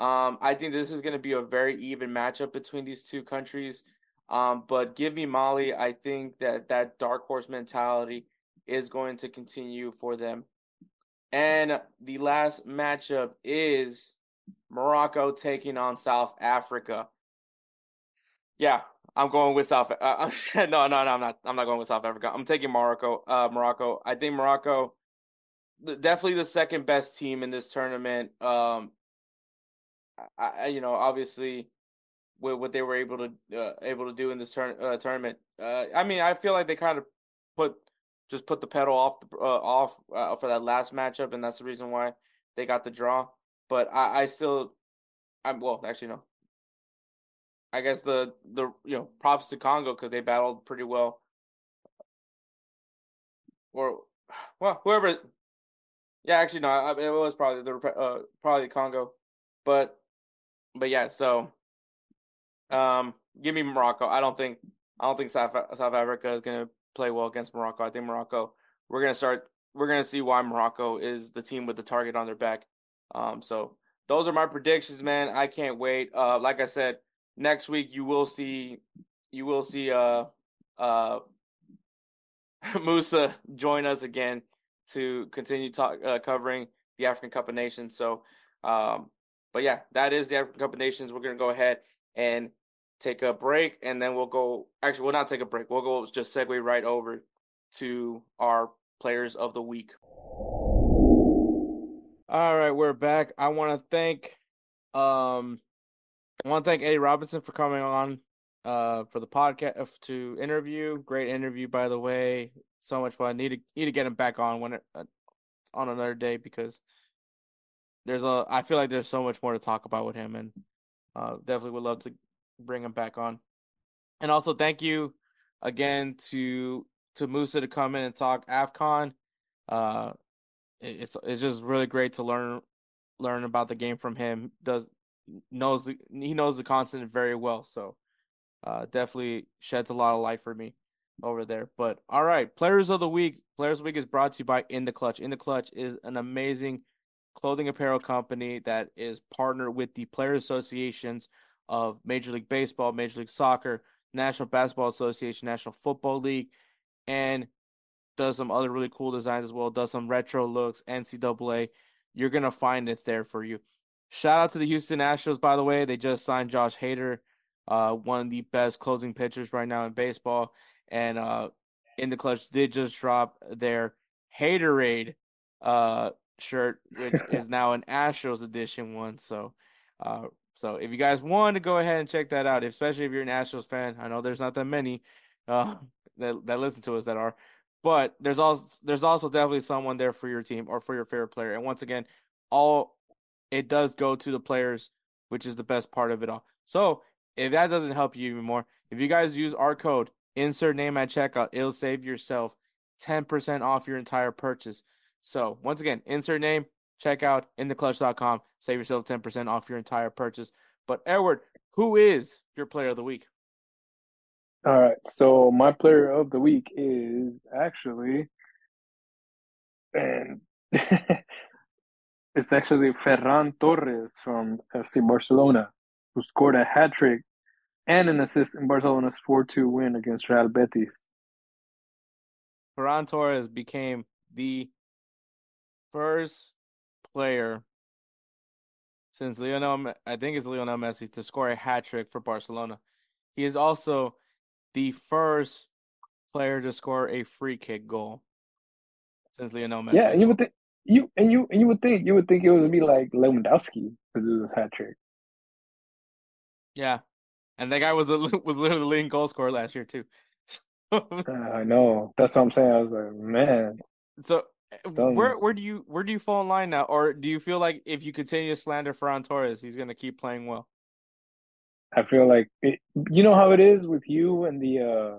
Um, I think this is going to be a very even matchup between these two countries. Um, but give me Mali. I think that that dark horse mentality is going to continue for them. And the last matchup is Morocco taking on South Africa. Yeah, I'm going with South. Uh, no, no, no, I'm not. I'm not going with South Africa. I'm taking Morocco. Uh, Morocco. I think Morocco, definitely the second best team in this tournament. Um, I, you know, obviously, with what they were able to uh, able to do in this turn, uh, tournament. Uh, I mean, I feel like they kind of put just put the pedal off the, uh, off uh, for that last matchup, and that's the reason why they got the draw. But I, I still, I'm well, actually no. I guess the the you know props to Congo because they battled pretty well. Or, well, whoever. Yeah, actually no, it was probably the uh, probably Congo, but but yeah, so um, give me Morocco. I don't think I don't think South South Africa is going to play well against Morocco. I think Morocco. We're going to start. We're going to see why Morocco is the team with the target on their back. Um, so those are my predictions, man. I can't wait. Uh, like I said, next week you will see you will see uh uh Moussa join us again to continue talk uh, covering the African Cup of Nations. So um but yeah, that is the Nations. We're gonna go ahead and take a break, and then we'll go. Actually, we'll not take a break. We'll go just segue right over to our players of the week. All right, we're back. I want to thank, um, I want to thank Eddie Robinson for coming on, uh, for the podcast uh, to interview. Great interview, by the way. So much fun. Need to need to get him back on when it, uh, on another day because there's a I feel like there's so much more to talk about with him, and uh, definitely would love to bring him back on. And also thank you again to to Moussa to come in and talk AFCON. Uh, it's it's just really great to learn learn about the game from him. Does knows the, he knows the continent very well, so uh, definitely sheds a lot of light for me over there. But all right, players of the week. Players of the week is brought to you by In the Clutch. In the Clutch is an amazing clothing apparel company that is partnered with the player associations of Major League Baseball, Major League Soccer, National Basketball Association, National Football League, and does some other really cool designs as well. Does some retro looks, NCAA. You're gonna find it there for you. Shout out to the Houston Astros, by the way. They just signed Josh Hader, uh, one of the best closing pitchers right now in baseball. And uh, in the clutch did just drop their Haterade uh, shirt, which is now an Astros edition one. So, uh, so if you guys want to go ahead and check that out, especially if you're an Astros fan, I know there's not that many uh, that that listen to us that are, but there's also there's also definitely someone there for your team or for your favorite player. And once again, all it does go to the players, which is the best part of it all. So if that doesn't help you even more, if you guys use our code insert name at checkout, it'll save yourself 10% off your entire purchase. So once again, insert name, checkout intheclutch.com. Save yourself 10% off your entire purchase. But Edward, who is your player of the week? All right. So my player of the week is actually and it's actually Ferran Torres from FC Barcelona, who scored a hat trick and an assist in Barcelona's 4 2 win against Real Betis. Ferran Torres became the first player since Lionel, I think it's Lionel Messi, to score a hat trick for Barcelona. He is also the first player to score a free kick goal since Lionel Messi. Yeah, you would think you and you and you would think you would think it would be like Lewandowski because it was a hat trick. Yeah, and that guy was a, was literally the leading goal scorer last year too. I know. That's what I'm saying. I was like, man. So where where do you where do you fall in line now, or do you feel like if you continue to slander Ferran Torres, he's going to keep playing well? I feel like it, you know how it is with you and the uh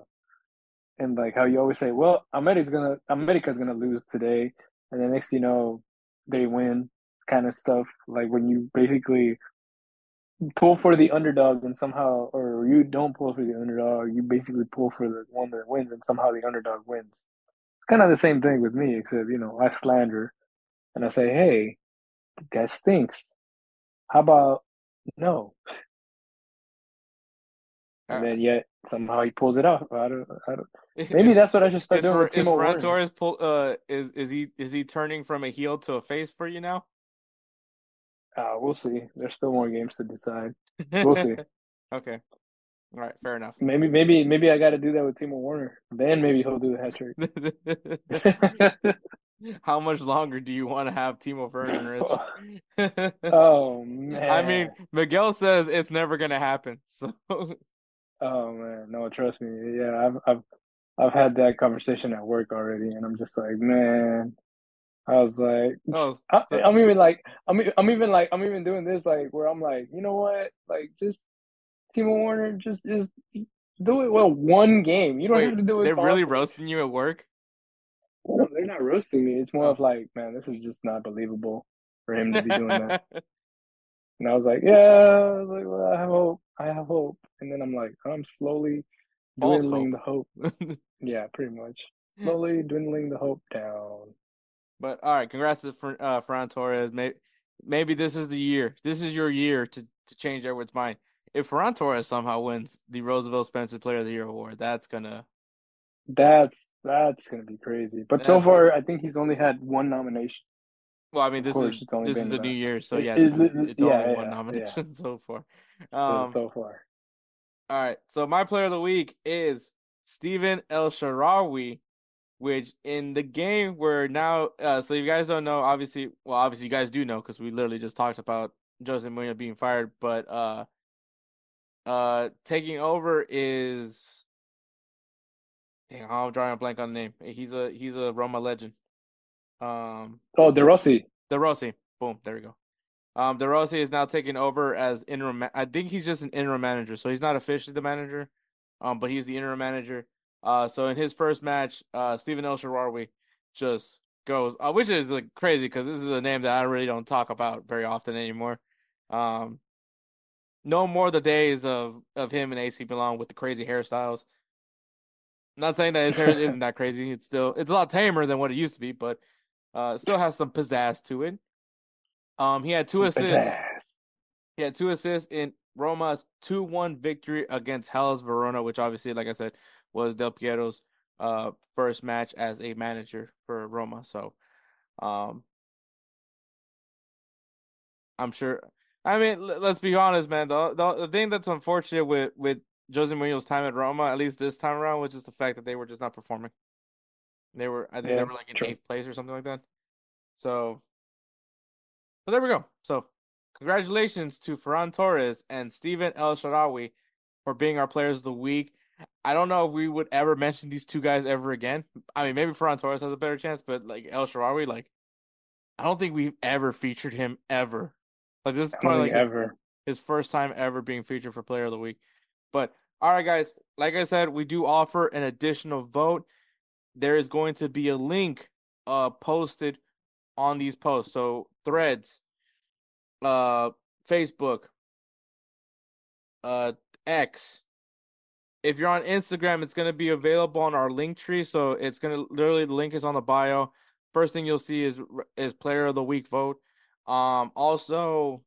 and like how you always say, well, America's gonna America's gonna lose today, and then next you know they win, kind of stuff. Like when you basically pull for the underdog and somehow, or you don't pull for the underdog, you basically pull for the one that wins, and somehow the underdog wins. It's kind of the same thing with me, except you know I slander, and I say, "Hey, this guy stinks." How about no? Uh, And then yet somehow he pulls it off. I don't. I don't. Maybe that's what I should start is, doing Fer- with is Timo Werner. Torres pull, uh is is he is he turning from a heel to a face for you now? Uh, we'll see. There's still more games to decide. We'll see. okay. All right, fair enough. Maybe, maybe, maybe I got to do that with Timo Werner. Then maybe he'll do the hat trick. How much longer do you want to have Timo Werner? oh man. I mean, Miguel says it's never gonna happen. So Oh man, no, trust me. Yeah, I've I've I've had that conversation at work already, and I'm just like, man. I was like, Oh, I, I'm even like, I'm I'm even like, I'm even doing this like where I'm like, you know what, like just Timo Werner, just just, just do it well one game. You don't wait, have to do it. they're really roasting you at work? No, they're not roasting me. It's more Oh. of like, man, this is just not believable for him to be doing that. And I was like, yeah, I was like, well, I have hope. I have hope. And then I'm like, I'm slowly dwindling the hope. Yeah, pretty much. Slowly dwindling the hope down. But all right, congrats to uh, Ferran Torres. Maybe, maybe this is the year. This is your year to, to change Edward's mind. If Ferran Torres somehow wins the Roosevelt Spencer Player of the Year award, that's gonna. That's that's gonna be crazy. But so far, I think he's only had one nomination. Well, I mean, this course, is this is the new year, so yeah, is this it's yeah, only one yeah, nomination so far. So, Um, so far, All right. So my player of the week is Stephen El Shaarawy, which in the game where now, uh, so you guys don't know, obviously, well, obviously you guys do know because we literally just talked about Jose Mourinho being fired, but uh, uh, taking over is, dang, I'm drawing a blank on the name. He's a he's a Roma legend. Um, oh, De Rossi. De Rossi. Boom. There we go. Um, De Rossi is now taking over as interim. ma- I think he's just an interim manager, so he's not officially the manager. Um, but he's the interim manager. Uh, so in his first match, uh, Stephen El Shaarawy just goes, uh, which is like crazy because this is a name that I really don't talk about very often anymore. Um, no more the days of of him and AC Milan with the crazy hairstyles. Not saying that his hair isn't that crazy. It's still it's a lot tamer than what it used to be, but uh, still has some pizzazz to it. Um, he had two assists. Pizzazz. He had two assists in Roma's 2 1 victory against Hellas Verona, which obviously, like I said, was Del Piero's uh, first match as a manager for Roma. So, um, I'm sure. I mean, let's be honest, man. The, the the thing that's unfortunate with with Jose Mourinho's time at Roma, at least this time around, was just the fact that they were just not performing. They were, I think, they were like in true. eighth place or something like that. So, but there we go. So, congratulations to Ferran Torres and Steven El Shaarawy for being our players of the week. I don't know if we would ever mention these two guys ever again. I mean, maybe Ferran Torres has a better chance, but like El Shaarawy, like I don't think we've ever featured him ever. Like this is probably like his, ever. his first time ever being featured for Player of the Week. But all right, guys, like I said, we do offer an additional vote. There is going to be a link uh posted on these posts. So threads, uh Facebook, uh X. If you're on Instagram, it's gonna be available on our link tree. So it's gonna literally the link is on the bio. First thing you'll see is is player of the week vote. Um also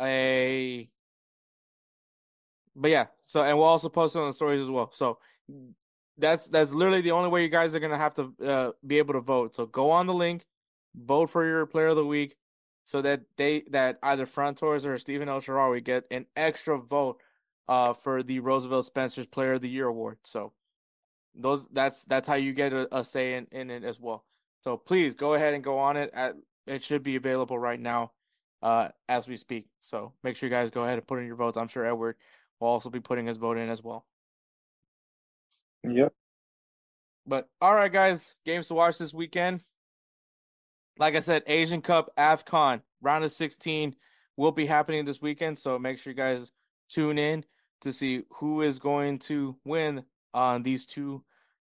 a but yeah, so and we'll also post it on the stories as well. So that's that's literally the only way you guys are gonna have to uh, be able to vote. So go on the link, vote for your player of the week, so that they that either Fran Torres or Stephen El Shaarawy get an extra vote uh for the Roosevelt Spencer's Player of the Year award. So those that's that's how you get a, a say in, in it as well. So please go ahead and go on it. At it should be available right now, uh, as we speak. So make sure you guys go ahead and put in your votes. I'm sure Edward will also be putting his vote in as well. Yep. But all right, guys, games to watch this weekend. Like I said, Asian Cup, AFCON, round of 16 will be happening this weekend. So make sure you guys tune in to see who is going to win on these two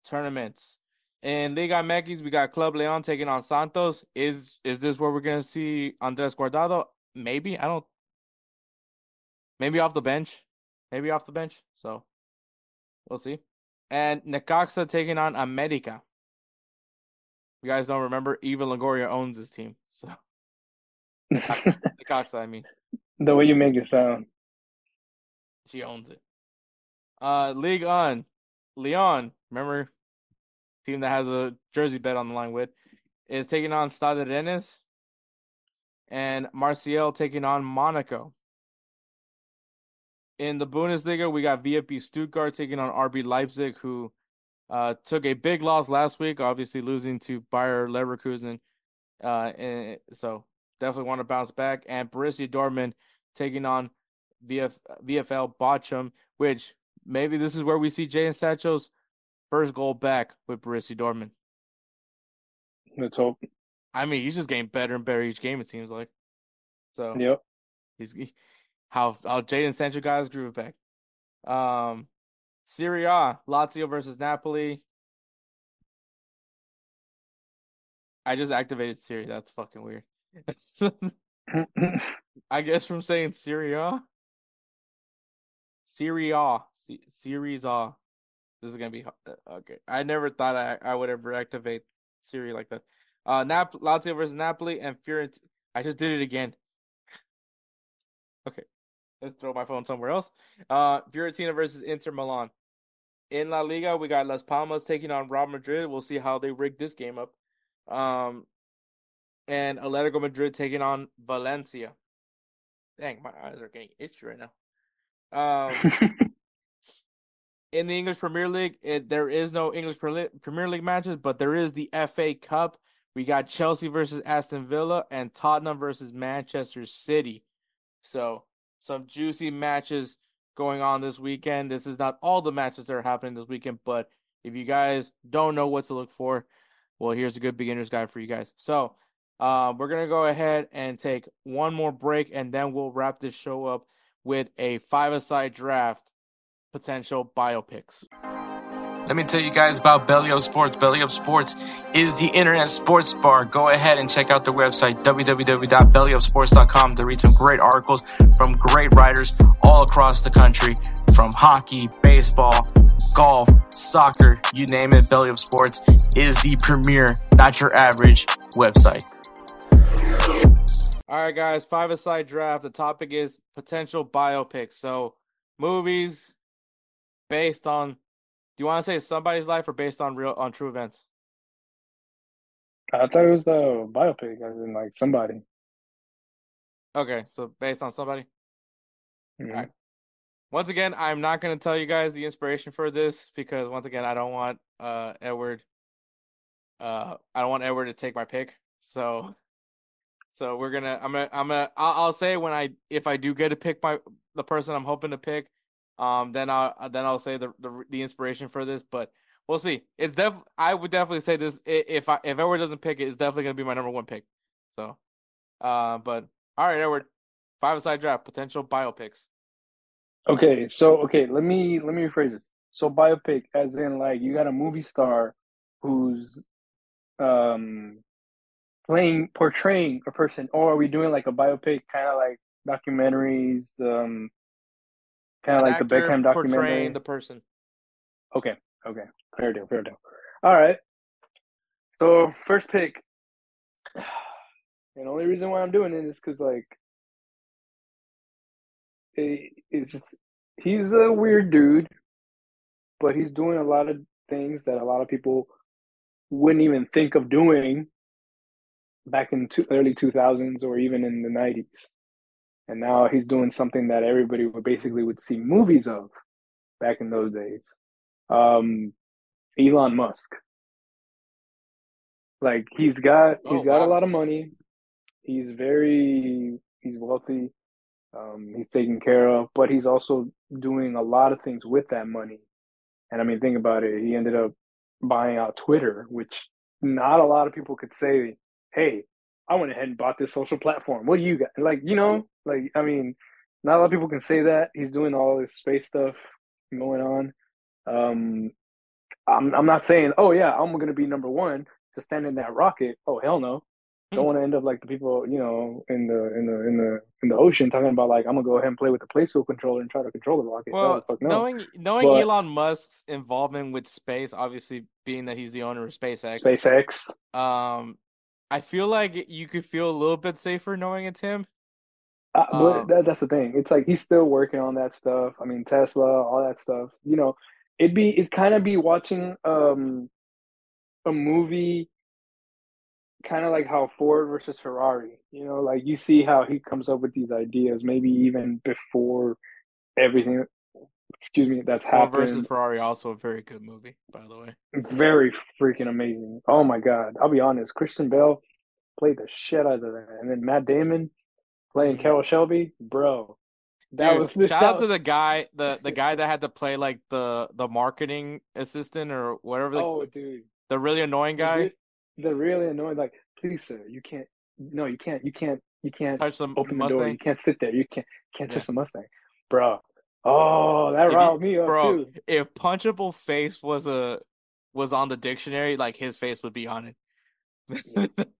tournaments. In Liga MX, we got Club Leon taking on Santos. Is is this where we're gonna see Andres Guardado? Maybe. I don't. Maybe off the bench. Maybe off the bench. So we'll see. And Necaxa taking on America. you guys don't remember, Eva Longoria owns this team. So Necaxa, Cox, I mean, the way you make it sound. she owns it. Uh, League on Lyon, remember, team that has a jersey bet on the line with, is taking on Stade Rennes, and Marseille taking on Monaco. In the Bundesliga, we got VfB Stuttgart taking on RB Leipzig, who uh, took a big loss last week, obviously losing to Bayer Leverkusen. Uh, and so definitely want to bounce back. And Borussia Dortmund taking on VF, VFL Bochum, which maybe this is where we see Jadon Sancho's first goal back with Borussia Dortmund. Let's hope. I mean, he's just getting better and better each game. It seems like. So Yep. he's how how Jadon Sancho got his groove back. Um, Serie A, Lazio versus Napoli. I just activated Siri. That's fucking weird. I guess from saying Syria, Syria, Serie A, Series A. This is gonna be uh, okay. I never thought I I would ever activate Siri like that. Uh, Nap Lazio versus Napoli and Fiorentina. I just did it again. Okay, let's throw my phone somewhere else. Uh, Fiorentina versus Inter Milan. In La Liga, we got Las Palmas taking on Real Madrid. We'll see how they rig this game up. Um, and Atletico Madrid taking on Valencia. Dang, my eyes are getting itchy right now. Um, in the English Premier League, it, there is no English Premier League matches, but there is the FA Cup. We got Chelsea versus Aston Villa and Tottenham versus Manchester City. So, some juicy matches going on this weekend. This is not all the matches that are happening this weekend, but if you guys don't know what to look for, well, here's a good beginner's guide for you guys. So, uh, we're to go ahead and take one more break, and then we'll wrap this show up with a five a side draft potential biopics. Let me tell you guys about Belly Up Sports. Belly Up Sports is the internet sports bar. Go ahead and check out their website, www.bellyupsports.com, to read some great articles from great writers all across the country from hockey, baseball, golf, soccer, you name it. Belly Up Sports is the premier, not your average website. All right, guys, five aside draft. The topic is potential biopics. So, movies based on. Do you want to say somebody's life or based on real on true events? I thought it was a biopic, as in like somebody. Okay, so based on somebody. Mhm. Alright. Once again, I'm not going to tell you guys the inspiration for this because once again, I don't want uh Edward. Uh, I don't want Edward to take my pick. So, so we're gonna. I'm gonna. I'm gonna. I'll, I'll say when I if I do get to pick my the person I'm hoping to pick, um, then I'll then I'll say the the, the inspiration for this. But we'll see. It's def. I would definitely say this if I if Edward doesn't pick it, it's definitely gonna be my number one pick. So, uh, but all right, Edward, five aside draft potential biopics. Okay, so okay, let me let me rephrase this. So biopic, as in like you got a movie star who's um playing portraying a person, or are we doing like a biopic, kind of like documentaries, um, kind of like the Beckham documentary? portraying the person. Okay, okay, fair deal, fair deal. All right. So first pick, and the only reason why I'm doing it is because like it, it's just he's a weird dude, but he's doing a lot of things that a lot of people wouldn't even think of doing back in two, early 2000s or even in the 90s. And now he's doing something that everybody would basically would see movies of back in those days. Um, Elon Musk. Like he's got Oh, he's got wow. a lot of money. He's very he's wealthy. Um, he's taken care of, but he's also doing a lot of things with that money. And I mean, think about it. He ended up buying out Twitter, which not a lot of people could say, "Hey, I went ahead and bought this social platform. What do you got?" Like, you know, like I mean, not a lot of people can say that. He's doing all this space stuff going on. Um, I'm I'm not saying, "Oh yeah, I'm going to be number one to stand in that rocket." Oh hell no. don't want to end up like the people, you know, in the in the in the in the ocean talking about like I'm gonna go ahead and play with the play school controller and try to control the rocket. Well, no, no. knowing knowing But- Elon Musk's involvement with space, obviously being that he's the owner of SpaceX, SpaceX. um, I feel like you could feel a little bit safer knowing it's him. Uh, but Um, that, that's the thing. It's like he's still working on that stuff. I mean, Tesla, all that stuff. You know, it'd be it kind of be watching um a movie, kind of like how Ford versus Ferrari. You know, like you see how he comes up with these ideas, maybe even before everything. Excuse me, that's Ford versus. Ferrari, also a very good movie, by the way. Very freaking amazing. Oh my God. I'll be honest. Christian Bale played the shit out of that. And then Matt Damon playing Carroll Shelby, bro. That Dude, was shout that out to the guy, the the guy that had to play like the the marketing assistant or whatever, the, Oh dude. the really annoying guy. The, They're really annoying. Like, please, sir, you can't. No, you can't. You can't. You can't Touch the open the door. Mustang. You can't sit there. You can't. Can't Yeah. touch the Mustang, bro. Oh, that riled me up bro, too. if punchable face was a was on the dictionary, like his face would be on it.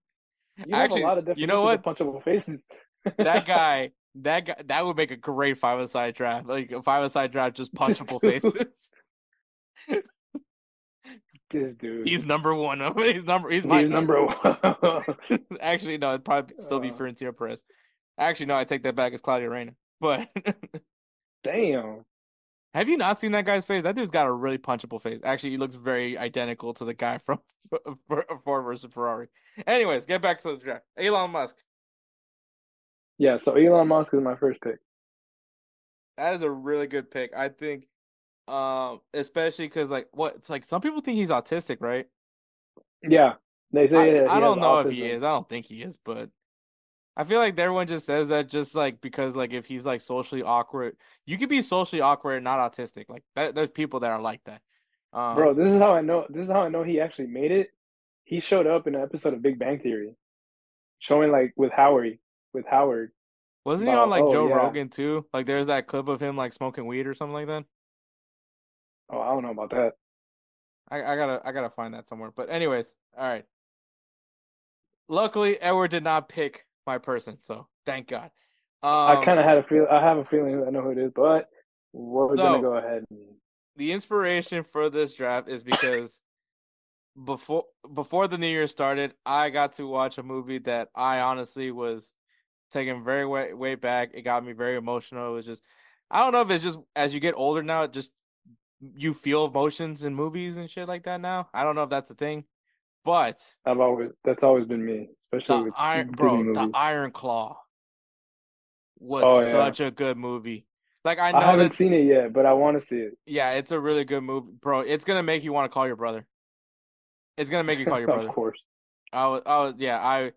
You have Actually, a lot of you know of punchable faces. That guy, that guy, that would make a great five side draft. Like a five side draft, just punchable faces. this dude. He's number one. He's number. He's my He's number one. Actually, no, it'd probably still be Uh. Florentino Perez. Actually, no, I take that back. It's Claudio Reyna. But Damn. have you not seen that guy's face? That dude's got a really punchable face. Actually, he looks very identical to the guy from Ford versus Ferrari. Anyways, get back to the draft. Elon Musk. Yeah. So Elon Musk is my first pick. That is a really good pick. I think, um, especially because like what it's like some people think he's autistic, right? Yeah. They say I, I don't know if he is. I don't think he is, but I feel like everyone just says that just like because like if he's like socially awkward, you could be socially awkward and not autistic. Like that, there's people that are like that. Um, Bro, this is how I know. This is how I know he actually made it. He showed up in an episode of Big Bang Theory, showing like with Howard, with Howard. wasn't he on like oh, Joe yeah. Rogan too? Like there's that clip of him like smoking weed or something like that. Oh, I don't know about that. I, I gotta I gotta find that somewhere. But anyways, all right. Luckily, Edward did not pick my person, so thank God. Um, I kind of had a feel. I have a feeling I know who it is, but what we're So- gonna go ahead. And, the inspiration for this draft is because before before the new year started, I got to watch a movie that I honestly was taken very way way back. It got me very emotional. It was just I don't know if it's just as you get older now, it just you feel emotions in movies and shit like that now. I don't know if that's a thing, but I've always that's always been me, especially the with Iron bro, the. Iron Claw was Oh, yeah. such a good movie. Like I know I haven't that seen it yet, but I want to see it. Yeah, it's a really good movie, bro. It's gonna make you want to call your brother. It's gonna make you call your brother. of course. I was, I was, yeah, I.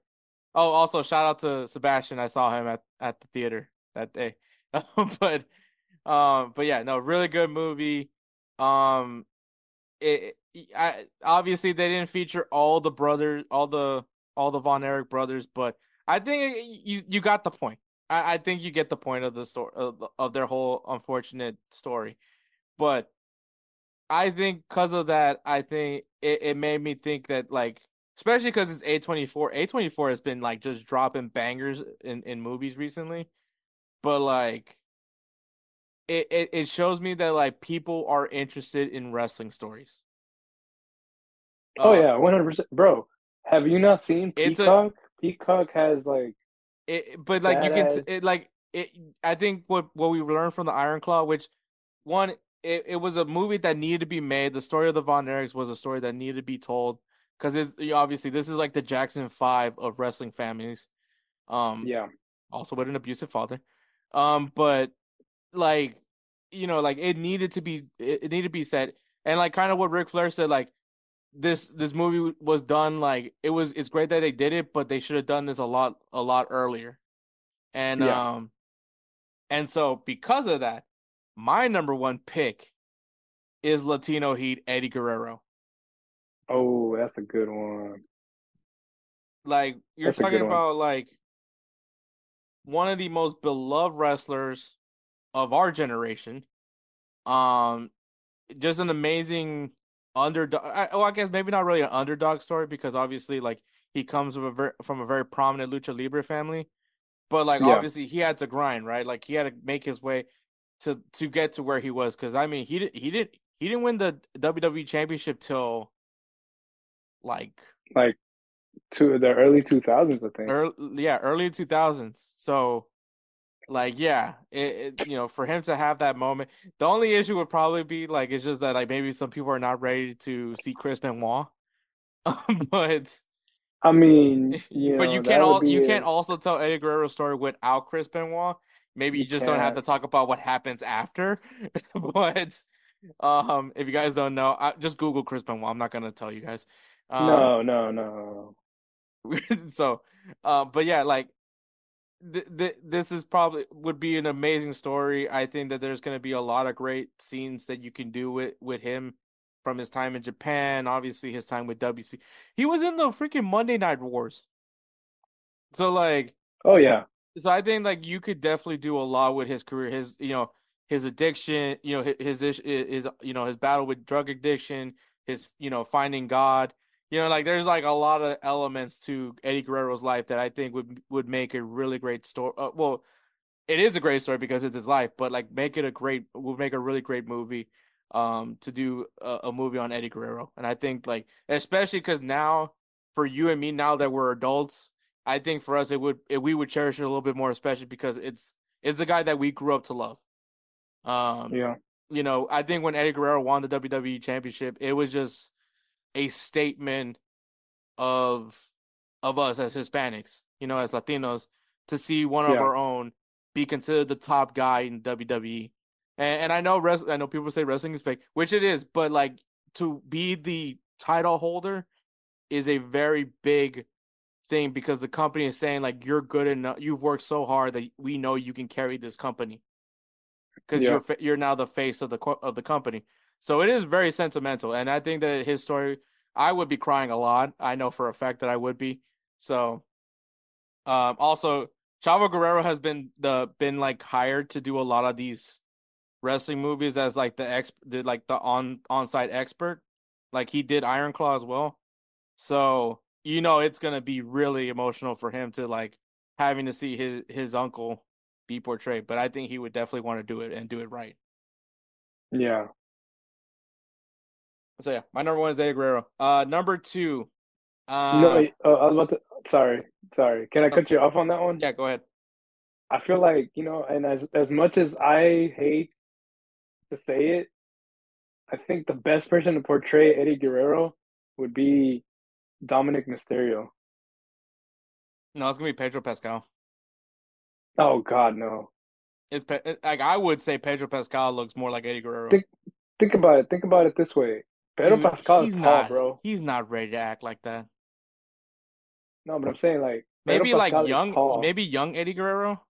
Oh, also shout out to Sebastian. I saw him at at the theater that day. but, um, but yeah, no, really good movie. Um, it, I obviously they didn't feature all the brothers, all the all the Von Erich brothers, but I think you you got the point. I, I think you get the point of the story of, of their whole unfortunate story, but I think because of that, I think it, it made me think that like, especially because it's A twenty four. A twenty four has been like just dropping bangers in in movies recently, but like, it, it it shows me that like people are interested in wrestling stories. Oh Uh, yeah, one hundred percent, bro. Have you not seen It's a- Peacock? Peacock has like It, but like you can, t- it like it. I think what what we learned from the Iron Claw, which one, it, it was a movie that needed to be made. The story of the Von Erichs was a story that needed to be told because it's obviously this is like the Jackson Five of wrestling families. Um, yeah, also with an abusive father. Um, but like you know, like it needed to be it, it needed to be said, and like kind of what Ric Flair said, like this this movie was done like it was it's great that they did it, but they should have done this a lot a lot earlier. And Yeah. um and so because of that, my number one pick is Latino Heat Eddie Guerrero. Oh, that's a good one. Like you're That's talking about like one of the most beloved wrestlers of our generation. Um just an amazing underdog I, well, I guess maybe not really an underdog story because obviously like he comes from a very, from a very prominent lucha libre family, but like Yeah. obviously he had to grind, right? Like he had to make his way to to get to where he was. Because I mean, he he didn't he didn't win the WWE championship till like Like to the early two thousands, I think. early, yeah, early two thousands. So, like, yeah, it, it you know for him to have that moment, the only issue would probably be like it's just that like maybe some people are not ready to see Chris Benoit, but I mean, you but know, you can't all you can't also tell Eddie Guerrero's story without Chris Benoit. Maybe you, You just don't have to talk about what happens after. but um, if you guys don't know, I, just Google Chris Benoit. I'm not gonna tell you guys. Um, No, no, no. so uh but yeah like th- th- this is probably would be an amazing story. I think that there's going to be a lot of great scenes that you can do with with him from his time in japan obviously his time with wc he was in the freaking monday night wars. So like Oh yeah, so I think like you could definitely do a lot with his career, his you know his addiction, you know his his his you know his battle with drug addiction, his you know finding God, you know like there's like a lot of elements to Eddie Guerrero's life that I think would would make a really great story. Uh, well, it is a great story because it's his life, but like make it a great would make a really great movie. Um, to do a, a movie on Eddie Guerrero, and I think like especially because now for you and me now that we're adults, I think for us it would it, we would cherish it a little bit more, especially because it's it's a guy that we grew up to love. Um, yeah, you know, I think when Eddie Guerrero won the WWE Championship, it was just a statement of of us as Hispanics, you know, as Latinos, to see one of Yeah. our own be considered the top guy in WWE. And, and I know res- I know people say wrestling is fake, which it is, but like to be the title holder is a very big thing because the company is saying like you're good enough, you've worked so hard that we know you can carry this company because Yeah. you're you're now the face of the co- of the company. So it is very sentimental, and I think that his story, I would be crying a lot. I know for a fact that I would be. So, um, also Chavo Guerrero has been the been like hired to do a lot of these wrestling movies as like the ex the like the on on site expert. Like he did Iron Claw as well. So you know it's gonna be really emotional for him to like having to see his his uncle be portrayed. But I think he would definitely want to do it and do it right. yeah. So yeah, my number one is Eddie Guerrero. Uh, number two, uh, know, uh, I was about to. Sorry, sorry. Can I cut you off on that one? yeah, go ahead. I feel like you know, and as as much as I hate to say it, I think the best person to portray Eddie Guerrero would be Dominik Mysterio. No, it's gonna be Pedro Pascal. Oh God, no! It's like I would say Pedro Pascal looks more like Eddie Guerrero. Think- Think about it. Think about it this way. Pedro Dude, Pascal is he's tall, not, bro. He's not ready to act like that. No, but I'm saying like Pedro Maybe like Pascal is young, maybe young Eddie Guerrero.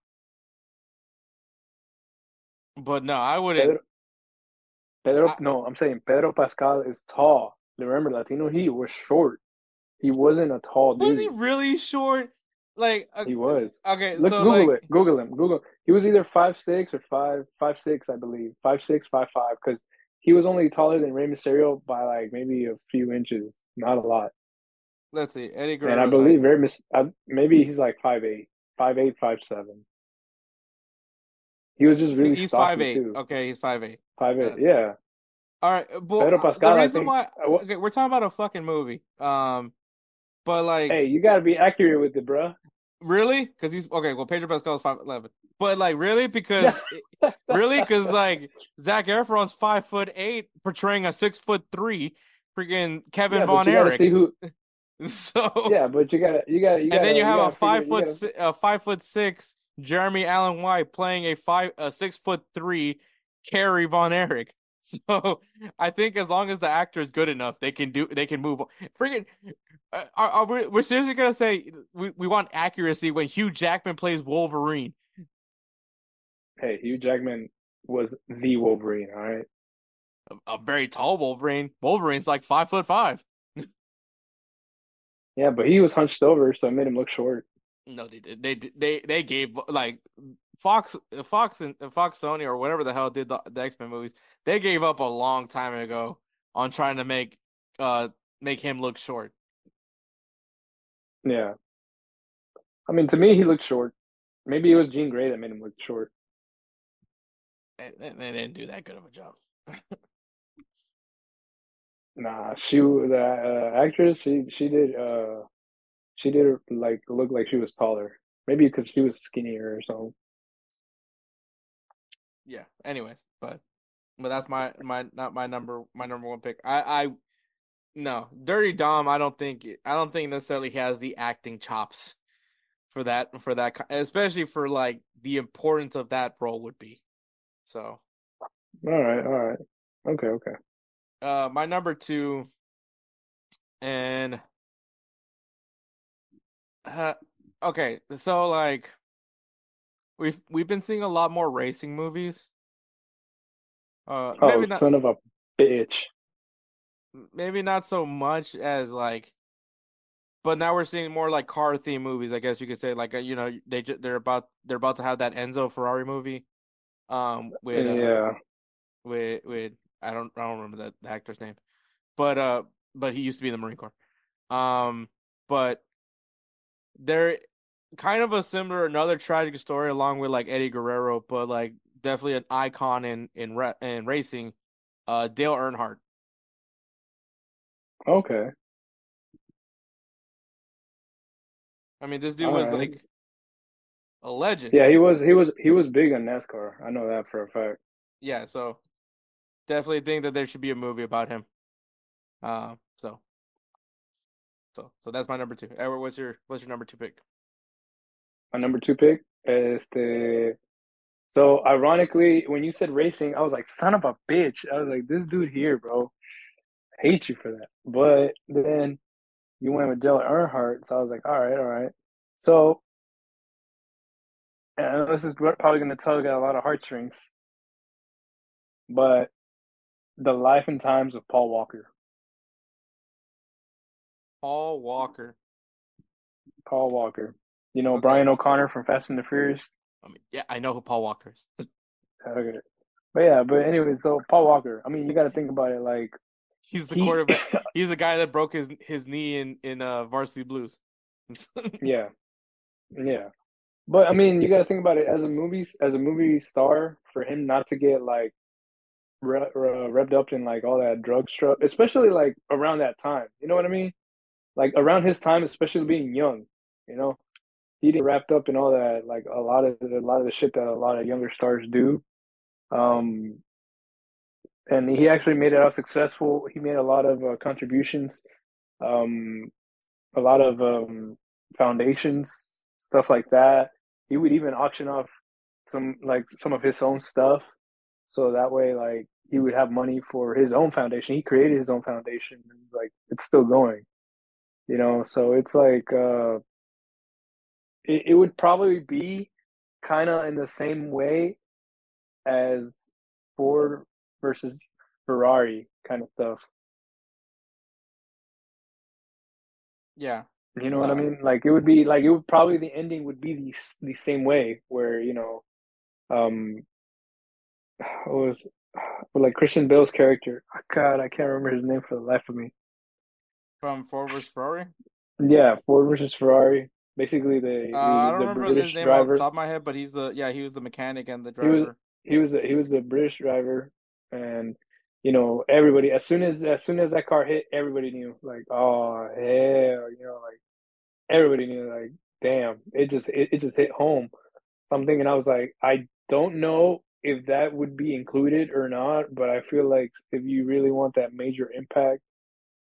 But no, I wouldn't. Pedro, Pedro I- no, I'm saying Pedro Pascal is tall. Remember, Latino he was short. He wasn't a tall dude. Was he really short? Like, He was. okay, Look, so Google like, it. Google him. Google. He was either five six or five five six, I believe. Five six, five five, because he was only taller than Rey Mysterio by like maybe a few inches, not a lot. let's see, Eddie Guerrero. and I believe Rey Mys- I, maybe he's like five eight, five eight, five seven. He was just really he's five eight. too. Okay, he's five eight. Five eight, uh, yeah. All right, but Pedro uh, Pascal, the reason think- why uh, okay, we're talking about a fucking movie. Um, but like, Hey, you gotta be accurate with it, bruh. Really? Because he's okay. Well, Pedro Pascal is five eleven. But like, really? Because really? Because like Zac Efron's five foot eight, portraying a six foot three, freaking Kevin yeah, Von Erich. see who. So Yeah, but you gotta, you gotta. and then you have a five figure- foot gotta- si- a five foot six Jeremy Allen White playing a five a six foot three Kerry Von Erich. So I think as long as the actor is good enough, they can do they can move. on. Freaking, are, are we, we're seriously gonna say we, we want accuracy when Hugh Jackman plays Wolverine? Hey, Hugh Jackman was the Wolverine. All right. A, a very tall Wolverine. Wolverine's like five foot five. Yeah, but he was hunched over, so it made him look short. No, they did. They they they gave like Fox, Fox and Fox Sony or whatever the hell did the, the X Men movies. They gave up a long time ago on trying to make uh make him look short. Yeah. I mean, to me, he looked short. Maybe it was Jean Grey that made him look short. They, they they didn't do that good of a job. Nah, she the uh, actress. She she did uh she did like look like she was taller. Maybe because she was skinnier or something. yeah. Anyways, but but that's my my not my number my number one pick. I I no Dirty Dom. I don't think I don't think necessarily has the acting chops for that for that, especially for like the importance of that role would be. So All right, all right, okay, okay. uh my number two and uh, okay so like we've we've been seeing a lot more racing movies uh Oh, maybe not son of a bitch. Maybe not so much as like but now we're seeing more like car theme movies i guess you could say like uh, you know they they're about they're about to have that enzo ferrari movie um with uh, Yeah. with with I don't I don't remember that the actor's name, but uh but he used to be in the Marine Corps. Um, but they're kind of a similar another tragic story along with like Eddie Guerrero, but like definitely an icon in in in racing. Uh, Dale Earnhardt. Okay. I mean, this dude All was right. like a legend. Yeah, he was he was he was big on NASCAR. I know that for a fact. Yeah, so definitely think that there should be a movie about him. Uh, so so so that's my number two. Edward, what's your what's your number two pick? My number two pick is the. So ironically, when you said racing, I was like, "Son of a bitch!" I was like, "This dude here, bro, hate you for that." But then you went with Dale Earnhardt, so I was like, "All right, all right." So, and this is probably going to tug at a lot of heartstrings, but the life and times of Paul Walker. Paul Walker. Paul Walker. You know Okay. Brian O'Connor from Fast and the Furious. I mean, yeah, I know who Paul Walker is. Okay. But yeah, but anyway, so Paul Walker. I mean, you got to think about it. Like, He's the he- quarterback. He's the guy that broke his his knee in in uh, Varsity Blues. yeah, yeah. But I mean, you got to think about it as a movie as a movie star for him not to get like re- re- revved up in like all that drug stuff, especially like around that time. You know what I mean? Like around his time, especially being young. You know, he didn't wrapped up in all that like a lot of a lot of the shit that a lot of younger stars do. Um, and he actually made it out successful. He made a lot of uh, contributions, um, a lot of um, foundations, stuff like that. He would even auction off some like some of his own stuff, so that way like he would have money for his own foundation. He created his own foundation, and like it's still going, you know. So it's like uh, it, it would probably be kind of in the same way as Ford versus Ferrari kind of stuff. yeah, You know what I Uh, mean? Like it would be like it would probably the ending would be the the same way where you know, um, what was like Christian Bale's character. oh, God, I can't remember his name for the life of me. from Ford vs Ferrari. Yeah, Ford versus Ferrari. Basically, the Uh, I the, don't the remember British his name off driver. the top of my head, but he's the yeah he was the mechanic and the He was- driver. he was he was the British driver, and you know everybody as soon as as soon as that car hit, everybody knew like oh hell, you know like everybody knew like damn it just it, it just hit home. Something, and I was like I don't know if that would be included or not, but I feel like if you really want that major impact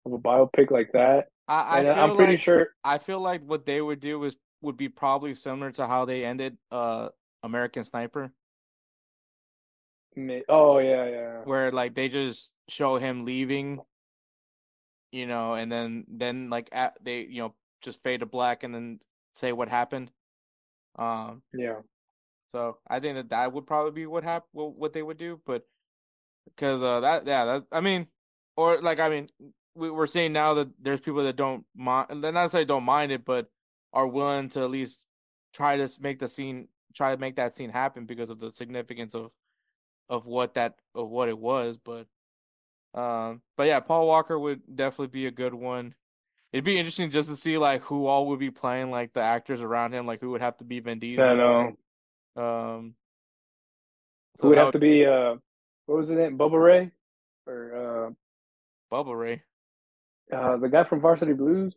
of a biopic like that, I, I feel i'm pretty like sure I feel like what they would do is would be probably similar to how they ended uh American Sniper, oh yeah yeah where like they just show him leaving, you know, and then then like at, they you know just fade to black and then say what happened. Um, yeah so I think that that would probably be what hap- what they would do, but because uh that yeah that I mean or like I mean we, we're seeing now that there's people that don't mind not say don't mind it, but are willing to at least try to make the scene try to make that scene happen because of the significance of of what that of what it was, but um but yeah, Paul Walker would definitely be a good one. It'd be interesting just to see like who all would be playing like the actors around him, like who would have to be Vin Diesel. I know. Um, Who would have to be uh what was his name? Bubba Ray? Or uh, Bubba Ray. uh the guy from Varsity Blues?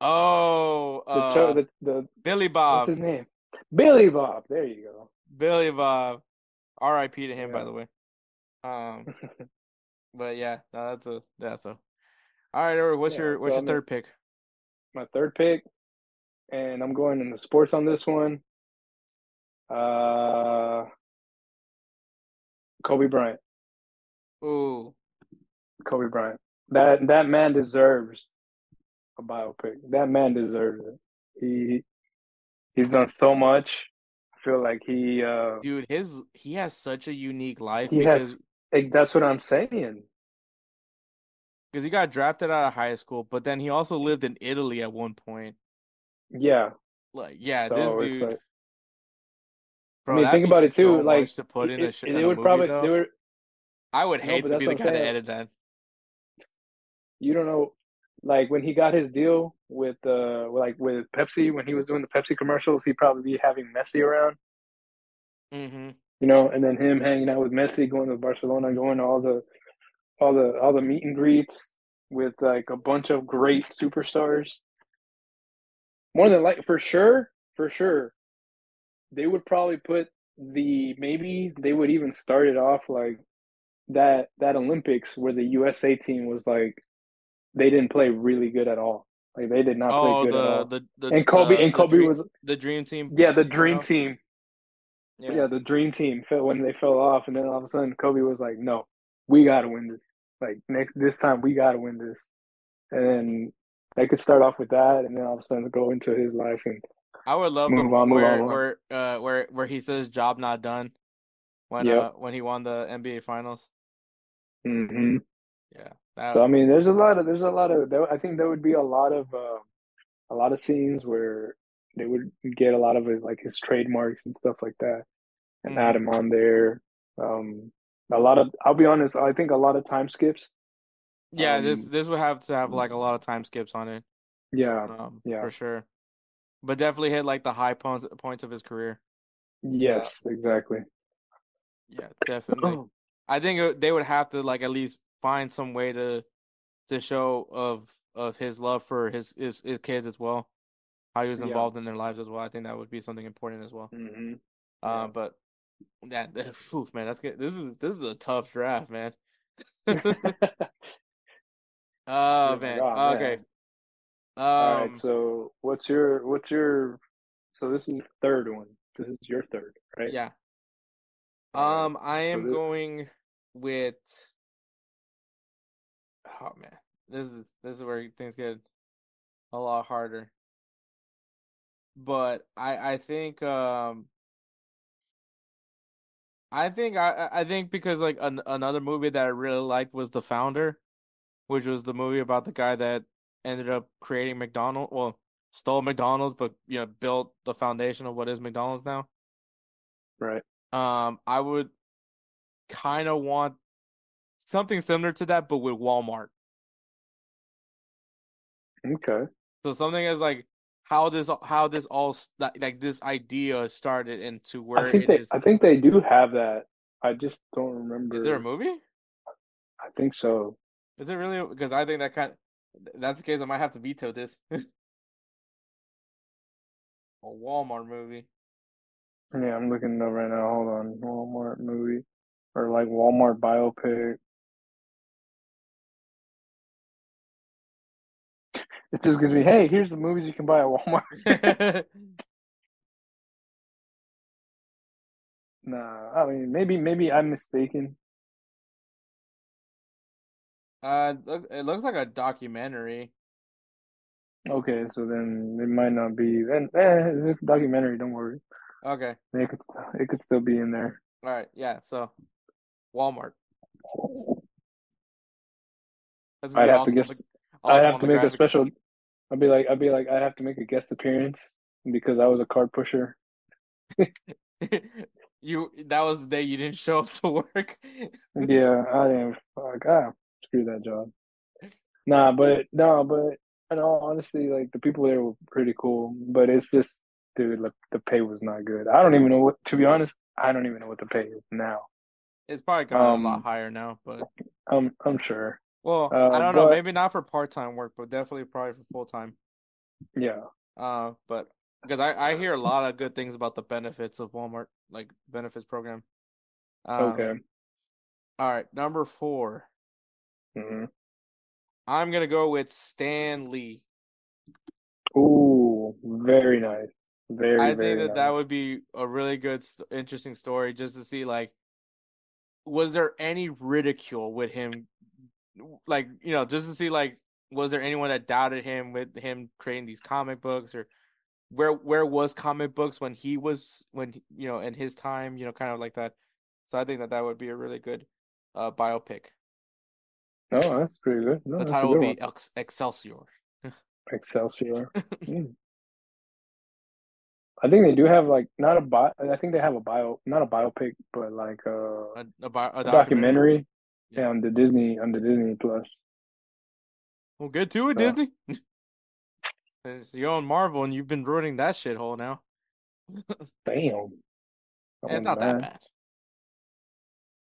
Oh, The uh, the, the Billy what's his name? Billy Bob. There you go. Billy Bob. R.I.P. to him, by the way. Um, but yeah, no, that's a that's a. All right, Eric, what's Yeah, your what's so, your third pick? My third pick, and I'm going in the sports on this one. Uh Kobe Bryant. Ooh, Kobe Bryant. That that man deserves a biopic. That man deserves it. He he's done so much. Feel like he uh dude, his he has such a unique life he because has like, that's what I'm saying. because he got drafted out of high school, but then he also lived in Italy at one point. Yeah. Like, yeah, So this dude. like- bro, I mean, think about it too. so Like to put in a it, sh- it, in it would probably though. they would I would No, hate but to be the what guy I'm to saying. edit that. you don't know like when he got his deal with uh like with Pepsi when he was doing the Pepsi commercials, he'd probably be having Messi around, Mm-hmm. you know, and then him hanging out with Messi, going to Barcelona, going to all the all the all the meet and greets with like a bunch of great superstars. More than like for sure, for sure, they would probably put the maybe they would even start it off like that that Olympics where the USA team was like they didn't play really good at all. Like they did not play Oh, good at the, all. the the and Kobe and Kobe dream, was the dream team. yeah the dream team. Yeah. Yeah. the dream team fell when they fell off, and then all of a sudden Kobe was like, "No, we got to win this. Like next this time, we got to win this." And then they could start off with that, and then all of a sudden go into his life and I would love Move on, move where on, where uh where where he says job not done when Yep. uh when he won the NBA finals. hmm Yeah. That, So I mean, there's a lot of there's a lot of I think there would be a lot of uh, a lot of scenes where they would get a lot of his like his trademarks and stuff like that, and Mhm. add him on there. Um, a lot of I'll be honest, I think a lot of time skips. yeah, this um, this would have to have like a lot of time skips on it. Yeah, Um yeah. for sure. But definitely hit like the high points points of his career. yes, exactly. Yeah, definitely. I think they would have to like at least find some way to to show of of his love for his his, his kids as well, how he was Yeah. involved in their lives as well. I think that would be something important as well. hmm Uh, but that, phew, man, that's good. This is this is a tough draft, man. Oh man. God, okay. man. Um, All right. So what's your what's your so this is third one. This is your third, right? yeah. Um, I So am going with. Oh man, this is this is where things get a lot harder. But I I think um. I think I I- think because like an, another movie that I really liked was The Founder, which was the movie about the guy that ended up creating McDonald's. Well, stole McDonald's, but you know built the foundation of what is McDonald's now. Right. Um, I would kind of want something similar to that, but with Walmart. Okay. So something as like how this how this all like, like this idea started into where I think it they is. I think they do have that. I just don't remember. Is there a movie? I think so. Is it really? Because I think that kind. If that's the case. I might have to veto this. a Walmart movie. Yeah, I'm looking it up right now. Hold on. Walmart movie or like Walmart biopic. It just gives me, hey, here's the movies you can buy at Walmart. nah, I mean maybe maybe I'm mistaken. uh, it looks like a documentary. Okay, so then it might not be. Then eh, it's a documentary. Don't worry. Okay. It could it could still be in there. All right. Yeah. So, Walmart. I'd have to guess. I'd have to make a special. I'd be like, I'd be like, I have to make a guest appearance because I was a card pusher. you that was the day you didn't show up to work. Yeah, I didn't. Fuck, ah, screw that job. Nah, but no, but in all honesty, like the people there were pretty cool. But it's just, dude, like, the pay was not good. I don't even know what. To be honest, I don't even know what the pay is now. It's probably gone a lot Um, higher now, but I'm I'm sure. Well, uh, I don't know. Maybe not for part time work, but definitely probably for full time. Yeah. Uh, but because I I hear a lot of good things about the benefits of Walmart, like benefits program. Um, Okay. All right, number four. hmm I'm gonna go with Stan Lee. Ooh, very nice. Very. I very think that nice. that would be a really good, interesting story just to see like, was there any ridicule with him? Like, you know, just to see like, was there anyone that doubted him with him creating these comic books or where where was comic books when he was when you know in his time, you know, kind of like that. So I think that that would be a really good uh biopic. Oh, that's pretty good. No, the title would be. Ex- Excelsior. Excelsior. Mm. I think they do have like not a bio. I think they have a bio, not a biopic, but like uh, A, a, a a documentary. documentary. Yeah. Yeah, on the Disney on the Disney Plus. Well, good to it, So- Disney. you own Marvel and you've been ruining that shithole now. Damn. it's not that man. bad.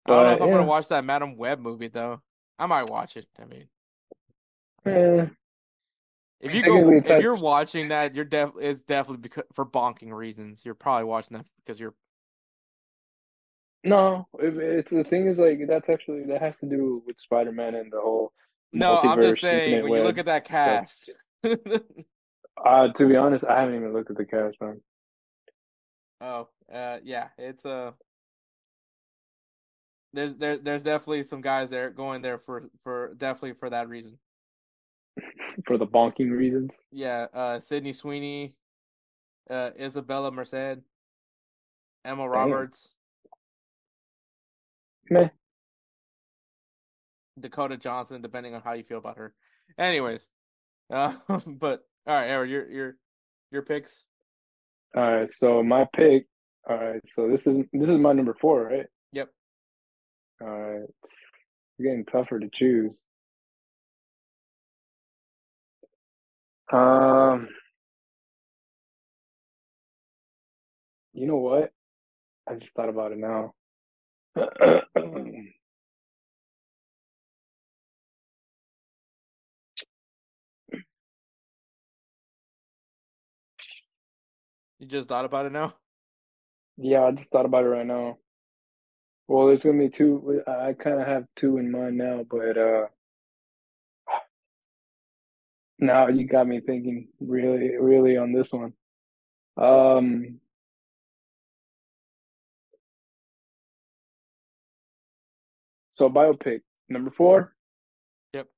I don't know But, if I'm gonna watch that Madame Web movie though. I might watch it. I mean, Eh, if you go, if you're watching that, you're def it's definitely because for bonking reasons. You're probably watching that because you're no, it, it's the thing is like that's actually that has to do with Spider Man and the whole. no. I'm just saying when you look at that cast. Uh, to be honest, I haven't even looked at the cast, man. oh, uh, yeah, it's uh There's there there's definitely some guys there going there for for definitely for that reason. for the bonking reasons. Yeah, uh, Sydney Sweeney, uh, Isabela Merced, Emma Roberts, Meh. Dakota Johnson, depending on how you feel about her. Anyways, uh, but all right, Aaron, your your your picks. All right, so my pick. All right, so this is this is my number four, right? Yep. All right, it's getting tougher to choose. Um, you know what? I just thought about it now. You just thought about it now. Yeah, I just thought about it right now. Well, there's gonna be two. I kind of have two in mind now, but uh, now you got me thinking really, really on this one. Um, so biopic number four. Yep.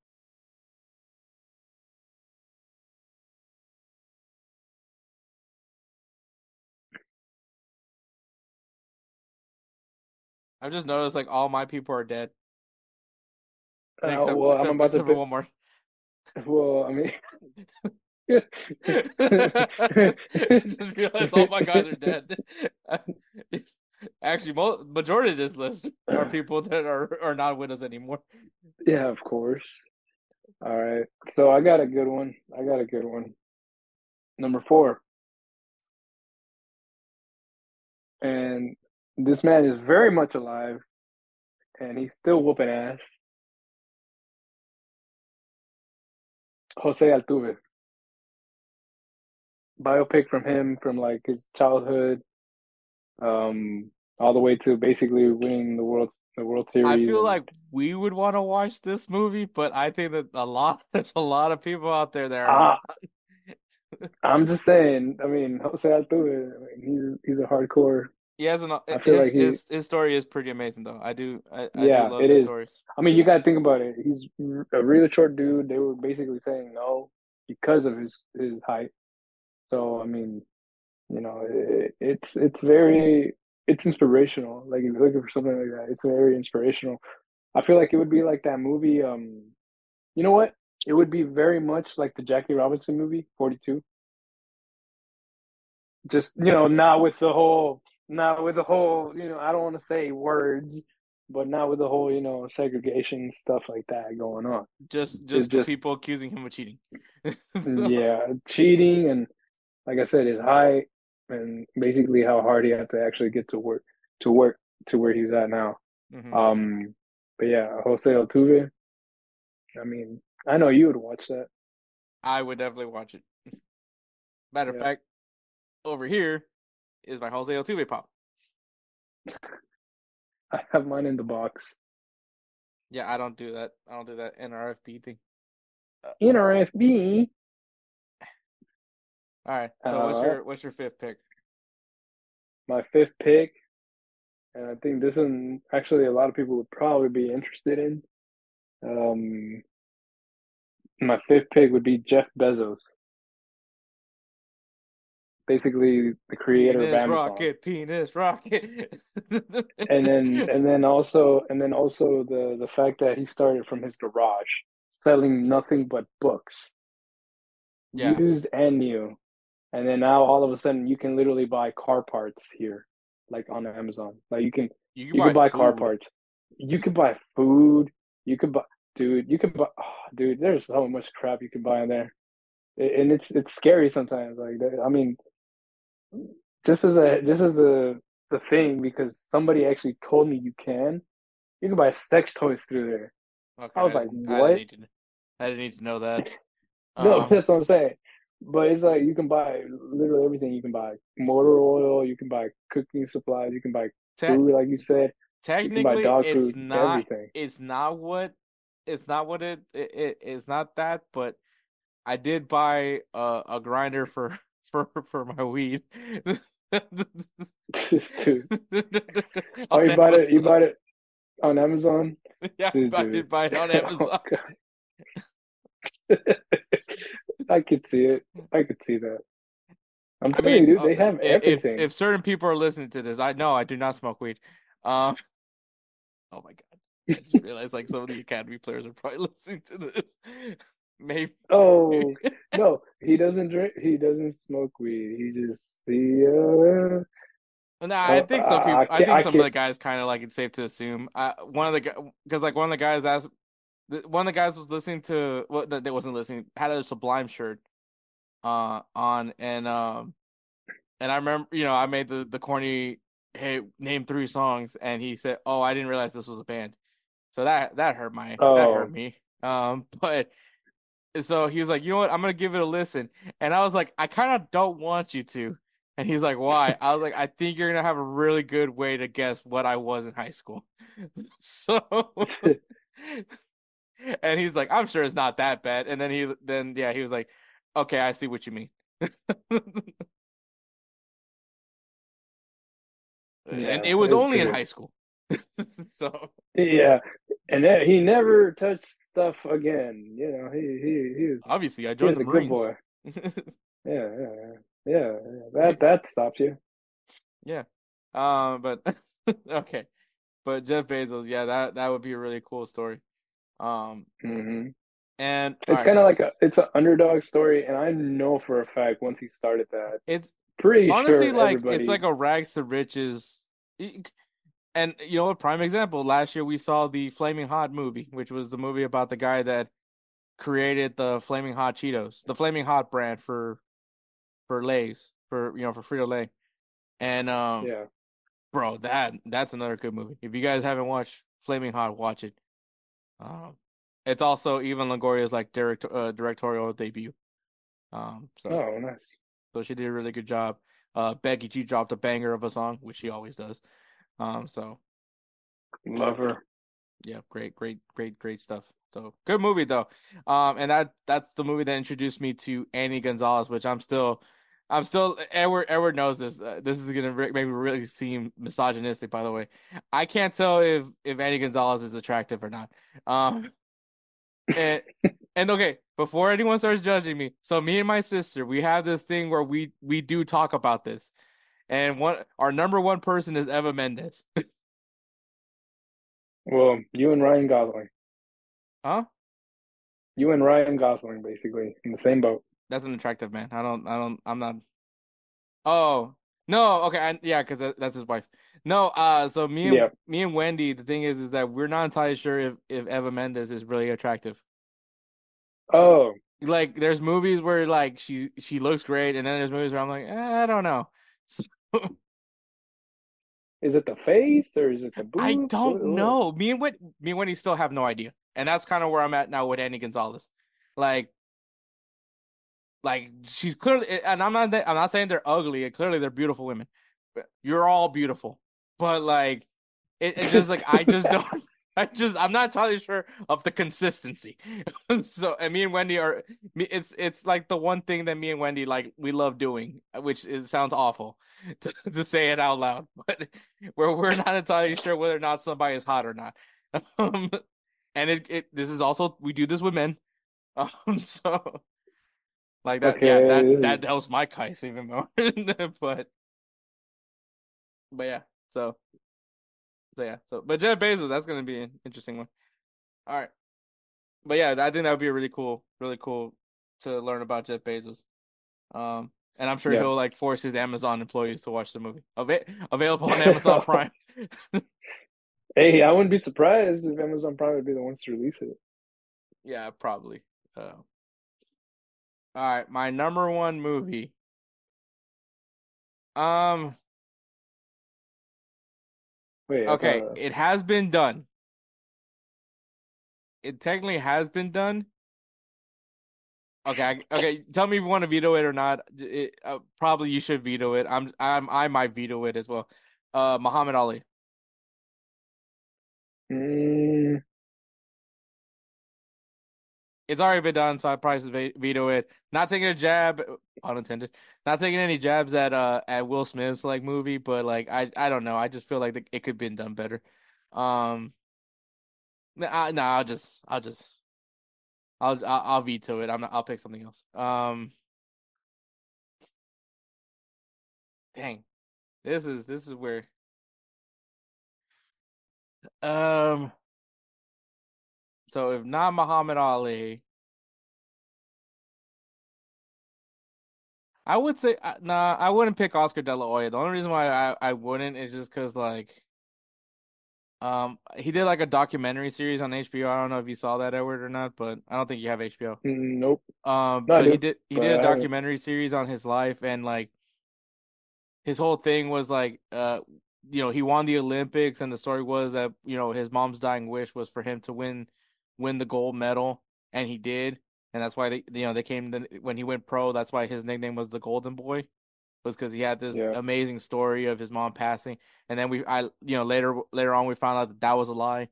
I've just noticed like all my people are dead. Uh, except, well, except, I'm about to pick. one more. Well, I mean, just realized all my guys are dead. Actually, mo- majority of this list are people that are are not with us anymore. Yeah, of course. All right. So I got a good one. I got a good one. Number four. And this man is very much alive and he's still whooping ass. Jose Altuve. Biopic from him from like his childhood, um, all the way to basically winning the world the World Series. I feel and- like we would want to watch this movie, but I think that a lot there's a lot of people out there that are Ah, I'm just saying. I mean, Jose Altuve. I mean, he's he's a hardcore. he has an I his, feel like he- his his story is pretty amazing though. I do I, I Yeah, do love it his is. stories. I mean, you got to think about it. He's a really short dude. They were basically saying no because of his his height. So I mean, you know, it, it's it's very it's inspirational. Like if you're looking for something like that, it's very inspirational. I feel like it would be like that movie. Um, you know what? It would be very much like the Jackie Robinson movie, Forty Two. Just you know, not with the whole, not with the whole. You know, I don't want to say words, but not with the whole you know segregation stuff like that going on. Just just, just people accusing him of cheating. yeah, cheating and like I said, his height and basically how hard he had to actually get to work to work to where he's at now. Mhm. Um, but yeah, Jose Altuve. I mean, I know you would watch that. I would definitely watch it. Matter of Yeah. fact, over here is my Jose Altuve pop. I have mine in the box. Yeah, I don't do that. I don't do that NRFB thing. NRFB. All right. So what's Uh, your what's your fifth pick? my fifth pick, and I think this one actually a lot of people would probably be interested in. Um, my fifth pick would be Jeff Bezos, basically the creator of Penis Amazon. rocket, penis rocket. And then, and then also, and then also the the fact that he started from his garage, selling nothing but books, Yeah. used and new, and then now all of a sudden you can literally buy car parts here, like on Amazon. Like you can you you can buy car parts. You can buy food. You can buy, dude. You can buy, oh, dude. There's so much crap you can buy in there, and it's it's scary sometimes. Like I mean, just as a just as a the thing because somebody actually told me you can. You can buy sex toys through there. Okay, I was like, I what? didn't need to, I didn't need to know that. No, Um, that's what I'm saying. But it's like you can buy literally everything. You can buy motor oil. You can buy cooking supplies. You can buy te- food, like you said. You technically, dog it's food. not. Everything. It's not what. It's not what it. It, it it's not that. But I did buy a, a grinder for for for my weed. Dude. Oh, you bought it. You bought it on Amazon. Yeah, Dude, I did buy it on Oh, Amazon. God. I could see it. I could see that. I'm I telling mean, you, dude, they uh, have i- if, everything. If certain people are listening to this, I know I do not smoke weed. Um, oh my god! I just realized like some of the academy players are probably listening to this. Maybe. oh no, he doesn't drink. He doesn't smoke weed. He just he uh. Nah, I Oh, think some people. I I, think I some of the guys kind of like it's safe to assume. Uh, one of the because like one of the guys asked, one of the guys was listening to well, that they wasn't listening had a Sublime shirt, uh, on and um, and I remember you know I made the the corny hey name three songs and he said oh I didn't realize this was a band, so that that hurt my that Oh. hurt me. Um, but so he was like you know what I'm gonna give it a listen and I was like I kind of don't want you to. And he's like, "Why?" I was like, "I think you're gonna have a really good way to guess what I was in high school." so, and he's like, "I'm sure it's not that bad." And then he, then yeah, he was like, "Okay, I see what you mean." Yeah, and it was it's only in high school. so Yeah, and then he never touched stuff again. You know, he he he was obviously, I joined the a good boy. Yeah, yeah, yeah, yeah. yeah. That that stops you. yeah, um, but okay, but Jeff Bezos, yeah, that that would be a really cool story. Um, hmm and It's kind of like a it's an underdog story, and I know for a fact once he started that, it's pretty honestly sure like everybody. it's like a rags to riches and you know a prime example last year we saw the flaming hot movie which was the movie about the guy that created the flaming hot cheetos the flaming hot brand for for lays for you know for frito lay and um yeah. bro that that's another good movie if you guys haven't watched flaming hot watch it um it's also Eva Longoria's like direct uh, directorial debut um so Oh, nice. so she did a really good job. Uh, Becky G dropped a banger of a song, which she always does. Um, so Love her. yeah, great, great, great, great stuff. So good movie though. Um, and that that's the movie that introduced me to Annie Gonzalez, which I'm still, I'm still. Edward Edward knows this. Uh, this is gonna make me really seem misogynistic. By the way, I can't tell if if Annie Gonzalez is attractive or not. Um, and and okay, before anyone starts judging me, so me and my sister, we have this thing where we we do talk about this, and one our number one person is Eva Mendes. Well, you and Ryan Gosling. huh? You and Ryan Gosling, basically, in the same boat. That's an attractive man. I don't. I don't. I'm not. Oh no. Okay. I, yeah, because that, that's his wife. No, uh, so me and Yeah. me and Wendy, the thing is, is that we're not entirely sure if if Eva Mendes is really attractive. Oh, Like, there's movies where like she she looks great, and then there's movies where I'm like, eh, I don't know. So, is it the face or is it the? I don't know. Me and Wen- me and Wendy still have no idea, and that's kind of where I'm at now with Annie Gonzalez. Like, like she's clearly, and I'm not I'm not saying they're ugly. And clearly, they're beautiful women. You're all beautiful, but like, it, it's just like I just don't. I just I'm not entirely sure of the consistency. so and me and Wendy are me it's it's like the one thing that me and Wendy like we love doing, which is sounds awful to, to say it out loud, but where we're not entirely sure whether or not somebody is hot or not. Um, and it, it this is also we do this with men. Um so like that yeah Okay. that that that was my case even more. but but yeah, so so yeah, so but Jeff Bezos, that's gonna be an interesting one. All right, but yeah, I think that would be really cool, really cool to learn about Jeff Bezos. Um, and I'm sure Yeah. he'll like force his Amazon employees to watch the movie. Ava- available on Amazon Prime. Hey, I wouldn't be surprised if Amazon Prime would be the ones to release it. yeah, probably. Uh, all right, my number one movie. Um. Wait, Okay, thought- it has been done. It technically has been done. Okay, okay. Tell me if you want to veto it or not. It, uh, probably you should veto it. I'm, I'm, I might veto it as well. Uh, Muhammad Ali. Mm, It's already been done, so I probably veto it. Not taking a jab, unintended. Not taking any jabs at uh at Will Smith's like movie, but like I, I don't know. I just feel like it could have been done better. Um, no, I, no, I'll just, I'll just, I'll, I'll, I'll veto it. I'm not. I'll pick something else. Um, dang, this is this is where. Um. So if not Muhammad Ali, I would say uh, nah. I wouldn't pick Oscar De La Hoya. The only reason why I, I wouldn't is just because like, um, he did like a documentary series on HBO. I don't know if you saw that Edward or not, but I don't think you have HBO. mm, nope. Um, but he did he did a documentary series on his life and like his whole thing was like uh you know he won the Olympics and the story was that you know his mom's dying wish was for him to win win the gold medal and he did and that's why they you know they came the, when he went pro that's why his nickname was the Golden Boy was because he had this Yeah. amazing story of his mom passing and then we I you know later later on we found out that that was a lie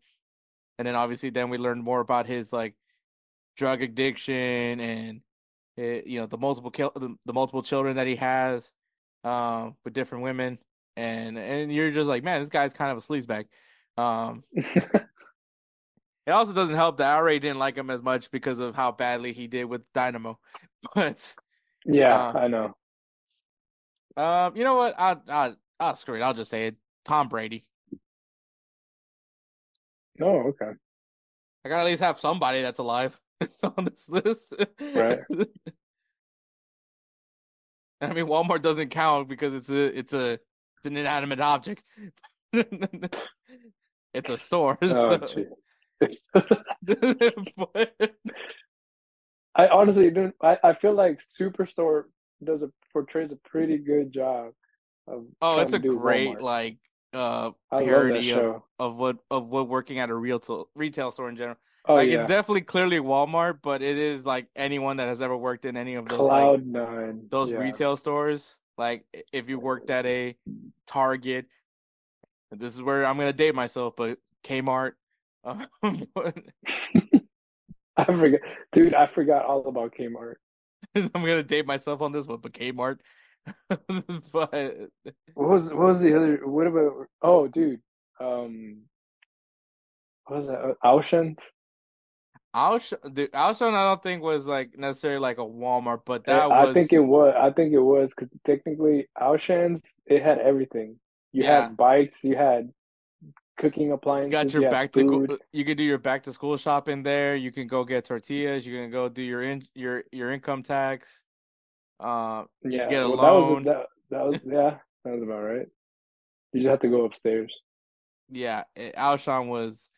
and then obviously then we learned more about his like drug addiction and eh, you know the multiple kill the, the multiple children that he has um with different women and and you're just like man this guy's kind of a sleazebag um it also doesn't help that I already didn't like him as much because of how badly he did with Dynamo but yeah, Uh, I know. um you know what I I I'll screw it I'll just say it Tom Brady Oh, okay. I gotta at least have somebody that's alive on this list Right. I mean, Walmart doesn't count because it's a it's a it's an inanimate object. it's a store. Oh, so- I honestly don't. I, I feel like Superstore does a portrays a pretty good job of. oh, it's a great Walmart. like uh I love that parody of, of what of what working at a retail retail store in general. Oh like yeah, it's definitely clearly Walmart, but it is like anyone that has ever worked in any of those like Nine. those yeah. retail stores. Like if you worked at a Target, this is where I'm gonna date myself, but Kmart. Um, but I forgot, dude. I forgot all about Kmart. I'm gonna date myself on this one, but Kmart. but What was what was the other? What about? Oh, dude. Um, what was that? Auchan, the Auchan, I don't think was like necessarily like a Walmart, but that I was. think it was. I think it was because technically Auchan's it had everything. You Yeah. had bikes. You had cooking You got your had back to food. go, you can do your back to school shopping there. You can go get tortillas. You can go do your in your your income tax. Uh, Yeah, get a well, that was loan. that, that was yeah, that was about right. You just have to go upstairs. Yeah, it, Auchan was,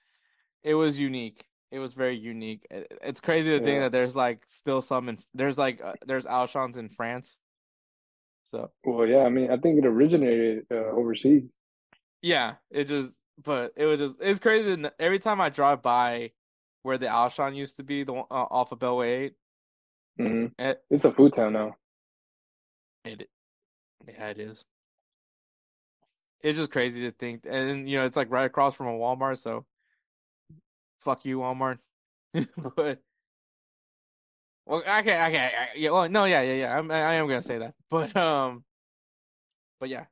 it was unique. It was very unique. It, it's crazy to think that there's like still some in there's like uh, there's Auchans in France. So Well, yeah, I mean, I think it originated uh, overseas. yeah, it just but it was just it's crazy. Every time I drive by where the Auchan used to be, the uh, off of Beltway Eight, hmm it, It's a food town now. it yeah it is. It's just crazy to think, and you know it's like right across from a Walmart. So fuck you, Walmart. but well, I can't, I can't, I, yeah, well, no, yeah, yeah, yeah. I'm, I am gonna say that, but um, but yeah.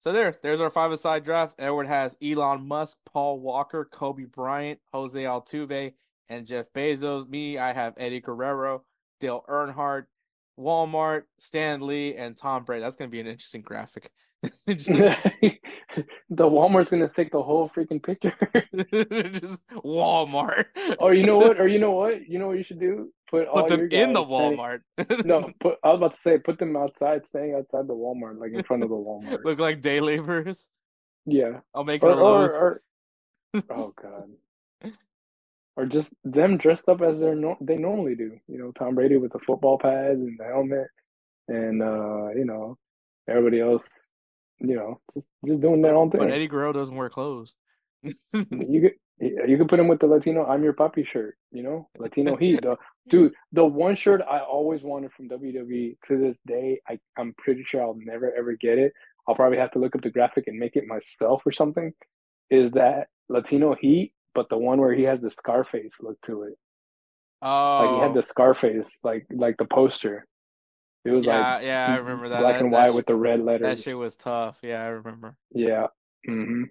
So there, there's our five-a-side draft. Edward has Elon Musk, Paul Walker, Kobe Bryant, Jose Altuve, and Jeff Bezos. Me, I have Eddie Guerrero, Dale Earnhardt, Walmart, Stan Lee, and Tom Brady. That's gonna be an interesting graphic. just, the Walmart's gonna take the whole freaking picture. just Walmart. or you know what? Or you know what? You know what you should do? Put all Put them in the standing- Walmart. No, put. I was about to say, put them outside, staying outside the Walmart, like in front of the Walmart. Look like day laborers. Yeah. I'll make Or, it or, or oh god. Or just them dressed up as they're no, they normally do. You know, Tom Brady with the football pads and the helmet, and uh, you know, everybody else, you know, just just doing their own thing. But Eddie Guerrero doesn't wear clothes. You could you could put him with the Latino "I'm Your Papi" shirt, you know, Latino Heat. The, dude, the one shirt I always wanted from WWE to this day, I I'm pretty sure I'll never ever get it. I'll probably have to look up the graphic and make it myself or something. Is that Latino Heat, but the one where he has the Scarface look to it, Oh, like he had oh. the Scarface, like like the poster. It was yeah, like yeah, I remember that. black That- and white with the red letters. That shit was tough. Yeah, I remember. Yeah. hmm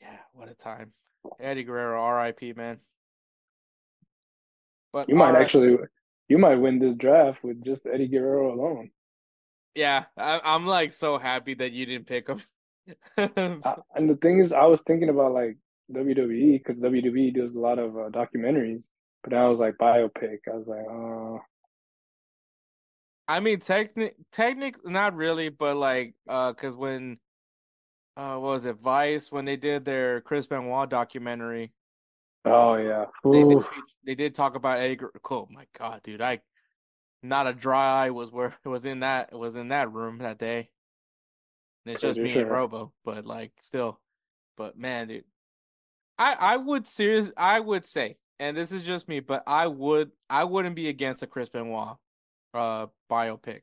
Yeah, what a time. Eddie Guerrero, R.I.P. Man. But You might actually, you might win this draft with just Eddie Guerrero alone. Yeah, I, I'm like so happy that you didn't pick him. And the thing is, I was thinking about like WWE because WWE does a lot of uh, documentaries, but I was like biopic. I was like, uh, I mean, technic, technic, not really, but like, uh, cause when, uh, what was it, Vice, when they did their Chris Benoit documentary, oh yeah, they did, they did talk about Eddie. Guer- Oh my God, dude, I, not a dry eye was where was in that was in that room that day. And it's just me and. Robo, but like still, but man, dude, I I would serious I would say, and this is just me, but I would I wouldn't be against a Chris Benoit, uh, biopic.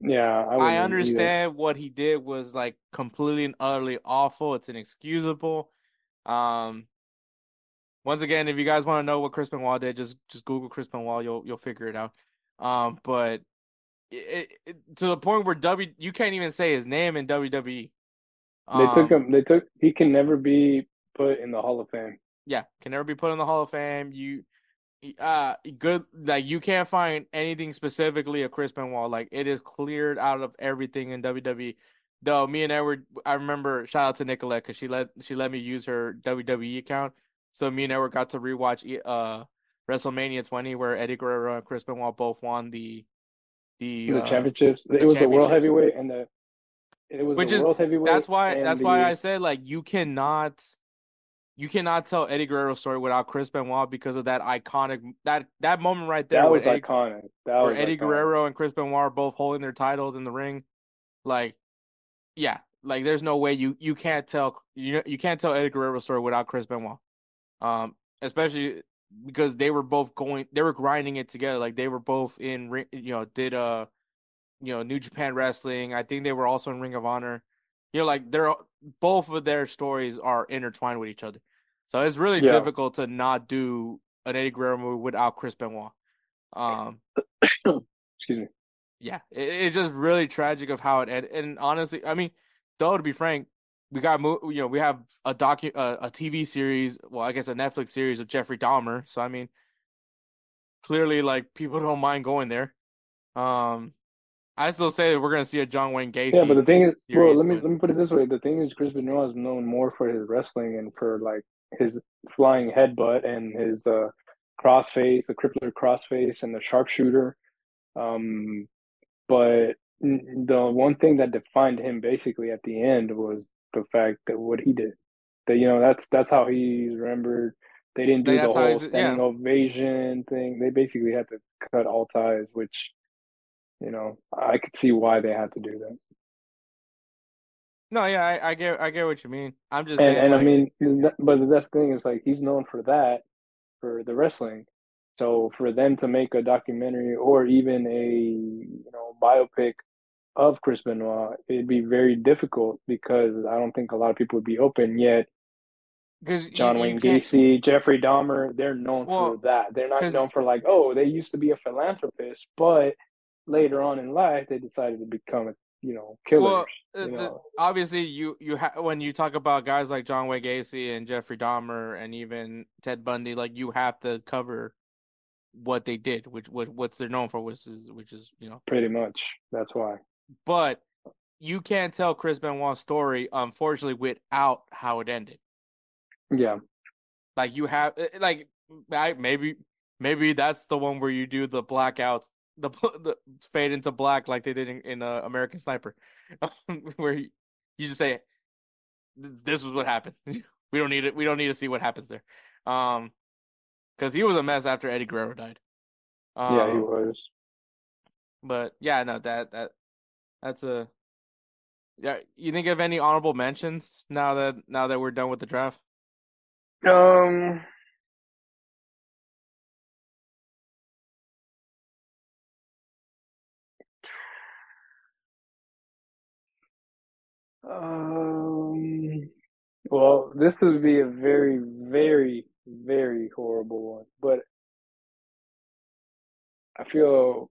yeah. I, I understand what he did was like completely and utterly awful. It's inexcusable. Um, once again, if you guys want to know what Chris Benoit did, just just Google Chris Benoit. You'll you'll figure it out. Um, but it, it, to the point where W you can't even say his name in WWE. They took Um, him. They took. He can never be put in the Hall of Fame. Yeah, can never be put in the Hall of Fame. You, uh, good. Like you can't find anything specifically of Chris Benoit. Like it is cleared out of everything in WWE. Though me and Edward, I remember shout out to Nicolette because she let she let me use her WWE account. So me and Edward got to rewatch uh WrestleMania 20 where Eddie Guerrero and Chris Benoit both won the the, The uh, championships. the It was the world heavyweight and the. It was Which the is-. That's why. That's why I said like you cannot, you cannot tell Eddie Guerrero's story without Chris Benoit because of that iconic that that moment right there That was Eddie, iconic. That where was Eddie iconic. Guerrero and Chris Benoit are both holding their titles in the ring, like, yeah, like there's no way you you can't tell you know you can't tell Eddie Guerrero's story without Chris Benoit, um, especially because they were both going they were grinding it together. Like they were both in you know did uh you know New Japan Wrestling. I think they were also in Ring of Honor you know like they're both of their stories are intertwined with each other so it's really Yeah. difficult to not do an Eddie Guerrero movie without Chris Benoit um Excuse me. yeah, it, it's just really tragic of how it ended. And honestly, I mean, though to be frank, we got mo- you know we have a docu uh, a TV series, well, I guess a Netflix series of Jeffrey Dahmer. So I mean, clearly, like people don't mind going there. Um, I still say that we're gonna see a John Wayne Gacy. Yeah, but the thing is, bro, let me let me put it this way. The thing is, Chris Benoit is known more for his wrestling and for like his flying headbutt and his uh crossface, the crippler crossface, and the sharpshooter. Um, but the one thing that defined him basically at the end was the fact that what he did. That you know that's that's how he's remembered. They didn't do They the whole standing yeah. ovation thing. They basically had to cut all ties, which you know I could see why they had to do that. No, yeah, I, I get I get what you mean. I'm just and saying, and I mean, but the best thing is like he's known for that, for the wrestling. So for them to make a documentary or even a you know biopic of Chris Benoit, it'd be very difficult because I don't think a lot of people would be open yet. Because John you Wayne can't- Gacy, Jeffrey Dahmer, they're known Well, for that. They're not known for like, oh, they used to be a philanthropist, but later on in life they decided to become a you know killers. Well, uh, you the- know. obviously, you you ha- when you talk about guys like John Wayne Gacy and Jeffrey Dahmer and even Ted Bundy, like you have to cover what they did, which what what's they're known for, which is which is you know. Pretty much. That's why. But you can't tell Chris Benoit's story, unfortunately, without how it ended. Yeah. Like you have, eh, like I, maybe maybe that's the one where you do the blackouts, the the fade into black like they did in, in uh, American Sniper, where you, you just say, "This is what happened." we don't need it. We don't need to see what happens there, um, because he was a mess after Eddie Guerrero died. Um, yeah, he was. But yeah, no, that that that's a. Yeah, you think of any honorable mentions now that now that we're done with the draft? Um, um, well, this would be a very, very, very horrible one, but I feel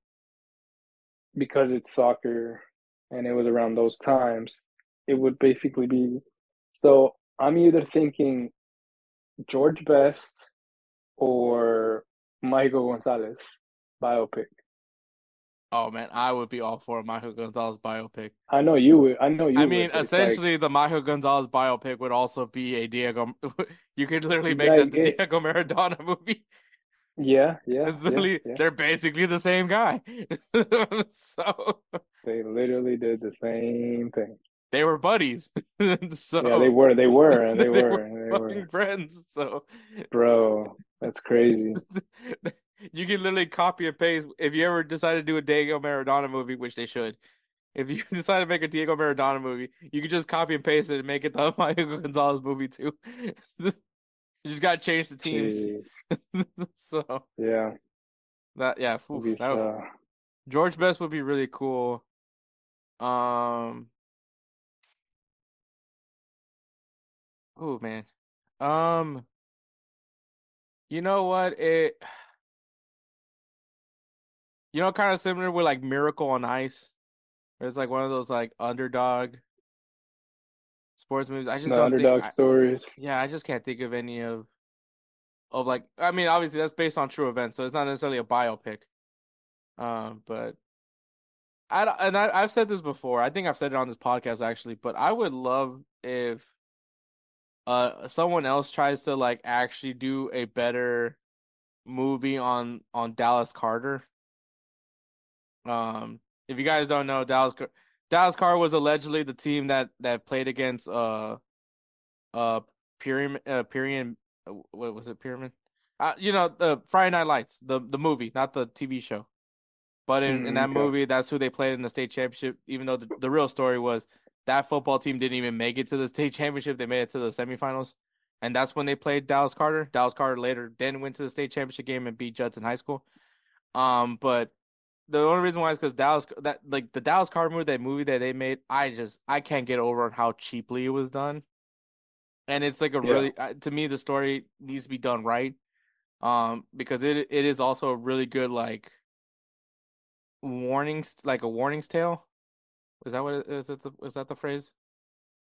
because it's soccer and it was around those times, it would basically be so I'm either thinking George Best or Mágico González biopic. Oh man, I would be all for a Mágico González biopic. I know you would. I know you. I mean, but it's like- essentially, the Mágico González biopic would also be a Diego. You could literally make Like, that the it- Diego Maradona movie. yeah, yeah, yeah, literally, yeah. they're basically the same guy. so They literally did the same thing. they were buddies. so Yeah, they were. They were. and They, they were. were They were. friends. So Bro, that's crazy. You can literally copy and paste. If you ever decide to do a Diego Maradona movie, which they should, if you decide to make a Diego Maradona movie, you can just copy and paste it and make it the Mágico González movie too. you just gotta change the teams. So Yeah. that yeah, oof, that would- uh, George Best would be really cool. Um. Oh man. Um. You know what? It. You know, kind of similar with like Miracle on Ice. It's like one of those like underdog sports movies. I just the don't underdog think. I- stories. yeah, I just can't think of any of of like I mean, obviously that's based on true events, so it's not necessarily a biopic. Um, but I and I, I've said this before. I think I've said it on this podcast actually, but I would love if uh someone else tries to like actually do a better movie on on Dallas Carter. Um, if you guys don't know, Dallas Car- Dallas Carter was allegedly the team that that played against uh uh Pyramid uh Pyramid uh, what was it Pyramid? Uh, you know the Friday Night Lights, the the movie, not the TV show. But in, in Mm, that movie, that's who they played in the state championship. Even though the, the real story was that football team didn't even make it to the state championship, they made it to the semifinals, and that's when they played Dallas Carter. Dallas Carter later then went to the state championship game and beat Judson High School. Um, but the only reason why is because Dallas that like the Dallas Carter movie, that movie that they made, I just I can't get over on how cheaply it was done, and it's like a Yeah. really uh, to me the story needs to be done right, um because it it is also a really good like warnings like a warnings tale. Is that what it is? It the, is that the phrase?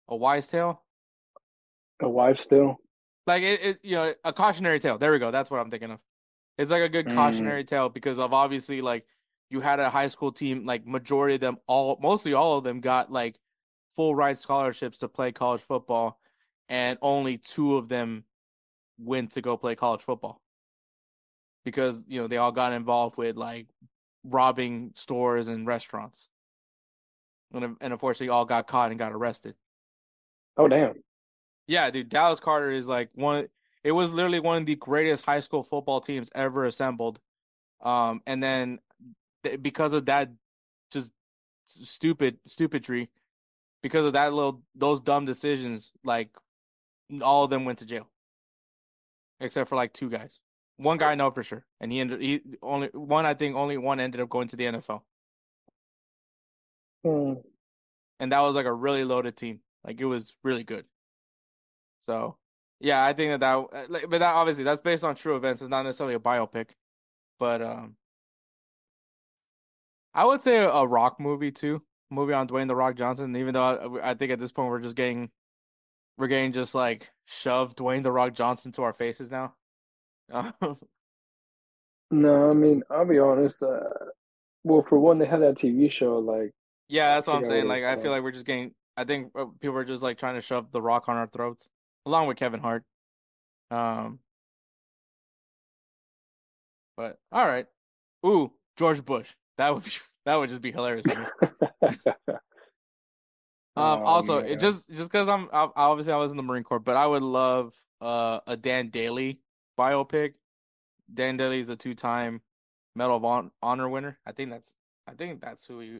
A wise tale? A wife tale, like it, it you know a cautionary tale there we go that's what i'm thinking of it's like a good Mm. cautionary tale because of obviously like you had a high school team like majority of them all mostly all of them got like full ride scholarships to play college football and only two of them went to go play college football because you know they all got involved with like robbing stores and restaurants and, and unfortunately all got caught and got arrested. Oh damn. Yeah, dude, Dallas Carter is like one. It was literally one of the greatest high school football teams ever assembled. Um, and then th- because of that, just stupid stupidry, because of that little those dumb decisions, like all of them went to jail, except for like two guys. One guy I know for sure, and he ended he only one. I think only one ended up going to the NFL, Hmm. and that was like a really loaded team. Like it was really good. So yeah, I think that that, uh, like, but that obviously that's based on true events. It's not necessarily a biopic, but um, I would say a, rock movie too, movie on Dwayne the Rock Johnson. Even though I, I think at this point we're just getting, we're getting just like shoved Dwayne the Rock Johnson to our faces now. No, I mean I'll be honest. Uh, well, for one, they had that TV show. Like, yeah, that's what I'm saying. Like I feel like we're just getting. I think uh, people are just like trying to shove the Rock on our throats, along with Kevin Hart. Um, but all right. Ooh, George Bush. That would be that would just be hilarious. Um, Oh, also, it just just because I'm I, obviously I was in the Marine Corps, but I would love uh a Dan Daly biopic. Dan Daly is a two-time Medal of Hon- Honor winner. I think that's I think that's who he.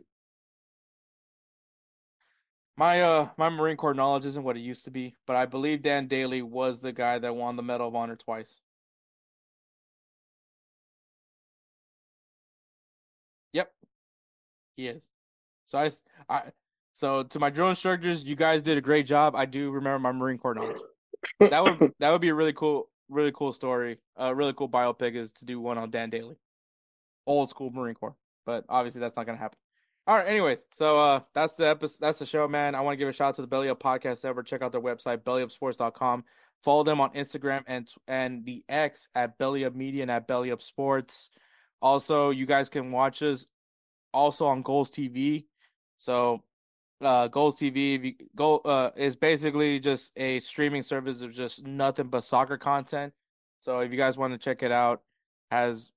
My uh my Marine Corps knowledge isn't what it used to be, but I believe Dan Daly was the guy that won the Medal of Honor twice. He is. So I, so to my drill instructors, you guys did a great job. I do remember my Marine Corps knowledge. That would that would be a really cool, really cool story. A really cool biopic is to do one on Dan Daly, old school Marine Corps. But obviously that's not gonna happen. All right. Anyways, so uh, that's the episode. That's the show, man. I want to give a shout out to the Belly Up Podcast Ever. Check out their website, bellyupsports.com. Follow them on Instagram and and the X at Belly Up Media and at Belly Up Sports. Also, you guys can watch us also on GolzTV. So, uh, GolzTV you, go uh is basically just a streaming service of just nothing but soccer content. So, if you guys want to check it out, has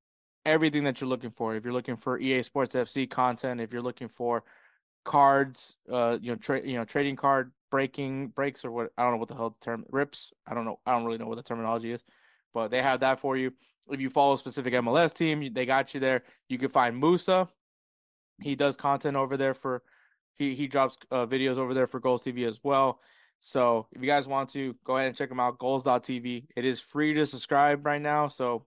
everything that you're looking for. If you're looking for EA Sports FC content, if you're looking for cards, uh, you know, tra- you know, trading card breaking breaks or what I don't know what the hell the term rips. I don't know. I don't really know what the terminology is, but they have that for you. If you follow a specific MLS team, they got you there. You can find Moussa. He does content over there for he he drops uh, videos over there for GolzTV as well. So if you guys want to go ahead and check him out, golz.tv. It is free to subscribe right now, so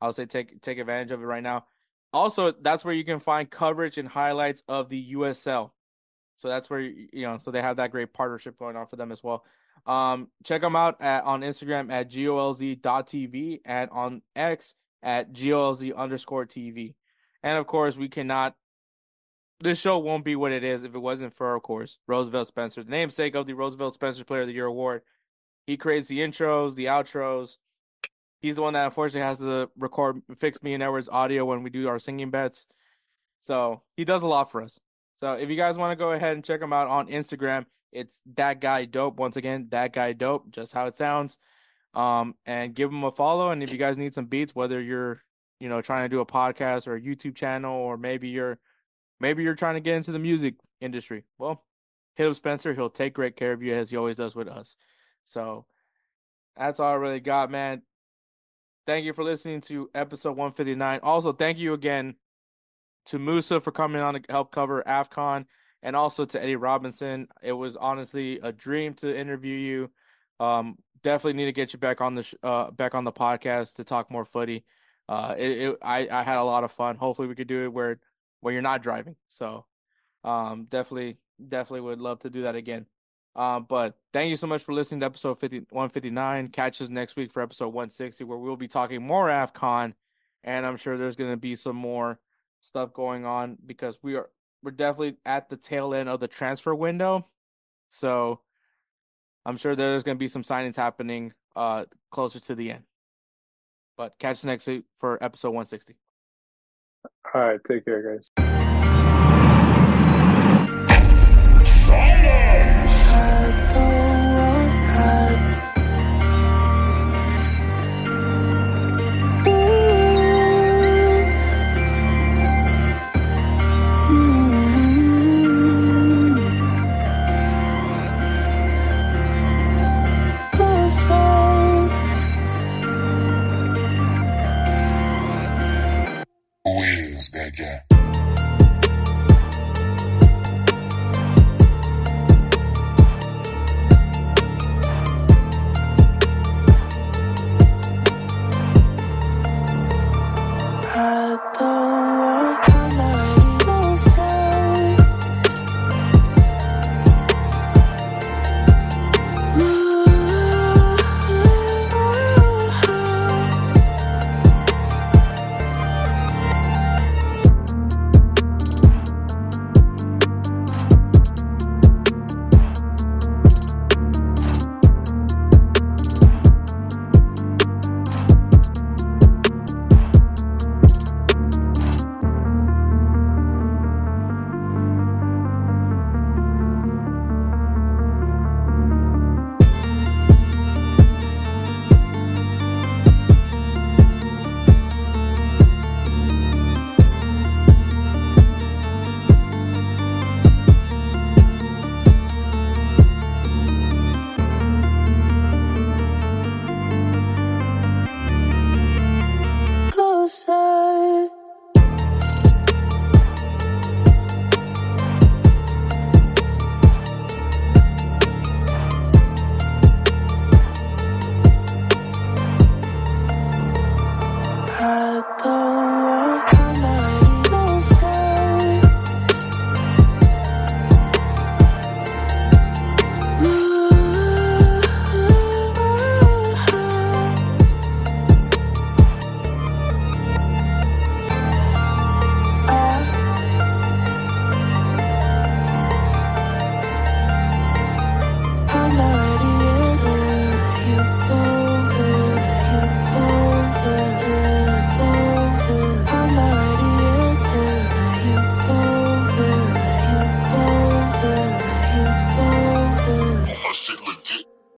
I'll say take take advantage of it right now. Also, that's where you can find coverage and highlights of the USL. So that's where you know, so they have that great partnership going on for them as well. Um, check them out at on Instagram at golz.tv and on X at golz underscore TV. And of course, we cannot. This show won't be what it is if it wasn't for, of course, Roosevelt Spencer, the namesake of the Roosevelt Spencer Player of the Year award. He creates the intros, the outros. He's the one that unfortunately has to record, fix me and Edward's audio when we do our singing bets. So he does a lot for us. So if you guys want to go ahead and check him out on Instagram, it's that guy dope. Once again, that guy dope, just how it sounds. Um, and give him a follow. And if you guys need some beats, whether you're, you know, trying to do a podcast or a YouTube channel, or maybe you're, maybe you're trying to get into the music industry, well, hit up Spencer. He'll take great care of you as he always does with us. So that's all I really got, man. Thank you for listening to episode 159. Also, thank you again to Moussa for coming on to help cover AFCON and also to Eddie Robinson. It was honestly a dream to interview you. Um, definitely need to get you back on the sh- uh, back on the podcast to talk more footy. Uh, it, it I I had a lot of fun. Hopefully we could do it where where you're not driving. So, um, definitely definitely would love to do that again. Um, but thank you so much for listening to episode 50, 159. Catch us next week for episode 160, where we'll be talking more AFCON, and I'm sure there's going to be some more stuff going on because we are we're definitely at the tail end of the transfer window. So I'm sure there's going to be some signings happening uh closer to the end. But catch us next week for episode 160. All right, take care, guys.